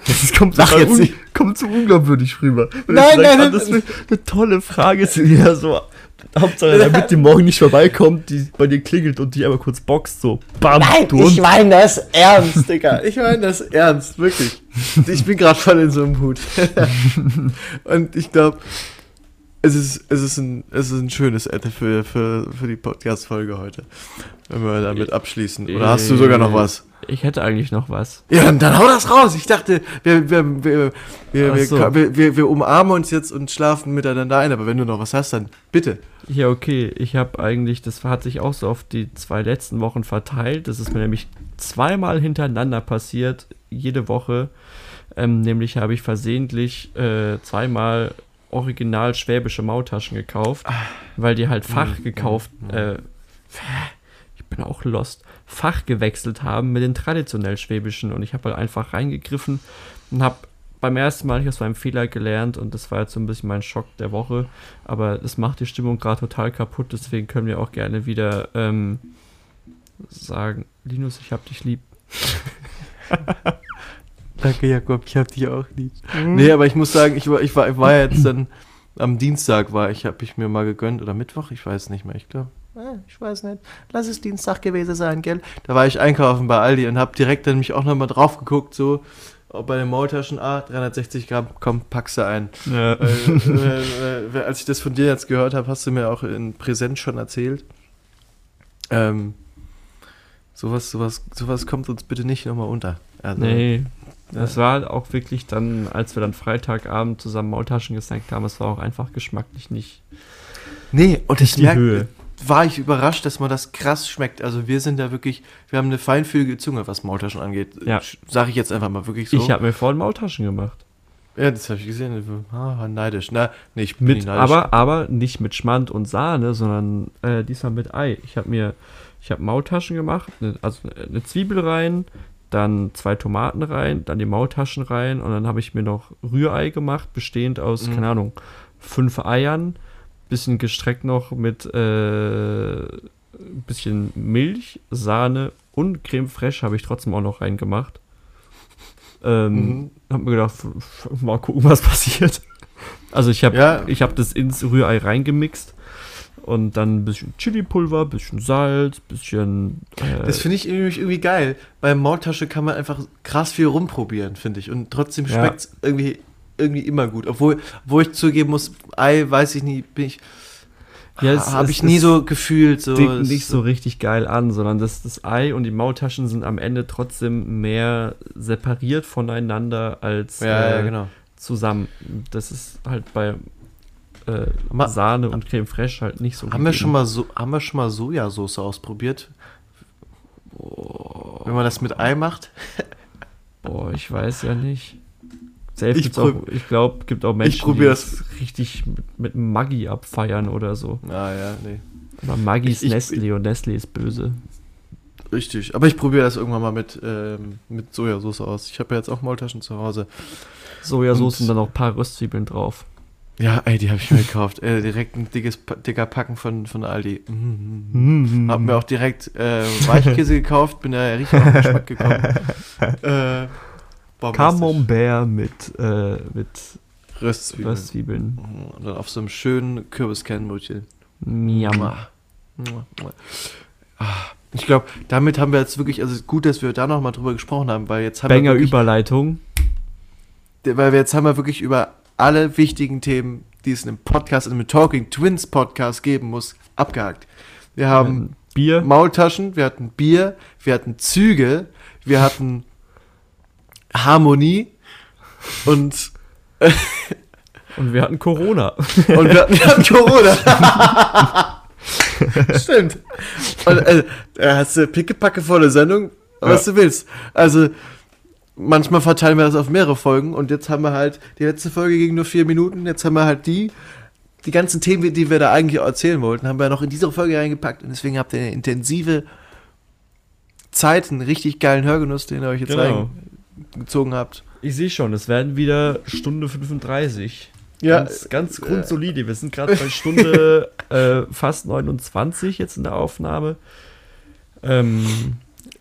S2: Das kommt,
S3: Lach jetzt
S2: un- kommt so unglaubwürdig rüber.
S3: Nein, nein, nein,
S2: Das ist eine tolle Frage. Ja so. Hauptsache, damit die morgen nicht vorbeikommt, die bei dir klingelt und die aber kurz boxt, so. Bam, du Hund.
S3: meine das ernst, Digga. Ich meine das ernst, wirklich. Ich bin gerade voll in so einem Hut. Und ich glaube, es ist, es, ist ein, es ist ein schönes Ende für, für, für die Podcast-Folge heute. Wenn wir damit abschließen. Oder hast du sogar noch was?
S2: Ich hätte eigentlich noch was.
S3: Ja, dann, hau das raus. Ich dachte, wir, wir, wir, wir,
S2: so.
S3: wir, wir, wir umarmen uns jetzt und schlafen miteinander ein. Aber wenn du noch was hast, dann bitte.
S2: Ja, okay. Ich habe eigentlich, das hat sich auch so auf die zwei letzten Wochen verteilt. Das ist mir nämlich zweimal hintereinander passiert, jede Woche. Ähm, nämlich habe ich versehentlich äh, zweimal original schwäbische Maultaschen gekauft, weil die halt Fach
S3: Mm,
S2: gekauft, äh, ich bin auch lost, Fach gewechselt haben mit den traditionell schwäbischen und ich habe halt einfach reingegriffen und habe beim ersten Mal nicht aus meinem Fehler gelernt und das war jetzt so ein bisschen mein Schock der Woche, aber es macht die Stimmung gerade total kaputt, deswegen können wir auch gerne wieder ähm, sagen, Linus, ich hab dich lieb.
S3: Danke, Jakob. Ich hab dich auch lieb. Nee, aber ich muss sagen, ich war, ich war, ich war jetzt dann am Dienstag war ich, habe ich mir mal gegönnt oder Mittwoch, ich weiß nicht mehr, ich glaube. Ich weiß nicht. Lass es Dienstag gewesen sein, gell? Da war ich einkaufen bei Aldi und habe direkt dann mich auch nochmal drauf geguckt, so ob bei den Maultaschen, ah, 360 Gramm, komm, packst du ein.
S2: Ja.
S3: äh, äh, äh, als ich das von dir jetzt gehört habe, hast du mir auch in Präsenz schon erzählt. Ähm, sowas, sowas, sowas kommt uns bitte nicht nochmal unter. Also,
S2: Nee, das war auch wirklich dann, als wir dann Freitagabend zusammen Maultaschen gesnackt haben, es war auch einfach geschmacklich nicht
S3: Nee, und ich merke. War ich überrascht, dass man das krass schmeckt. Also wir sind da wirklich, wir haben eine feinfühlige Zunge, was Maultaschen angeht.
S2: Ja.
S3: Sag ich jetzt einfach mal wirklich so.
S2: Ich habe mir vorhin Maultaschen gemacht.
S3: ja, das habe ich gesehen. Ah, neidisch. Na, nee, ich bin
S2: Mit,
S3: nicht neidisch.
S2: aber, aber nicht mit Schmand und Sahne, sondern äh, diesmal mit Ei. Ich habe mir, ich habe Maultaschen gemacht, ne, also eine Zwiebel rein, dann zwei Tomaten rein, dann die Maultaschen rein und dann habe ich mir noch Rührei gemacht, bestehend aus,
S3: Mhm.
S2: keine Ahnung, fünf Eiern, bisschen gestreckt noch mit äh, bisschen Milch, Sahne und Creme fraiche habe ich trotzdem auch noch reingemacht. Ähm,
S3: Mhm.
S2: Hab mir gedacht, mal gucken, was passiert. Also ich habe
S3: Ja.
S2: ich hab das ins Rührei reingemixt und dann ein bisschen Chili-Pulver, bisschen Salz, bisschen äh,
S3: Das finde ich irgendwie, irgendwie geil. Bei Maultasche kann man einfach krass viel rumprobieren, finde ich. Und trotzdem
S2: Ja.
S3: schmeckt es irgendwie, irgendwie immer gut. Obwohl, wo ich zugeben muss, Ei, weiß ich nie, bin ich.
S2: Ja,
S3: habe ich nie so gefühlt. So, es-
S2: nicht so richtig geil an, sondern das, das Ei und die Maultaschen sind am Ende trotzdem mehr separiert voneinander als
S3: Ja, ja,
S2: äh,
S3: genau.
S2: zusammen. Das ist halt bei äh,
S3: Ma-
S2: Sahne und Creme fraiche halt nicht so
S3: Haben wir,
S2: gegeben.
S3: schon mal so, haben wir schon mal Sojasauce ausprobiert? Wenn man das mit Ei macht?
S2: Boah, ich weiß ja nicht. Selbst
S3: Ich
S2: gibt's auch, ich glaube, gibt auch Menschen,
S3: probier
S2: die
S3: das.
S2: richtig mit, mit Maggi abfeiern oder so.
S3: Ah ja, nee.
S2: Aber Maggi ist
S3: Ich- ich-
S2: Nestle und Nestle ist böse.
S3: Richtig. Aber ich probiere das irgendwann mal mit, ähm, mit Sojasauce aus. Ich habe ja jetzt auch Maultaschen zu Hause.
S2: Sojasauce
S3: Und-
S2: und dann noch ein paar Röstzwiebeln drauf.
S3: Ja, ey, die habe ich mir gekauft. Äh, direkt ein dickes, dicker Packen von, von Aldi. Mm. Hab mir auch direkt äh, Weichkäse gekauft, bin da richtig auf den Geschmack gekommen. äh.
S2: Camembert mit, äh, mit
S3: Röstzwiebeln.
S2: Röstzwiebeln.
S3: Und dann auf so einem schönen Kürbiskernbrötchen.
S2: Miam.
S3: Mua. Mua, mua. Ah, Ich glaube, damit haben wir jetzt wirklich, also gut, dass wir da nochmal drüber gesprochen haben, weil jetzt haben
S2: Banger
S3: wir wirklich,
S2: Überleitung.
S3: weil wir jetzt haben wir wirklich über alle wichtigen Themen, die es in einem Podcast, in einem Talking Twins Podcast geben muss, abgehakt. Wir haben
S2: Bier.
S3: Maultaschen, wir hatten Bier, wir hatten Züge, wir hatten Harmonie und,
S2: Und wir hatten Corona.
S3: und wir, hatten, wir hatten Corona. Stimmt. Und, äh, da hast du pickepacke volle Sendung, was du willst. Also, manchmal verteilen wir das auf mehrere Folgen und jetzt haben wir halt, die letzte Folge ging nur vier Minuten, jetzt haben wir halt die, die ganzen Themen, die wir da eigentlich erzählen wollten, haben wir noch in diese Folge reingepackt und deswegen habt ihr eine intensive Zeit, einen richtig geilen Hörgenuss, den ihr euch jetzt
S2: Genau.
S3: Reingezogen habt.
S2: Ich sehe schon, es werden wieder Stunde 35.
S3: Ja,
S2: ganz, ganz grundsolide. Wir sind gerade bei Stunde äh, fast 29 jetzt in der Aufnahme. Ähm,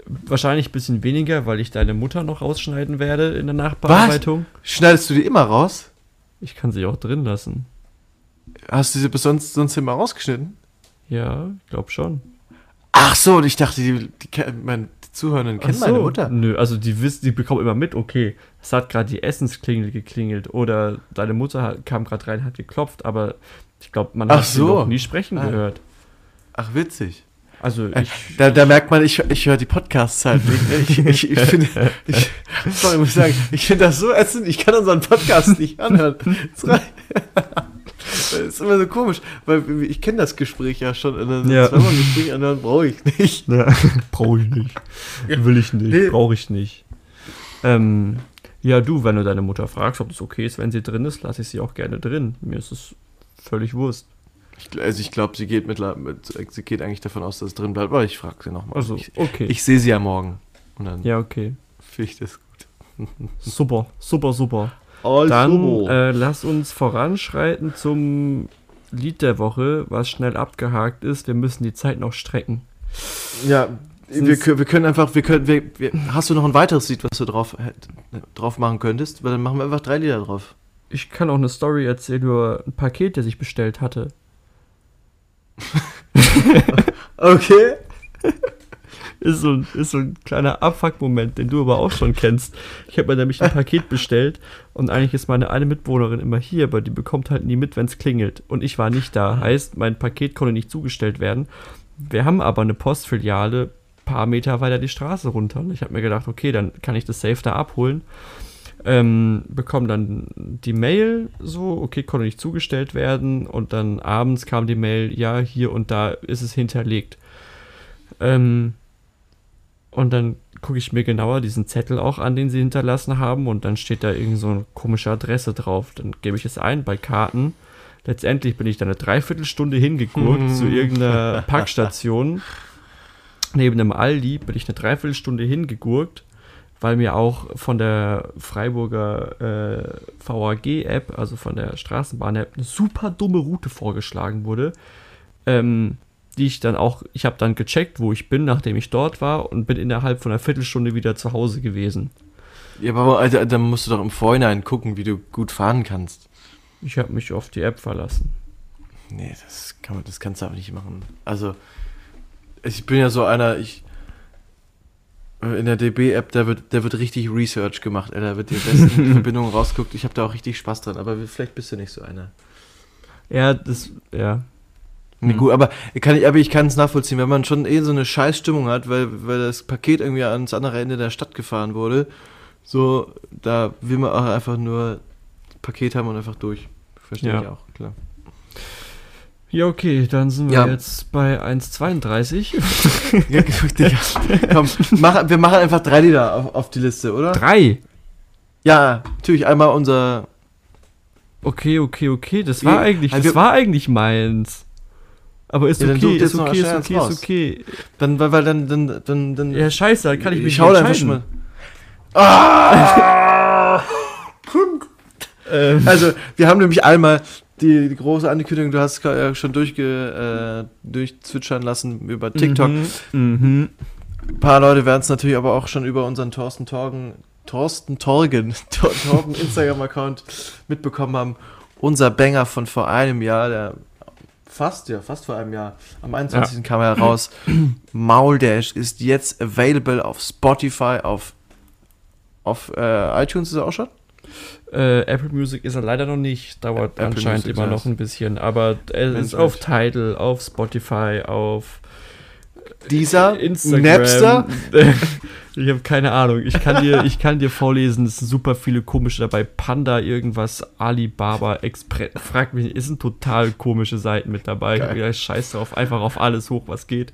S2: wahrscheinlich ein bisschen weniger, weil ich deine Mutter noch rausschneiden werde in der Nachbearbeitung.
S3: Schneidest du die immer raus?
S2: Ich kann sie auch drin lassen.
S3: Hast du sie bis sonst, sonst immer rausgeschnitten?
S2: Ja, ich glaube schon.
S3: Ach so, und ich dachte, die, die, kennen- mein, Zuhörenden kennen
S2: Ach so,
S3: meine Mutter.
S2: Nö, also die wissen, die bekommen immer mit, okay, es hat gerade die Essensklingel geklingelt oder deine Mutter kam gerade rein, hat geklopft, aber ich glaube, man
S3: Ach
S2: hat sie
S3: so.
S2: noch nie sprechen
S3: Ah.
S2: gehört.
S3: Ach, witzig.
S2: Also
S3: Äh,
S2: ich,
S3: Da, da merkt man, ich, ich höre die Podcasts halt nicht. ne? Ich, ich, ich finde, ich, sorry, ich muss sagen, ich finde das so ätzend, ich kann unseren Podcast nicht anhören. Das ist immer so komisch, weil ich kenne das Gespräch ja schon. Und dann
S2: Ja.
S3: zweimal Gespräch anhören brauche ich nicht.
S2: ja, brauche ich nicht, will ich nicht,
S3: Nee.
S2: brauche ich nicht. Ähm, ja, du, wenn du deine Mutter fragst, ob es okay ist, wenn sie drin ist, lasse ich sie auch gerne drin. Mir ist es völlig Wurst.
S3: Ich, also ich glaube, sie geht mit, mit, sie geht eigentlich davon aus, dass es drin bleibt, aber ich frage sie nochmal.
S2: Also,
S3: ich
S2: okay.
S3: ich sehe sie ja morgen. Und dann
S2: ja, okay.
S3: finde ich das gut.
S2: Super, super, super.
S3: Also.
S2: Dann äh, lass uns voranschreiten zum Lied der Woche, was schnell abgehakt ist. Wir müssen die Zeit noch strecken.
S3: Ja, wir, wir können einfach, wir können, wir, wir, hast du noch ein weiteres Lied, was du drauf, hätt- drauf machen könntest? Weil dann machen wir einfach drei Lieder drauf.
S2: Ich kann auch eine Story erzählen über ein Paket, das ich bestellt hatte.
S3: Okay.
S2: Ist so, ein- ist so ein kleiner Abfuck-Moment, den du aber auch schon kennst. Ich habe mir nämlich ein Paket bestellt und eigentlich ist meine eine Mitbewohnerin immer hier, aber die bekommt halt nie mit, wenn es klingelt. Und ich war nicht da. Heißt, mein Paket konnte nicht zugestellt werden. Wir haben aber eine Postfiliale paar Meter weiter die Straße runter. Und ich habe mir gedacht, okay, dann kann ich das safe da abholen. Ähm, bekomme dann die Mail so, okay, konnte nicht zugestellt werden. Und dann abends kam die Mail, ja, hier und da ist es hinterlegt. Ähm, und dann gucke ich mir genauer diesen Zettel auch an, den sie hinterlassen haben. Und dann steht da irgend so eine komische Adresse drauf. Dann gebe ich es ein bei Karten. Letztendlich bin ich dann eine Dreiviertelstunde hingegurkt zu irgendeiner Packstation. Neben einem Aldi bin ich eine Dreiviertelstunde hingegurkt, weil mir auch von der Freiburger äh, VAG-App, also von der Straßenbahn-App, eine super dumme Route vorgeschlagen wurde. Ähm, die ich dann auch, ich habe dann gecheckt, wo ich bin, nachdem ich dort war und bin innerhalb von einer Viertelstunde wieder zu Hause gewesen.
S3: Ja, aber Alter, dann musst du doch im Vorhinein gucken, wie du gut fahren kannst.
S2: Ich habe mich auf die App verlassen.
S3: Nee, das, kann man, das kannst du aber nicht machen. Also, ich bin ja so einer, ich. In der DB-App, da wird, da wird richtig Research gemacht, ey, da wird die besten Verbindungen rausguckt. Ich habe da auch richtig Spaß dran, aber vielleicht bist du nicht so einer.
S2: Ja, das, ja.
S3: Nee,
S2: Hm.
S3: gut, aber kann ich, aber ich kann es nachvollziehen, wenn man schon eh so eine Scheißstimmung hat, weil, weil das Paket irgendwie ans andere Ende der Stadt gefahren wurde, so, da will man auch einfach nur Paket haben und einfach durch. Verstehe
S2: Ja.
S3: ich auch, klar.
S2: Ja, okay, dann sind wir
S3: Ja.
S2: jetzt bei 1,32.
S3: Ja, Digga, komm, mach, wir machen einfach drei Lieder auf, auf die Liste, oder?
S2: Drei.
S3: Ja, natürlich einmal unser.
S2: Okay, okay, okay. Das war eigentlich,
S3: also
S2: das war eigentlich meins. Aber ist
S3: Ja,
S2: okay, ist okay, ist okay, ist okay.
S3: Dann, weil, weil dann, dann, dann, dann.
S2: Ja, scheiße, dann kann ich mich
S3: ich einfach
S2: entscheiden.
S3: mal. Ah!
S2: Ähm,
S3: Also, wir haben nämlich einmal die, die große Ankündigung, du hast äh, schon durchge, äh, durchzwitschern lassen über TikTok.
S2: Mhm, mhm.
S3: Ein paar Leute werden es natürlich aber auch schon über unseren Thorsten Torgen, Thorsten Torgen, Tor- Torgen Instagram-Account mitbekommen haben. Unser Banger von vor einem Jahr, der fast, ja, fast vor einem Jahr, am 21. kam er raus. Mauldash ist jetzt available auf Spotify, auf, auf äh, iTunes ist er auch schon?
S2: Äh, Apple Music ist er leider noch nicht, dauert
S3: Apple
S2: anscheinend
S3: Music,
S2: immer
S3: ja.
S2: noch ein bisschen, aber es
S3: Mensch,
S2: ist auf. Tidal, auf Spotify, auf
S3: Dieser,
S2: Instagram.
S3: Napster.
S2: ich habe keine Ahnung. Ich kann dir, ich kann dir vorlesen, es sind super viele komische dabei. Panda, irgendwas, Alibaba, Express. Frag mich es sind total komische Seiten mit dabei.
S3: Geil.
S2: Ja, scheiß drauf, einfach auf alles hoch, was geht.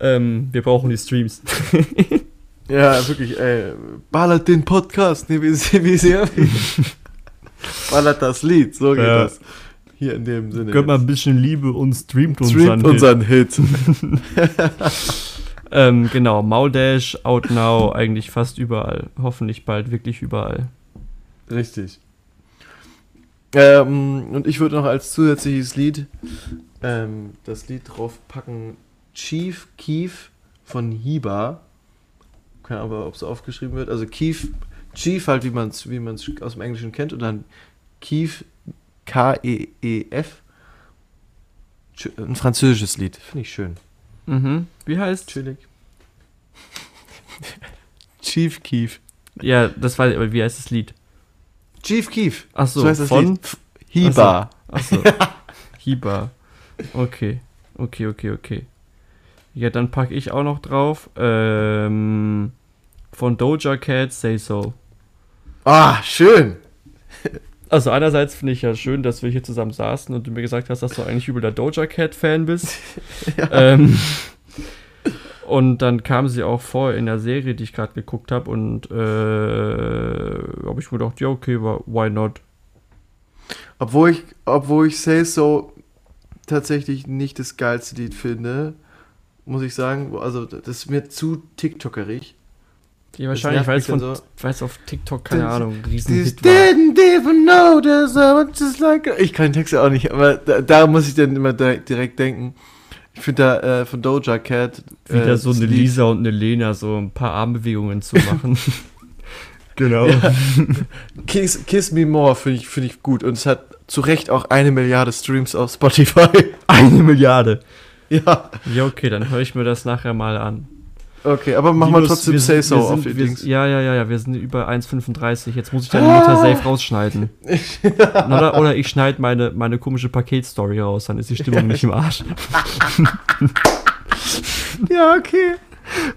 S2: Ähm, wir brauchen die Streams.
S3: Ja, wirklich, ey. Ballert den Podcast, ne, wie sie, wie sie Ballert das Lied, so geht
S2: Ja.
S3: das. Hier in dem Sinne.
S2: Gönnt mal ein bisschen Liebe und streamt unseren
S3: Streamt
S2: Hit.
S3: unseren Hit.
S2: Ähm, genau, Maudash, Out Now, eigentlich fast überall. Hoffentlich bald wirklich überall.
S3: Richtig. Ähm, und ich würde noch als zusätzliches Lied ähm, das Lied draufpacken Chief Keef von Hiba. Keine Ahnung, ob es aufgeschrieben wird. Also Keef, Chief halt, wie man es wie man's aus dem Englischen kennt. Und dann Keef, K-E-E-F. Ein französisches Lied. Finde ich schön.
S2: Mhm. Wie heißt?
S3: Chillig. Chief Keef.
S2: Ja, das war, aber wie heißt das Lied?
S3: Chief Keef.
S2: Ach so,
S3: so heißt das
S2: von?
S3: Lied. Hiba.
S2: Achso. Hiba. Okay. Okay, okay, okay. Ja, dann packe ich auch noch drauf. Ähm, von Doja Cat Say So.
S3: Ah, schön.
S2: Also einerseits finde ich ja schön, dass wir hier zusammen saßen und du mir gesagt hast, dass du eigentlich übel der Doja Cat Fan bist. ähm, und dann kam sie auch vor in der Serie, die ich gerade geguckt habe und äh, habe ich mir gedacht, ja okay, why not?
S3: Obwohl ich, obwohl ich Say So tatsächlich nicht das geilste Lied finde, muss ich sagen, also das ist mir zu TikTokerig.
S2: Ja, wahrscheinlich, weil es
S3: so.
S2: weil es auf TikTok, keine
S3: Das-
S2: Ahnung, ein
S3: This
S2: war.
S3: didn't even know there's so much just like Ich kann den Text ja auch nicht, aber da, da muss ich dann immer direkt denken. Ich finde da äh, von Doja Cat
S2: Wieder
S3: äh,
S2: so
S3: das
S2: eine Lisa und eine Lena so ein paar Armbewegungen zu machen. genau.
S3: Kiss, Kiss Me More finde ich, find ich gut und es hat zu Recht auch eine Milliarde Streams auf Spotify.
S2: Eine Milliarde.
S3: ja,
S2: Ja, okay, dann höre ich mir das nachher mal an.
S3: Okay, aber mach mal
S2: Linus,
S3: trotzdem
S2: wir
S3: Say So
S2: wir
S3: auf
S2: sind,
S3: die
S2: wir. Ja, ja, ja, ja, wir sind über 1,35. Jetzt muss ich deine Mutter safe rausschneiden. oder, oder ich schneide meine, meine komische Paketstory raus, dann ist die Stimmung nicht im Arsch.
S3: Ja, okay.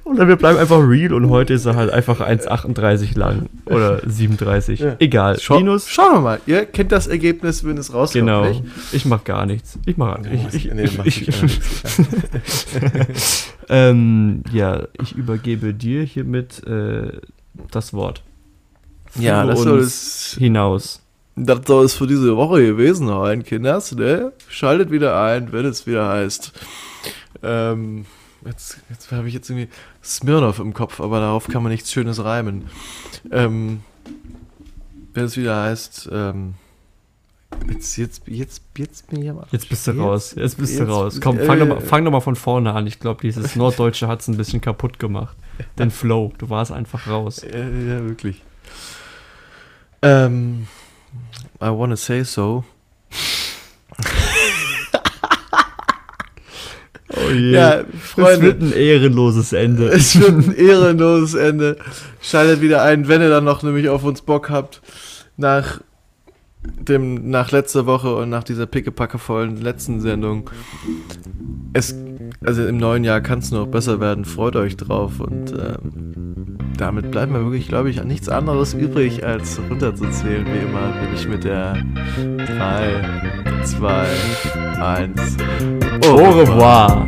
S2: Oder wir bleiben einfach real und heute ist er halt einfach 1,38 lang. Oder 37.
S3: Ja.
S2: Egal.
S3: Schau,
S2: Linus,
S3: schauen wir mal. Ihr kennt das Ergebnis, wenn es rauskommt.
S2: genau.
S3: nicht?
S2: Ich mach gar nichts. Ich mach ich, ich,
S3: nee,
S2: ich,
S3: mach
S2: ich,
S3: ich, ich,
S2: ähm, ja, ich übergebe dir hiermit äh, das Wort.
S3: Ja,
S2: Führe
S3: das soll es,
S2: hinaus.
S3: das soll es für diese Woche gewesen sein, Kinders. Ne? Schaltet wieder ein, wenn es wieder heißt. Ähm, jetzt jetzt habe ich jetzt irgendwie Smirnoff im Kopf, aber darauf kann man nichts Schönes reimen. Ähm, wenn es wieder heißt, ähm, jetzt, jetzt, jetzt, jetzt bin ich am Arsch.
S2: Jetzt bist du
S3: Jetzt-
S2: raus. Jetzt bist du
S3: jetzt-
S2: raus. Komm,
S3: äh,
S2: fang doch mal, fang doch mal von vorne an. Ich glaube, dieses Norddeutsche hat es ein bisschen kaputt gemacht. Den Flow. Du warst einfach raus.
S3: Ja, ja, wirklich. Ähm, I wanna say so.
S2: Oh je.
S3: Ja,
S2: es
S3: Freunde.
S2: wird ein ehrenloses Ende.
S3: Es wird ein ehrenloses Ende. Schaltet wieder ein, wenn ihr dann noch nämlich auf uns Bock habt. Nach dem, nach letzter Woche und nach dieser pickepackevollen letzten Sendung. Es, also im neuen Jahr kann es noch besser werden. Freut euch drauf. Und ähm, damit bleibt mir wirklich, glaube ich, nichts anderes übrig, als runterzuzählen, wie immer. Nämlich mit der 3, 2, 1.
S2: Au revoir.